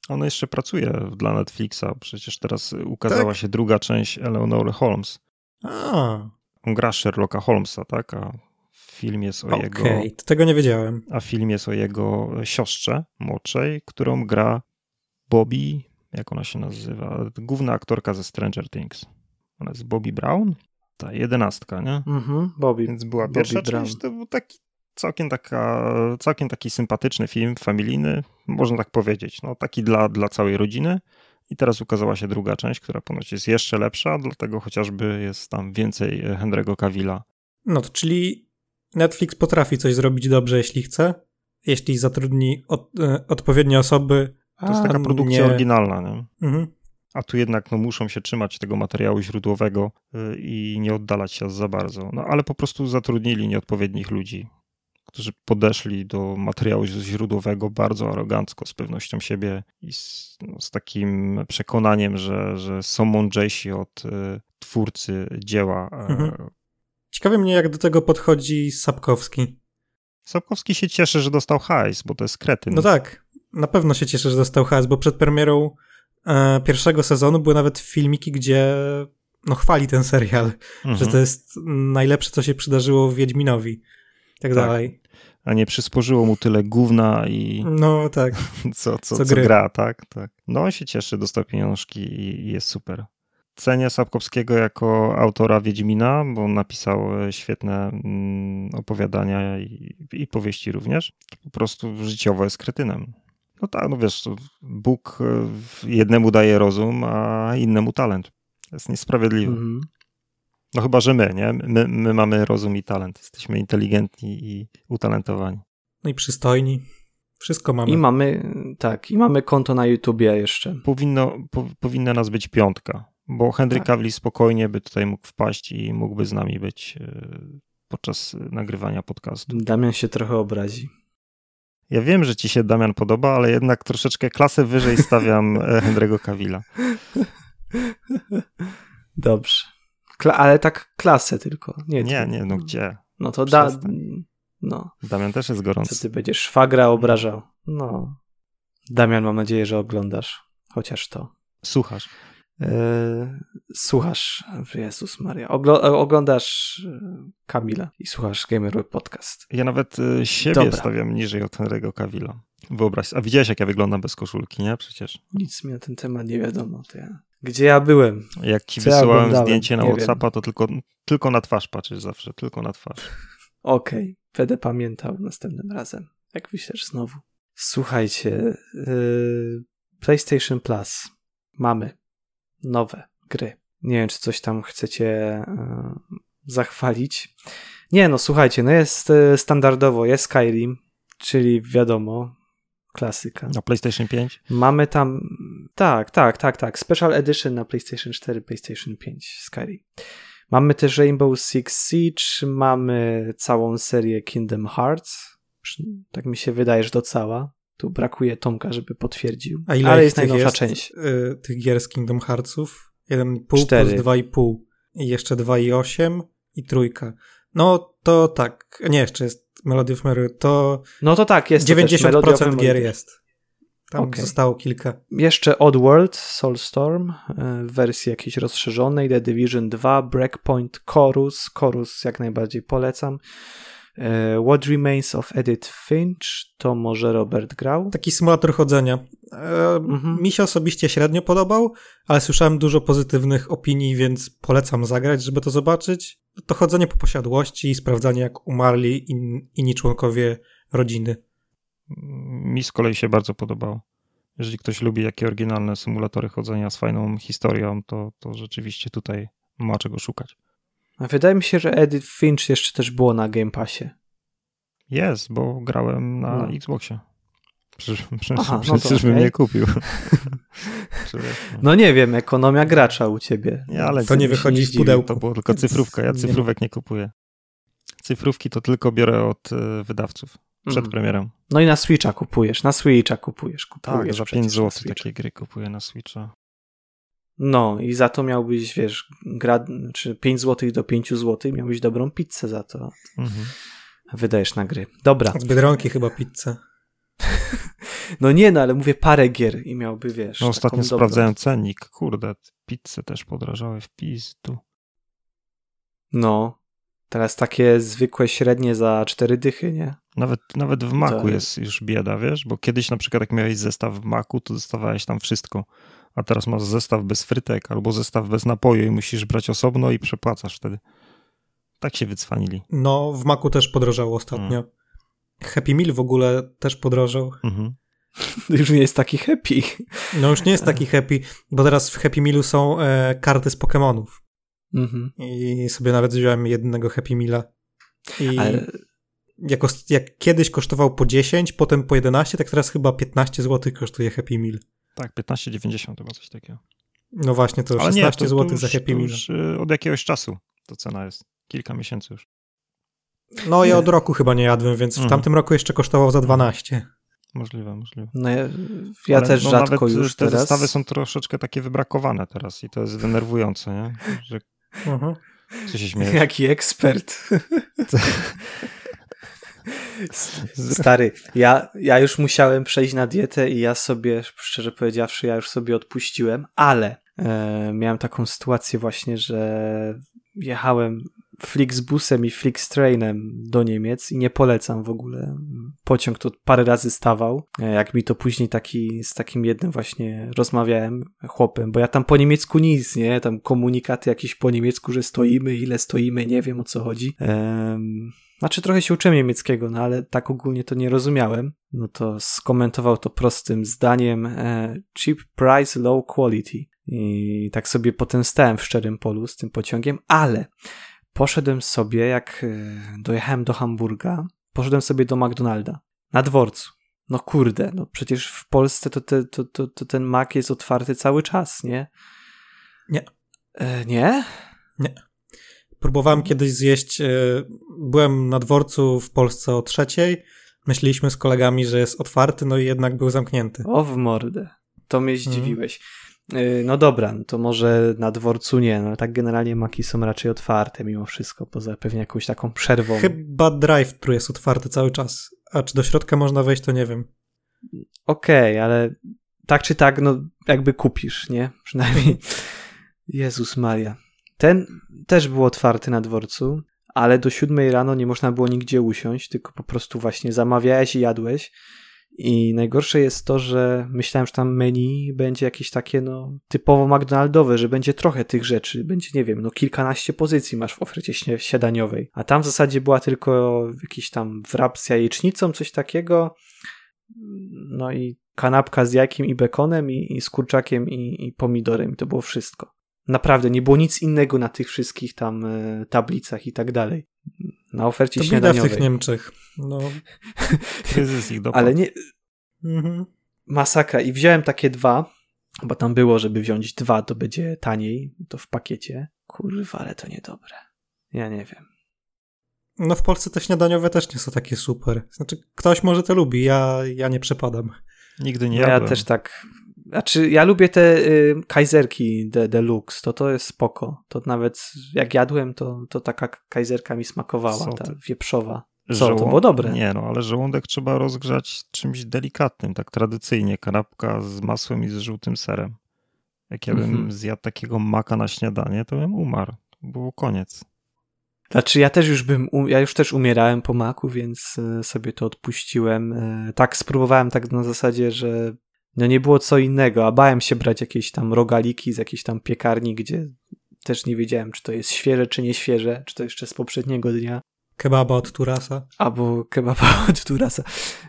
On jeszcze pracuje dla Netflixa. Przecież teraz ukazała Tak? się druga część Eleanor Holmes. A, On gra Sherlocka Holmesa, tak? A film jest o okej, jego, to tego nie wiedziałem. a film jest o jego siostrze młodszej, którą gra Bobby, jak ona się nazywa? Główna aktorka ze Stranger Things. Ona jest Bobby Brown? Ta jedenastka, nie? Mhm, Bobby. Więc była Bobby pierwsza Brown. część, to był taki całkiem, taka, całkiem taki sympatyczny film, familijny, można tak powiedzieć. No, taki dla, dla całej rodziny. I teraz ukazała się druga część, która ponoć jest jeszcze lepsza, dlatego chociażby jest tam więcej e, Henry'ego Cavilla. No to czyli Netflix potrafi coś zrobić dobrze, jeśli chce, jeśli zatrudni od, e, odpowiednie osoby. To jest taka produkcja nie... oryginalna, nie? Mhm. A tu jednak no, muszą się trzymać tego materiału źródłowego y, i nie oddalać się za bardzo. No ale po prostu zatrudnili nieodpowiednich ludzi, którzy podeszli do materiału źródłowego bardzo arogancko, z pewnością siebie i z, no, z takim przekonaniem, że, że są mądrzejsi od y, twórcy dzieła. E, Mhm. Ciekawi mnie, jak do tego podchodzi Sapkowski. Sapkowski się cieszy, że dostał hajs, bo to jest kretyn. No tak, na pewno się cieszę, że dostał hajs, bo przed premierą e, pierwszego sezonu były nawet filmiki, gdzie no chwali ten serial, Mhm. że to jest najlepsze, co się przydarzyło Wiedźminowi. i Tak, Tak. dalej. A nie przysporzyło mu tyle gówna i No tak. [laughs] co, co, Co co, gra, tak, tak. No on się cieszy, dostał pieniążki i, i jest super. Cenię Sapkowskiego jako autora Wiedźmina, bo napisał e, świetne mm, opowiadania i, i powieści również. Po prostu życiowo jest kretynem. No tak, no wiesz, Bóg e, jednemu daje rozum, a innemu talent. To jest niesprawiedliwe. Mhm. No chyba, że my, nie? My, my mamy rozum i talent. Jesteśmy inteligentni i utalentowani. No i przystojni. Wszystko mamy. I mamy, tak, i mamy konto na YouTubie jeszcze. powinno, po, powinna nas być piątka, bo Henry Tak. Cavill spokojnie by tutaj mógł wpaść i mógłby z nami być e, podczas nagrywania podcastu. Damian się trochę obrazi. Ja wiem, że ci się Damian podoba, ale jednak troszeczkę klasę wyżej stawiam e, Henry'ego Cavilla. [laughs] Dobrze. Kla- ale tak klasę tylko. Nie, Nie, ty. nie, no gdzie? No to da. No, Damian też jest co gorący. ty będziesz szwagra obrażał? No. Damian, mam nadzieję, że oglądasz. Chociaż to. Słuchasz. Eee, słuchasz, Jezus Maria, oglo- oglądasz e, Kamila i słuchasz Gamer Podcast. Ja nawet e, siebie Dobra. stawiam niżej od Henry'ego Cavilla. Wyobraź, a widziałeś jak ja wyglądam bez koszulki, nie? Przecież. Nic mi na ten temat nie wiadomo. To ja... Gdzie ja byłem? Jak ci Co ja wysyłałem oglądałem? zdjęcie na Nie wiem. Whatsappa, to tylko, tylko na twarz patrzysz zawsze, tylko na twarz. Okej, będę pamiętał następnym razem, jak wyślesz znowu. Słuchajcie, yy, PlayStation Plus. Mamy nowe gry. Nie wiem, czy coś tam chcecie yy, zachwalić. Nie, no słuchajcie, no jest yy, standardowo, jest Skyrim, czyli wiadomo, klasyka. Na PlayStation 5? Mamy tam, tak, tak, tak, tak, Special Edition na PlayStation 4, PlayStation 5, Skyrim. Mamy też Rainbow Six Siege, mamy całą serię Kingdom Hearts. Tak mi się wydaje, że to cała. Tu brakuje Tomka, żeby potwierdził. A ile Ale jest najnowsza jest, część. y, tych gier z Kingdom Heartsów? 1,5 Cztery. plus 2,5 i jeszcze 2,8 i trójka. No To tak, nie, jeszcze jest Melody of Memory, to No to tak, jest to też 90% Melody of Memory. gier jest. Tam Okej. zostało kilka. Jeszcze Oddworld, Soulstorm e, w wersji jakiejś rozszerzonej, The Division 2, Breakpoint, Chorus, Chorus jak najbardziej polecam. E, What Remains of Edith Finch, to może Robert grał. Taki symulator chodzenia. E, Mhm. Mi się osobiście średnio podobał, ale słyszałem dużo pozytywnych opinii, więc polecam zagrać, żeby to zobaczyć. To chodzenie po posiadłości i sprawdzanie, jak umarli in, inni członkowie rodziny. Mi z kolei się bardzo podobało. Jeżeli ktoś lubi jakie oryginalne symulatory chodzenia z fajną historią, to, to rzeczywiście tutaj ma czego szukać. A Wydaje mi się, że Edith Finch jeszcze też było na Game Passie. Jest, bo grałem na No. Xboxie. Przecież, przecież, Aha, no to przecież bym okej. nie kupił. [laughs] No nie wiem, ekonomia gracza u ciebie. Nie, ale To nie wychodzi w zdziwi, pudełku. To było tylko cyfrówka. Ja Nie. cyfrówek nie kupuję. Cyfrówki to tylko biorę od e, wydawców przed Mhm. premierą. No i na Switcha kupujesz, na Switcha kupujesz. Tak, kupujesz za przecież 5 na zł takie gry kupuję na Switcha. No i za to miałbyś, wiesz, gra, czy 5 zł do 5 zł, miałbyś dobrą pizzę za to. Mhm. Wydajesz na gry. Dobra. Z Biedronki chyba pizzę. [laughs] No nie, no ale mówię parę gier i miałby, wiesz. No ostatnio taką dobrą. cennik. Kurde, pizze też podrażały w pizdu. No. Teraz takie zwykłe średnie za cztery dychy, nie? Nawet, nawet w Macu To- jest już bieda, wiesz? Bo kiedyś na przykład jak miałeś zestaw w Macu, to dostawałeś tam wszystko. A teraz masz zestaw bez frytek albo zestaw bez napoju i musisz brać osobno i przepłacasz wtedy. Tak się wycwanili. No, w Macu też podrożało ostatnio. Hmm. Happy Meal w ogóle też podrożał. Mhm. [laughs] Już nie jest taki happy. No już nie jest taki happy, bo teraz w Happy Mealu są e, karty z Pokémonów. Mhm. I sobie nawet wziąłem jednego Happy Meala. I Ale jako, jak kiedyś kosztował po 10, potem po 11, tak teraz chyba 15 zł kosztuje Happy Meal. Tak, 15,90 chyba coś takiego. No właśnie, to Ale 16 nie, to, zł to za Happy Meal. już y, od jakiegoś czasu to cena jest. Kilka miesięcy już. No ja od roku chyba nie jadłem, więc w Mhm. tamtym roku jeszcze kosztował za 12. Możliwe, możliwe. no ja, ja Ale też no rzadko nawet już te teraz. zestawy są troszeczkę takie wybrakowane teraz i to jest denerwujące, nie? Że Mhm. co się śmieje. Jaki ekspert. [laughs] Stary, ja, ja już musiałem przejść na dietę i ja sobie, szczerze powiedziawszy, ja już sobie odpuściłem, ale e, miałem taką sytuację właśnie, że jechałem Flixbusem i Flixtrainem do Niemiec i nie polecam w ogóle. Pociąg to parę razy stawał. E, Jak mi to później taki, z takim jednym właśnie rozmawiałem chłopem, bo ja tam po niemiecku nic, nie? Tam komunikaty jakieś po niemiecku, że stoimy, ile stoimy, nie wiem o co chodzi. Znaczy trochę się uczyłem niemieckiego, no ale tak ogólnie to nie rozumiałem. No to skomentował to prostym zdaniem e, cheap price, low quality. I tak sobie potem stałem w szczerym polu z tym pociągiem, ale poszedłem sobie, jak e, dojechałem do Hamburga, poszedłem sobie do McDonalda na dworcu. No kurde, no przecież w Polsce to, te, to, to, to ten Mac jest otwarty cały czas, nie? Nie. E, nie? Próbowałem kiedyś zjeść, e, byłem na dworcu w Polsce o trzeciej, myśleliśmy z kolegami, że jest otwarty, no i jednak był zamknięty. O w mordę. To mnie zdziwiłeś. Y, No dobra, no to może na dworcu nie, no ale tak generalnie maki są raczej otwarte mimo wszystko, poza pewnie jakąś taką przerwą. Chyba drive-thru jest otwarty cały czas, a czy do środka można wejść, to nie wiem. Okej, ale tak czy tak, no jakby kupisz, nie? Przynajmniej. Jezus Maria. Ten też był otwarty na dworcu, ale do siódmej rano nie można było nigdzie usiąść, tylko po prostu właśnie zamawiałeś i jadłeś. I najgorsze jest to, że myślałem, że tam menu będzie jakieś takie, no, typowo McDonaldowe, że będzie trochę tych rzeczy, będzie, nie wiem, no, kilkanaście pozycji masz w ofercie śnia- śniadaniowej. A tam w zasadzie była tylko jakiś tam wrap z jajecznicą, coś takiego, no i kanapka z jajkiem i bekonem i, i z kurczakiem i, i pomidorem i to było wszystko. Naprawdę, nie było nic innego na tych wszystkich tam e, tablicach i tak dalej. Na ofercie To bida w śniadaniowej. tych Niemczech. No. [laughs] Kryzys ich dopadł. Ale nie, Mhm. masakra. I wziąłem takie dwa, bo tam było, żeby wziąć dwa, to będzie taniej, to w pakiecie. Kurwa, ale to niedobre. Ja nie wiem. No w Polsce te śniadaniowe też nie są takie super. Znaczy, ktoś może to lubi, ja, ja nie przepadam. Nigdy nie No ja jadłem. też tak, Znaczy, ja lubię te y, kajzerki de, deluxe, to to jest spoko. To nawet jak jadłem, to, to taka kajzerka mi smakowała, ta wieprzowa. Co, Żołąd- to było dobre. Nie, no ale żołądek trzeba rozgrzać czymś delikatnym, tak tradycyjnie. Kanapka z masłem i z żółtym serem. Jak ja bym Mhm. zjadł takiego maka na śniadanie, to bym umarł. To było koniec. Znaczy, ja też już bym, ja już też umierałem po maku, więc y, sobie to odpuściłem. Y, Tak spróbowałem tak na zasadzie, że no nie było co innego, a bałem się brać jakieś tam rogaliki z jakiejś tam piekarni, gdzie też nie wiedziałem, czy to jest świeże, czy nie świeże, czy to jeszcze z poprzedniego dnia. Kebaba od Turasa. Albo kebaba [laughs] od Turasa.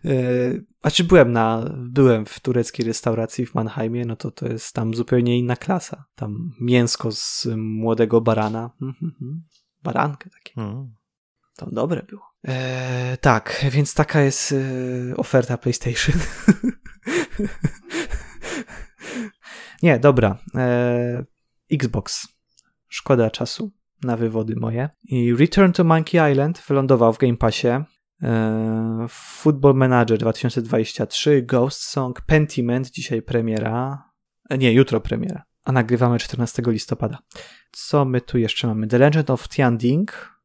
Yy, a czy byłem na, byłem w tureckiej restauracji w Mannheimie, no to to jest tam zupełnie inna klasa. Tam mięsko z młodego barana. Mhm, mhm. Barankę takie. Mm. To dobre było. Eee, tak, więc taka jest e, oferta PlayStation. [laughs] Nie, dobra. Eee, Xbox. Szkoda czasu na wywody moje. I Return to Monkey Island wylądował w Game Passie. Eee, Football Manager 2023, Ghost Song, Pentiment, dzisiaj premiera. E, Nie, jutro premiera. A nagrywamy 14 listopada. Co my tu jeszcze mamy? The Legend of Tianding,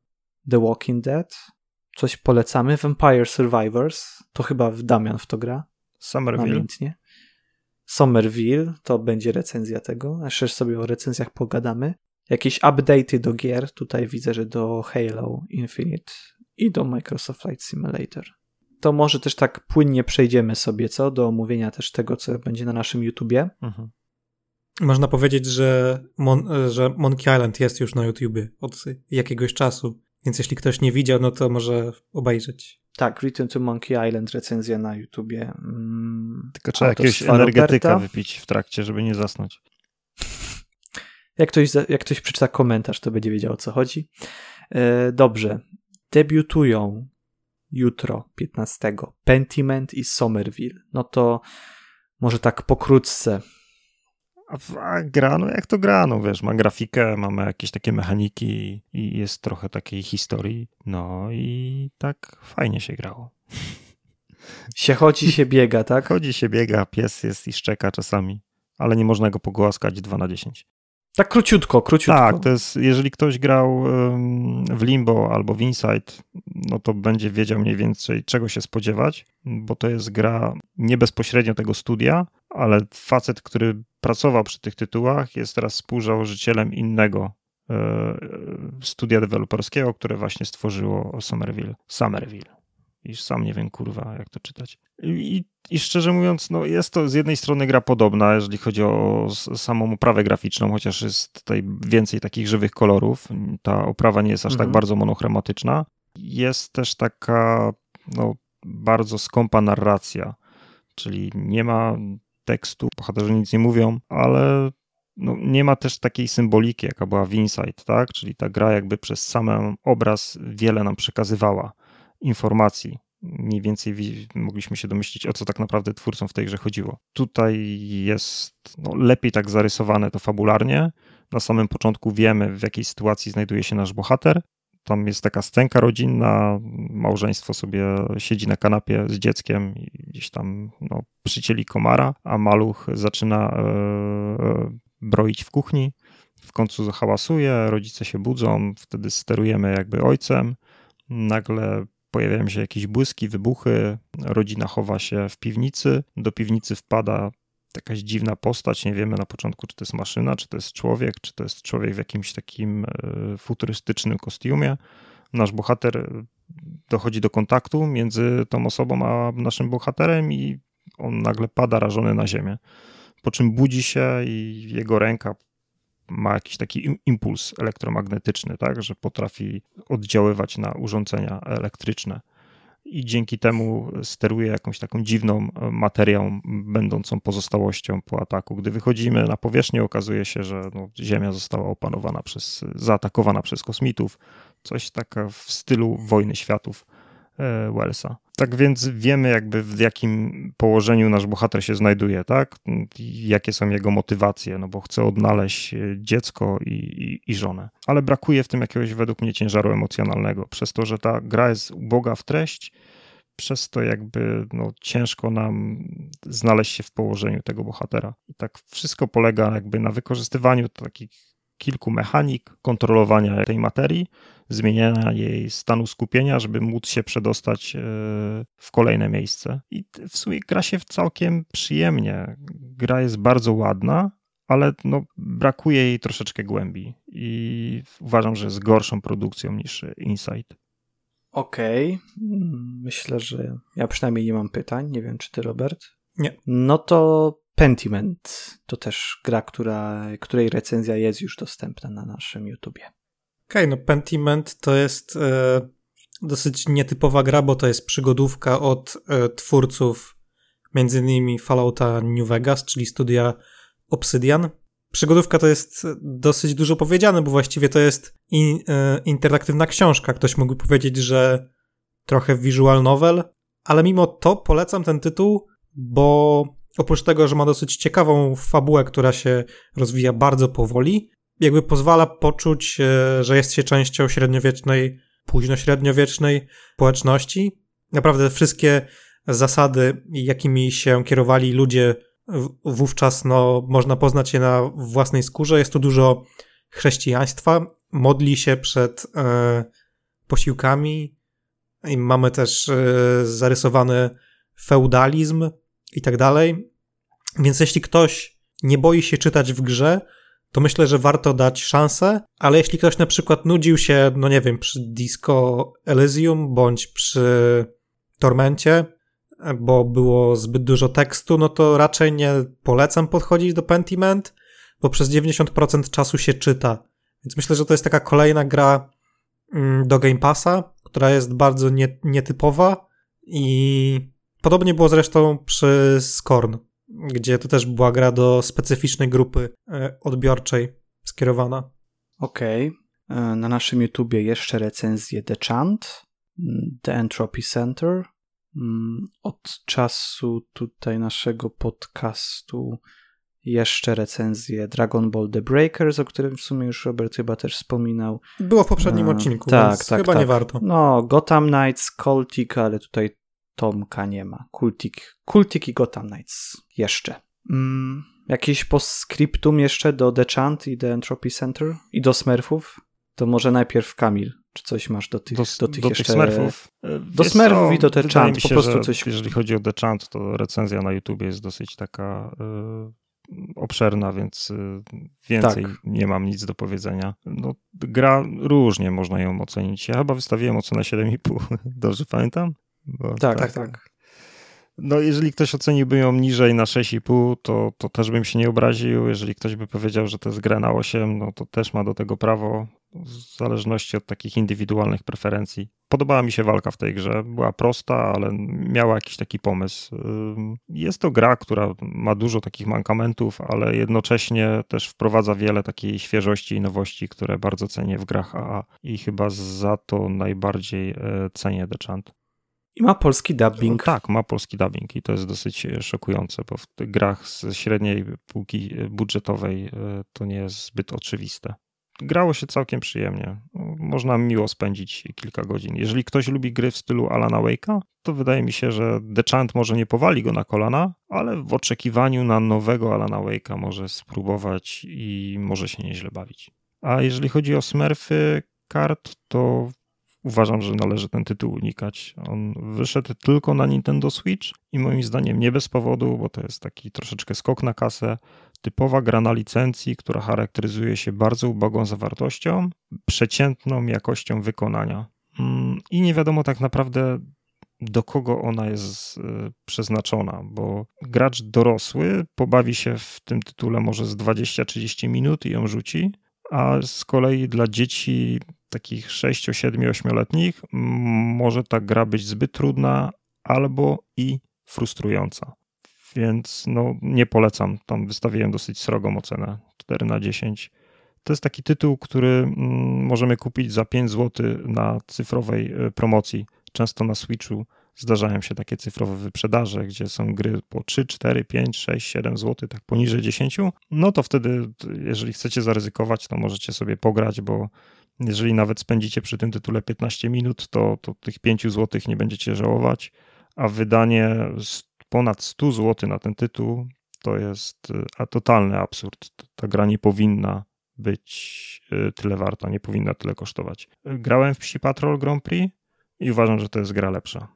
The Walking Dead. Coś polecamy. Vampire Survivors. To chyba Damian w to gra. Somerville. Namiętnie. Somerville. To będzie recenzja tego. A Jeszcze sobie o recenzjach pogadamy. Jakieś update'y do gier. Tutaj widzę, że do Halo Infinite i do Microsoft Flight Simulator. To może też tak płynnie przejdziemy sobie, co? Do omówienia też tego, co będzie na naszym YouTubie. Mhm. Można powiedzieć, że, Mon- że Monkey Island jest już na YouTubie od jakiegoś czasu. Więc jeśli ktoś nie widział, no to może obejrzeć. Tak, Return to Monkey Island, recenzja na YouTubie. Mm, Tylko trzeba jakiegoś energetyka Roberta. wypić w trakcie, żeby nie zasnąć. Jak ktoś, za- jak ktoś przeczyta komentarz, to będzie wiedział o co chodzi. E, dobrze. Debiutują jutro, 15. Pentiment i Somerville. No to może tak pokrótce. A, a gra, no jak to gra, no wiesz, ma grafikę, mamy jakieś takie mechaniki i jest trochę takiej historii. No i tak fajnie się grało. Się chodzi, się biega, [laughs] tak? Chodzi się, biega, pies jest i szczeka czasami, ale nie można go pogłaskać 2 na 10. Tak króciutko, króciutko. Tak, to jest, jeżeli ktoś grał w Limbo albo w Inside, no to będzie wiedział mniej więcej czego się spodziewać, bo to jest gra nie bezpośrednio tego studia, ale facet, który pracował przy tych tytułach, jest teraz współzałożycielem innego e, studia deweloperskiego, które właśnie stworzyło Somerville. Somerville. Iż sam nie wiem, kurwa, jak to czytać. I, I szczerze mówiąc, no jest to z jednej strony gra podobna, jeżeli chodzi o samą oprawę graficzną, chociaż jest tutaj więcej takich żywych kolorów. Ta oprawa nie jest aż Mhm. tak bardzo monochromatyczna. Jest też taka no, bardzo skąpa narracja, czyli nie ma tekstu, bohaterzy nic nie mówią, ale no, nie ma też takiej symboliki, jaka była w Inside, tak? Czyli ta gra jakby przez sam obraz wiele nam przekazywała informacji. Mniej więcej wi- mogliśmy się domyślić, o co tak naprawdę twórcom w tej grze chodziło. Tutaj jest no, lepiej tak zarysowane to fabularnie. Na samym początku wiemy, w jakiej sytuacji znajduje się nasz bohater. Tam jest taka scenka rodzinna, małżeństwo sobie siedzi na kanapie z dzieckiem i gdzieś tam no, przycieli komara, a maluch zaczyna e, e, broić w kuchni. W końcu hałasuje, rodzice się budzą, wtedy sterujemy jakby ojcem. Nagle pojawiają się jakieś błyski, wybuchy, rodzina chowa się w piwnicy, do piwnicy wpada jakaś dziwna postać, nie wiemy na początku, czy to jest maszyna, czy to jest człowiek, czy to jest człowiek w jakimś takim e, futurystycznym kostiumie. Nasz bohater e, dochodzi do kontaktu między tą osobą a naszym bohaterem i on nagle pada rażony na ziemię. Po czym budzi się i jego ręka ma jakiś taki im- impuls elektromagnetyczny, tak, że potrafi oddziaływać na urządzenia elektryczne. I dzięki temu steruje jakąś taką dziwną e, materią, będącą pozostałością po ataku. Gdy wychodzimy na powierzchnię, okazuje się, że no, Ziemia została opanowana przez, zaatakowana przez kosmitów. Coś taka w stylu Wojny Światów Wellsa. Tak więc wiemy jakby w jakim położeniu nasz bohater się znajduje, tak? Jakie są jego motywacje, no bo chce odnaleźć e, dziecko i, i, i żonę. Ale brakuje w tym jakiegoś według mnie ciężaru emocjonalnego. Przez to, że ta gra jest uboga w treść, przez to jakby no, ciężko nam znaleźć się w położeniu tego bohatera. I tak wszystko polega jakby na wykorzystywaniu takich kilku mechanik kontrolowania tej materii, zmieniania jej stanu skupienia, żeby móc się przedostać e, w kolejne miejsce. I w sumie gra się całkiem przyjemnie. Gra jest bardzo ładna, ale no, brakuje jej troszeczkę głębi i uważam, że jest gorszą produkcją niż Insight. Okej, okay. myślę, że ja przynajmniej nie mam pytań. Nie wiem, czy ty, Robert? Nie. No to Pentiment to też gra, która, której recenzja jest już dostępna na naszym YouTubie. Okej, okay, no Pentiment to jest e, dosyć nietypowa gra, bo to jest przygodówka od e, twórców między innymi Fallouta New Vegas, czyli studia Obsidian. Przygodówka to jest dosyć dużo powiedziane, bo właściwie to jest in, e, interaktywna książka. Ktoś mógłby powiedzieć, że trochę visual novel, ale mimo to polecam ten tytuł, bo oprócz tego, że ma dosyć ciekawą fabułę, która się rozwija bardzo powoli, jakby pozwala poczuć, e, że jest się częścią średniowiecznej, późno-średniowiecznej społeczności. Naprawdę wszystkie zasady, jakimi się kierowali ludzie wówczas, no, można poznać je na własnej skórze. Jest tu dużo chrześcijaństwa, modli się przed e, posiłkami i mamy też e, zarysowany feudalizm i tak dalej. Więc jeśli ktoś nie boi się czytać w grze, to myślę, że warto dać szansę, ale jeśli ktoś na przykład nudził się, no nie wiem, przy Disco Elysium bądź przy Tormencie, bo było zbyt dużo tekstu, no to raczej nie polecam podchodzić do Pentiment, bo przez 90% czasu się czyta. Więc myślę, że to jest taka kolejna gra mm, do Game Passa, która jest bardzo nie, nietypowa i podobnie było zresztą przy Scorn gdzie to też była gra do specyficznej grupy e, odbiorczej skierowana. Okej. Okay. E, na naszym YouTubie jeszcze recenzję The Chant, mm, The Entropy Center. Mm, od czasu tutaj naszego podcastu jeszcze recenzję Dragon Ball The Breakers, o którym w sumie już Robert chyba też wspominał. Było w poprzednim e, odcinku, tak, tak, chyba tak. nie warto. No, Gotham Knights, Coltic, ale tutaj Tomka nie ma. Kultik, Kultik i Gotham Knights jeszcze. Mm, jakieś postscriptum jeszcze do The Chant i The Entropy Center i do Smurfów? To może najpierw Kamil, czy coś masz do tych, do, do tych do jeszcze... Tych Smurfów? Do Wiesz Smurfów co, i do The Chant, się, po prostu coś... Jeżeli chodzi o The Chant, to recenzja na YouTube jest dosyć taka... Yy, obszerna, więc y, więcej tak. nie mam nic do powiedzenia. No, gra różnie można ją ocenić. Ja chyba wystawiłem ocenę 7,5. [laughs] Dobrze pamiętam? Bo, tak, tak, tak, tak. No, jeżeli ktoś oceniłby ją niżej na 6,5, to, to też bym się nie obraził. Jeżeli ktoś by powiedział, że to jest gra na 8, no to też ma do tego prawo, w zależności od takich indywidualnych preferencji. Podobała mi się walka w tej grze. Była prosta, ale miała jakiś taki pomysł. Jest to gra, która ma dużo takich mankamentów, ale jednocześnie też wprowadza wiele takiej świeżości i nowości, które bardzo cenię w grach AA i chyba za to najbardziej e, cenię The Chant. I ma polski dubbing. No, tak, ma polski dubbing i to jest dosyć e, szokujące, bo w tych grach z średniej półki e, budżetowej e, to nie jest zbyt oczywiste. Grało się całkiem przyjemnie. Można miło spędzić kilka godzin. Jeżeli ktoś lubi gry w stylu Alana Wake'a, to wydaje mi się, że The Chant może nie powali go na kolana, ale w oczekiwaniu na nowego Alana Wake'a może spróbować i może się nieźle bawić. A jeżeli chodzi o Smurfy kart, to uważam, że należy ten tytuł unikać. On wyszedł tylko na Nintendo Switch i moim zdaniem nie bez powodu, bo to jest taki troszeczkę skok na kasę. Typowa gra na licencji, która charakteryzuje się bardzo ubogą zawartością, przeciętną jakością wykonania. Mm, I nie wiadomo tak naprawdę, do kogo ona jest e, przeznaczona, bo gracz dorosły pobawi się w tym tytule może z 20-30 minut i ją rzuci, a z kolei dla dzieci takich 6, 7, 8-letnich może ta gra być zbyt trudna albo i frustrująca. Więc no, nie polecam. Tam wystawiłem dosyć srogą ocenę 4 na 10. To jest taki tytuł, który mm, możemy kupić za 5 zł na cyfrowej e, promocji. Często na Switchu zdarzają się takie cyfrowe wyprzedaże, gdzie są gry po 3, 4, 5, 6, 7 zł, tak poniżej 10. No to wtedy, jeżeli chcecie zaryzykować, to możecie sobie pograć, bo jeżeli nawet spędzicie przy tym tytule 15 minut, to, to tych 5 zł nie będziecie żałować. a wydanie ponad 100 zł na ten tytuł to jest a totalny absurd. Ta gra nie powinna być tyle warta, nie powinna tyle kosztować. Grałem w Psi Patrol Grand Prix i uważam, że to jest gra lepsza,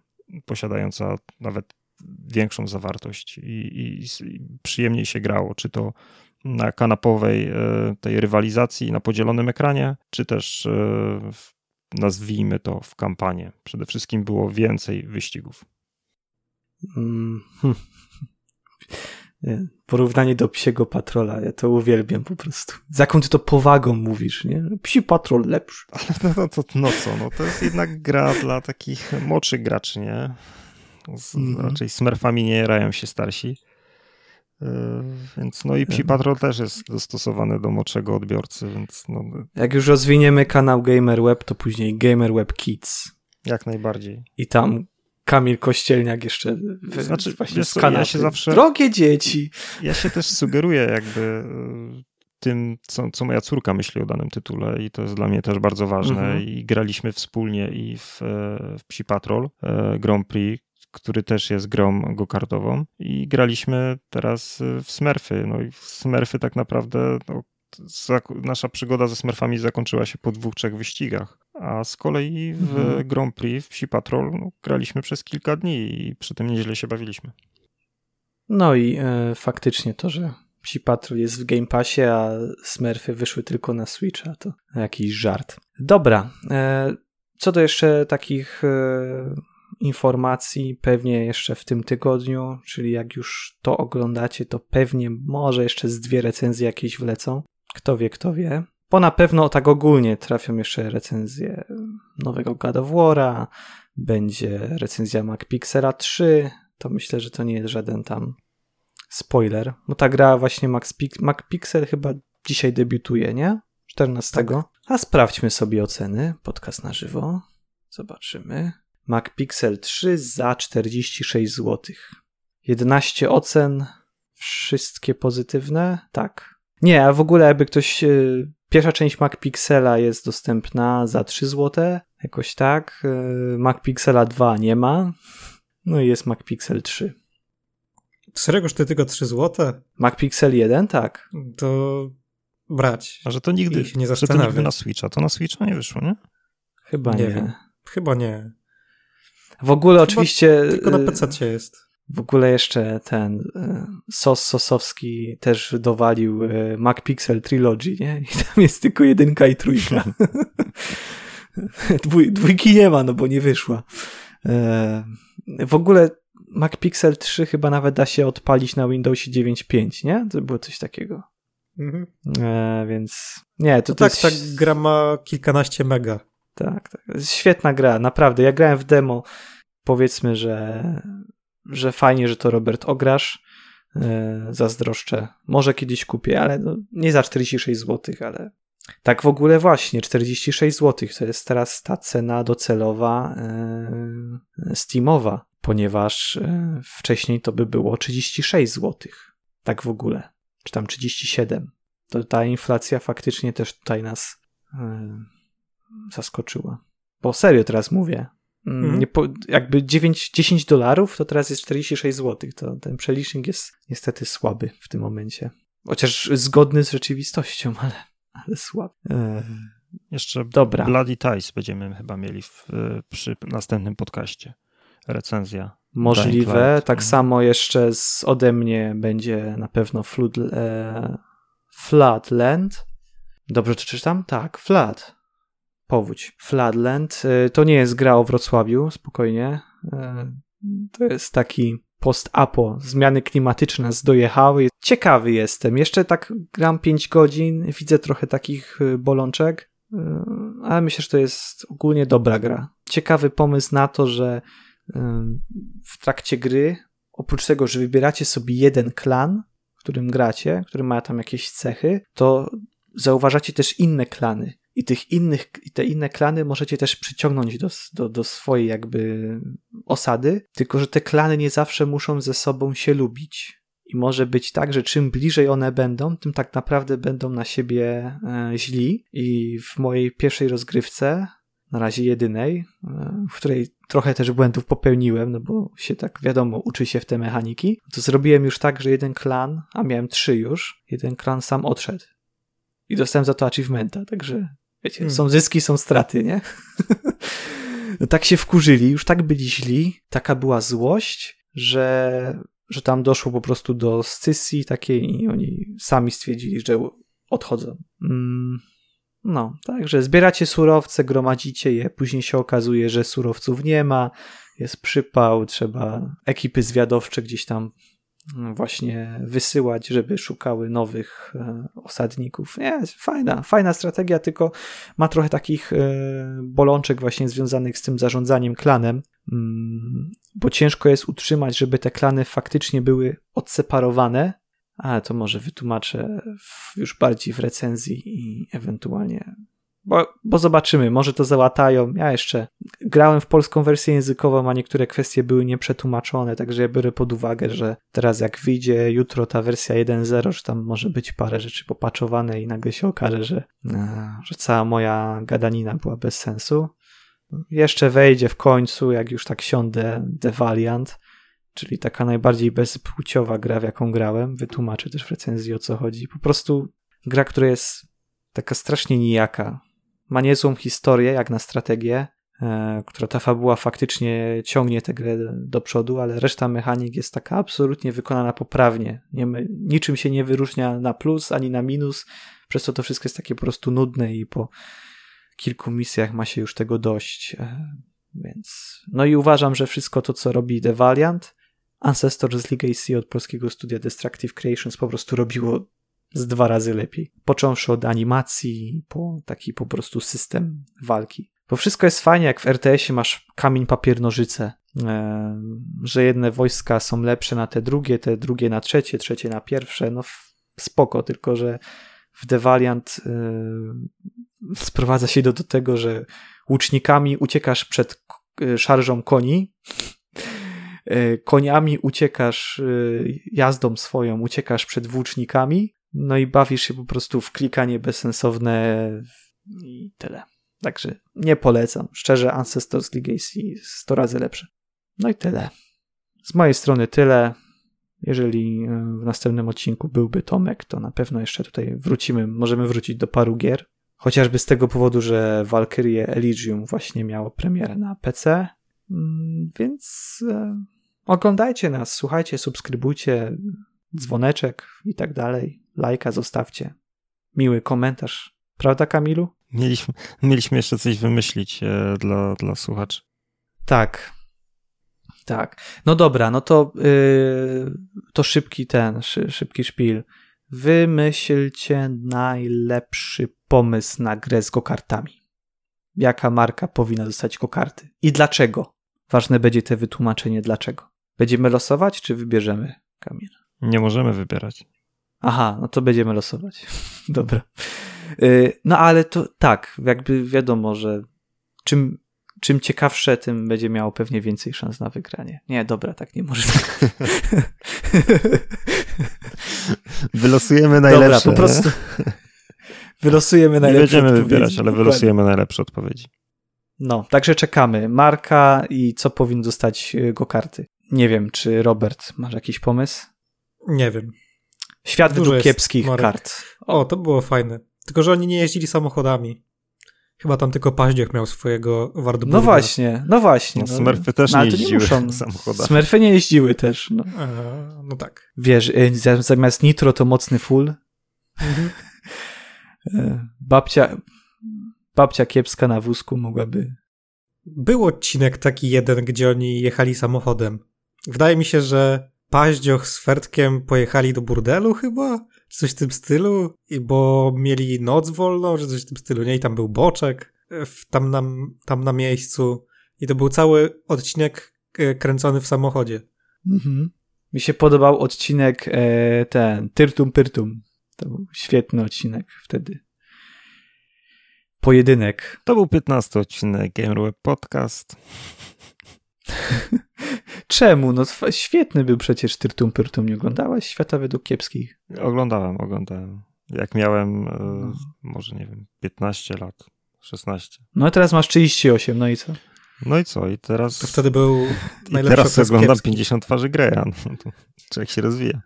posiadająca nawet większą zawartość i, i, i przyjemniej się grało, czy to na kanapowej e, tej rywalizacji na podzielonym ekranie, czy też e, nazwijmy to w kampanię. Przede wszystkim było więcej wyścigów. Mm, hmm. Porównanie do psiego patrola, ja to uwielbiam po prostu. Z jaką ty to powagą mówisz, nie? Psi patrol lepszy. [laughs] Ale no, no, to, no co, no to jest jednak gra dla takich młodszych graczy, nie? Z, mm -hmm. Raczej smurfami nie jarają się starsi. Yy, więc no i Psi Patrol też jest dostosowany do młodszego odbiorcy, więc no. Jak już rozwiniemy kanał Gamer Web, to później Gamer Web Kids. Jak najbardziej. I tam Kamil Kościelniak jeszcze w, znaczy, właśnie z ja się zawsze, Drogie dzieci! Ja się też sugeruję jakby y, tym, co, co moja córka myśli o danym tytule i to jest dla mnie też bardzo ważne mhm. i graliśmy wspólnie i w, w Psi Patrol Grand Prix, który też jest grą go-kartową i graliśmy teraz w Smurfy. No i w Smurfy tak naprawdę no, nasza przygoda ze Smurfami zakończyła się po dwóch, trzech wyścigach. A z kolei w mhm. Grand Prix w Psi Patrol no, graliśmy przez kilka dni i przy tym nieźle się bawiliśmy. No i e, faktycznie to, że Psi Patrol jest w Game Passie, a Smurfy wyszły tylko na Switcha, to jakiś żart. Dobra, e, co do jeszcze takich e, informacji, pewnie jeszcze w tym tygodniu, czyli jak już to oglądacie, to pewnie może jeszcze z dwie recenzje jakieś wlecą. Kto wie, kto wie. Bo na pewno tak ogólnie trafią jeszcze recenzje nowego God of War'a, będzie recenzja MacPixela 3, to myślę, że to nie jest żaden tam spoiler, bo ta gra właśnie MacPixel chyba dzisiaj debiutuje, nie? 14. Tak. A sprawdźmy sobie oceny, podcast na żywo. Zobaczymy. MacPixel 3 za 46 zł. 11 ocen, wszystkie pozytywne? Tak. Nie, a w ogóle jakby ktoś y, Pierwsza część MacPixela jest dostępna za 3 zł, jakoś tak. E, MacPixela 2 nie ma. No i jest MacPixel 3. Serio kosztuje tylko 3 zł? MacPixel 1, tak. To brać. A że to nigdy, się nie że to nigdy na Switcha. To na Switcha nie wyszło, nie? Chyba nie. nie. Chyba nie. W ogóle Chyba oczywiście... Tylko na PC jest. W ogóle jeszcze ten e, Sos Sosowski też dowalił e, Mac Pixel Trilogy, nie? I tam jest tylko jedynka i trójka. [laughs] Dwój, dwójki nie ma, no bo nie wyszła. E, w ogóle Mac Pixel 3 chyba nawet da się odpalić na Windowsie 9.5, nie? To było coś takiego. Mhm. więc nie, to, no to tak, jest... tak gra ma kilkanaście mega. Tak, tak. Świetna gra, naprawdę. Ja grałem w demo. Powiedzmy, że że fajnie, że to Robert ograsz. Yy, zazdroszczę. Może kiedyś kupię, ale no, nie za 46 zł, ale tak w ogóle właśnie 46 zł to jest teraz ta cena docelowa yy, Steamowa, ponieważ yy, wcześniej to by było 36 zł. Tak w ogóle. Czy tam 37. To ta inflacja faktycznie też tutaj nas zaskoczyła. Bo serio teraz mówię. Mm. Nie po, jakby 9, 10 dolarów, to teraz jest 46 zł. To ten przelicznik jest niestety słaby w tym momencie. Chociaż zgodny z rzeczywistością, [laughs] ale, ale słaby. Eee, Jeszcze Dobra. Bloody Ties będziemy chyba mieli w, przy następnym podcaście. Recenzja. Możliwe. Tak mhm. samo jeszcze z, ode mnie będzie na pewno Flood, e, Floodland. Dobrze to czytam? Tak, Flood powódź. Flatland y, to nie jest gra o Wrocławiu, spokojnie. Y, to jest taki post-apo, zmiany klimatyczne nas dojechały. Ciekawy jestem. Jeszcze tak gram 5 godzin, widzę trochę takich y, bolączek, ale myślę, że to jest ogólnie dobra gra. Ciekawy pomysł na to, że w trakcie gry, oprócz tego, że wybieracie sobie jeden klan, którym gracie, który ma tam jakieś cechy, to zauważacie też inne klany i tych innych, i te inne klany możecie też przyciągnąć do, do, do swojej jakby osady, tylko że te klany nie zawsze muszą ze sobą się lubić. I może być tak, że czym bliżej one będą, tym tak naprawdę będą na siebie e, źli. I w mojej pierwszej rozgrywce na razie jedynej, e, w której trochę też błędów popełniłem, no bo się tak wiadomo, uczy się w te mechaniki, to zrobiłem już tak, że jeden klan, a miałem trzy już, jeden klan sam odszedł. I dostałem za to achievementa, także wiecie, hmm. są zyski, są straty, nie? [laughs] tak się wkurzyli, już tak byli źli, taka była złość, że, że tam doszło po prostu do scysji takiej i oni sami stwierdzili, że odchodzą. Mm. No, także zbieracie surowce, gromadzicie je, później się okazuje, że surowców nie ma, jest przypał, trzeba ekipy zwiadowcze gdzieś tam właśnie wysyłać, żeby szukały nowych e, osadników. Nie, fajna, fajna strategia, tylko ma trochę takich e, bolączek właśnie związanych z tym zarządzaniem klanem, mm, bo ciężko jest utrzymać, żeby te klany faktycznie były odseparowane, ale to może wytłumaczę już bardziej w recenzji i ewentualnie. Bo, bo zobaczymy, może to załatają. Ja jeszcze grałem w polską wersję językową, a niektóre kwestie były nieprzetłumaczone, także ja biorę pod uwagę, że teraz jak wyjdzie jutro ta wersja 1.0, że tam może być parę rzeczy popaczowane i nagle się okaże, że, e, że cała moja gadanina była bez sensu. Jeszcze wejdzie w końcu, jak już tak siądę The Valiant, czyli taka najbardziej bezpłciowa gra, w jaką grałem. Wytłumaczę też w recenzji o co chodzi. Po prostu gra, która jest taka strasznie nijaka. Ma niezłą historię, jak na strategię, e, która ta fabuła faktycznie ciągnie tę grę do przodu, ale reszta mechanik jest taka absolutnie wykonana poprawnie. Nie, niczym się nie wyróżnia na plus ani na minus, przez co to wszystko jest takie po prostu nudne i po kilku misjach ma się już tego dość. E, więc, no i uważam, że wszystko to, co robi The Valiant, Ancestors Legacy od polskiego studia Destructive Creations po prostu robiło z dwa razy lepiej. Począwszy od animacji, po taki po prostu system walki. Bo wszystko jest fajnie, jak w RTS-ie masz kamień, papier, nożyce, że jedne wojska są lepsze na te drugie, te drugie na trzecie, trzecie na pierwsze, no spoko, tylko że w The Valiant e, sprowadza się do, do tego, że łucznikami uciekasz przed e, szarżą koni, E, koniami uciekasz, e, jazdą swoją uciekasz przed włócznikami, no i bawisz się po prostu w klikanie bezsensowne i tyle. Także nie polecam. Szczerze, Ancestors Legacy 100 razy lepsze. No i tyle. Z mojej strony tyle. Jeżeli e, w następnym odcinku byłby Tomek, to na pewno jeszcze tutaj wrócimy, możemy wrócić do paru gier. Chociażby z tego powodu, że Valkyrie Elysium właśnie miało premierę na PC, mm, więc Oglądajcie nas, słuchajcie, subskrybujcie, dzwoneczek i tak dalej. Lajka zostawcie. Miły komentarz. Prawda, Kamilu? Mieliśmy, mieliśmy jeszcze coś wymyślić e, dla, dla słuchaczy. Tak. Tak. No dobra, no to, yy, to szybki ten, szy, szybki szpil. Wymyślcie najlepszy pomysł na grę z gokartami. Jaka marka powinna dostać gokarty i dlaczego? Ważne będzie te wytłumaczenie dlaczego. Będziemy losować, czy wybierzemy kamień? Nie możemy wybierać. Aha, no to będziemy losować. [laughs] Dobra. Y, no ale to tak, jakby wiadomo, że czym, czym ciekawsze, tym będzie miało pewnie więcej szans na wygranie. Nie, dobra, tak nie może. [laughs] Wylosujemy najlepsze. Dobra, po prostu. [laughs] Wylosujemy najlepsze. Nie będziemy wybierać, ale wylosujemy najlepsze odpowiedzi. No, także czekamy. Marka i co powinny dostać y, go karty. Nie wiem, czy Robert, masz jakiś pomysł? Nie wiem. Świat Dużo według kiepskich marek. kart. O, to było fajne. Tylko, że oni nie jeździli samochodami. Chyba tam tylko Paździoch miał swojego Wardoburga. No właśnie, no właśnie. No, Smurfy też no, nie jeździły nie [laughs] samochodami. Smurfy nie jeździły też. No, e, no tak. Wiesz, y, zamiast nitro to mocny full. Mhm. [laughs] E, babcia, babcia kiepska na wózku mogłaby... Był odcinek taki jeden, gdzie oni jechali samochodem. Wydaje mi się, że Paździoch z Fertkiem pojechali do burdelu chyba? Czy coś w tym stylu? I bo mieli noc wolną, czy coś w tym stylu, nie? I tam był boczek w, tam, na, tam na miejscu. I to był cały odcinek e, kręcony w samochodzie. Mhm. Mi się podobał odcinek e, ten, Tyrtum Pyrtum. To był świetny odcinek wtedy. Pojedynek. To był 15 odcinek GameWeb Podcast. [laughs] Czemu? No świetny był przecież Tyrtum Pyrtum. Nie oglądałeś Świata według kiepskich? Oglądałem, oglądałem. Jak miałem, e, no. może nie wiem, 15 lat, 16. No i teraz masz 38, no i co? No i co? I teraz... To wtedy był [laughs] I najlepszy teraz okres oglądam kiepski. 50 twarzy Greya. No to człowiek się rozwija.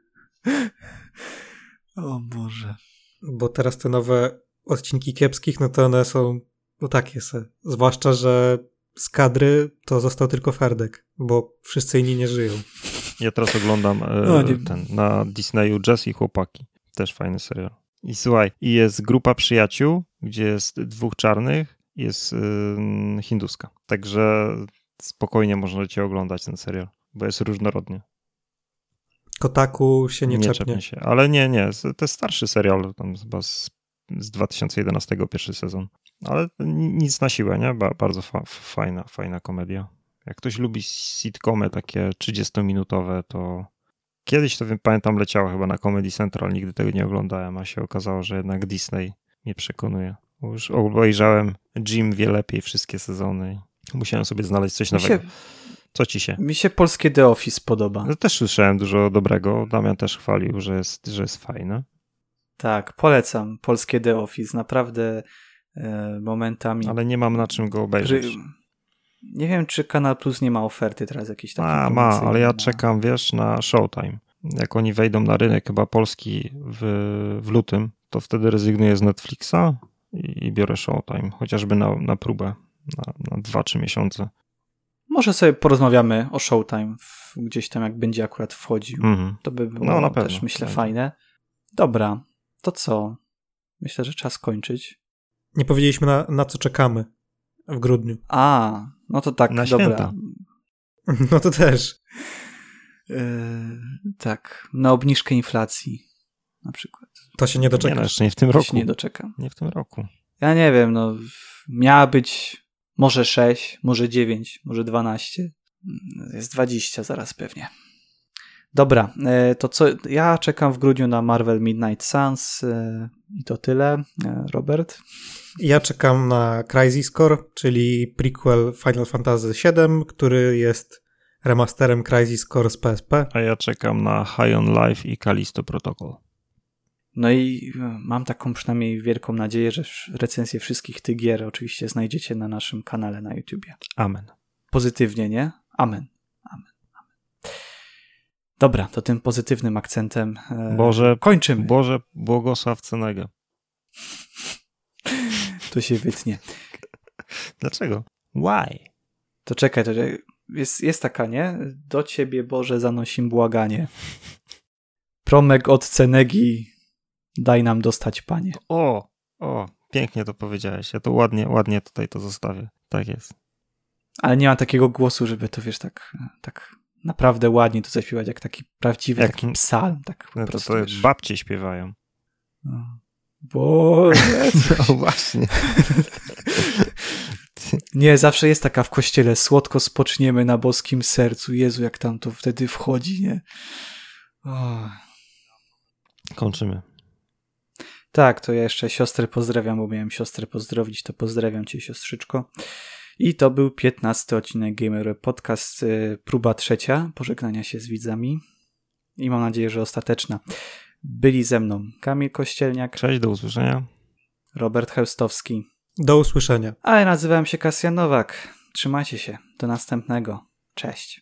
O Boże. Bo teraz te nowe odcinki kiepskich, no to one są no takie se. Zwłaszcza, że z kadry to został tylko Ferdek, bo wszyscy inni nie żyją. Ja teraz oglądam e, No, nie- ten, na Disneyu Jazz i Chłopaki. Też fajny serial. I słuchaj, i jest grupa przyjaciół, gdzie jest dwóch czarnych, jest y, hinduska. Także spokojnie możecie oglądać ten serial, bo jest różnorodnie. Kotaku się nie, czepnie. czepnie się. Ale nie, nie, to jest starszy serial, tam chyba z, z 2011 pierwszy sezon. Ale ni- nic na siłę, nie? Ba, bardzo fa, fajna, fajna komedia. Jak ktoś lubi sitcomy takie 30-minutowe, to kiedyś to wiem, pamiętam leciało chyba na Comedy Central, nigdy tego nie oglądałem, a się okazało, że jednak Disney mnie przekonuje. Bo Już obejrzałem Jim wie lepiej wszystkie sezony. Musiałem sobie znaleźć coś Mi nowego. się, Co ci się? mi się polskie The Office podoba. No, też słyszałem dużo dobrego. Damian też chwalił, że jest, że jest fajne. Tak, polecam polskie The Office. Naprawdę momentami. Ale nie mam na czym go obejrzeć. Nie wiem, czy Kanal Plus nie ma oferty teraz jakiejś takiej. Ma, ma, ale ja na- czekam, wiesz, na Showtime. Jak oni wejdą na rynek chyba polski w, w lutym, to wtedy rezygnuję z Netflixa i, i biorę Showtime, chociażby na, na próbę, na, na 2-3 miesiące. Może sobie porozmawiamy o Showtime w, gdzieś tam, jak będzie akurat wchodził. Mhm. To by było No, na pewno. też, myślę, Będzie. fajne. Dobra, to co? Myślę, że czas kończyć. Nie powiedzieliśmy na, na co czekamy w grudniu. A, no to tak, Na dobra. święta. [laughs] No to też. E, tak, na obniżkę inflacji na przykład. To się nie Nie, no, doczekasz. jeszcze nie w tym To roku. się nie doczekam. Nie w tym roku. Ja nie wiem, no miała być może 6, może 9, może 12. Mm, Jest 20 zaraz pewnie. Dobra, e, to co? Ja czekam w grudniu na Marvel Midnight Suns e, i to tyle. E, Robert? Ja czekam na Crisis Core, czyli prequel Final Fantasy VII, który jest remasterem Crisis Core z PSP. A ja czekam na High on Life i Callisto Protocol. No i mam taką przynajmniej wielką nadzieję, że recenzję wszystkich tych gier oczywiście znajdziecie na naszym kanale na YouTubie. Amen. Pozytywnie, nie? Amen. Dobra, to tym pozytywnym akcentem e, Boże, kończymy. Boże, błogosław Cenega. [laughs] To się wytnie. Dlaczego? Why? To czekaj, to jest, jest taka, nie? Do ciebie, Boże, zanosim błaganie. Promek od Cenegi, daj nam dostać, panie. O, o, pięknie to powiedziałeś. Ja to ładnie, ładnie tutaj to zostawię. Tak jest. Ale nie ma takiego głosu, żeby to, wiesz, tak, tak naprawdę ładnie to zaśpiewać, jak taki prawdziwy, Jak- taki psalm, tak po No to, wiesz. babcie śpiewają. No. Boże, [laughs] No właśnie. [laughs] Nie, zawsze jest taka w kościele, słodko spoczniemy na boskim sercu. Jezu, jak tam to wtedy wchodzi, nie? O. Kończymy. Tak, to ja jeszcze siostrę pozdrawiam, bo miałem siostrę pozdrowić, to pozdrawiam cię, siostrzyczko. I to był 15 odcinek Gamer Podcast, y, próba trzecia pożegnania się z widzami. I mam nadzieję, że ostateczna. Byli ze mną Kamil Kościelniak, Cześć, do usłyszenia. Robert Heustowski, Do usłyszenia. a ja nazywałem się Kasjan Nowak. Trzymajcie się, do następnego. Cześć.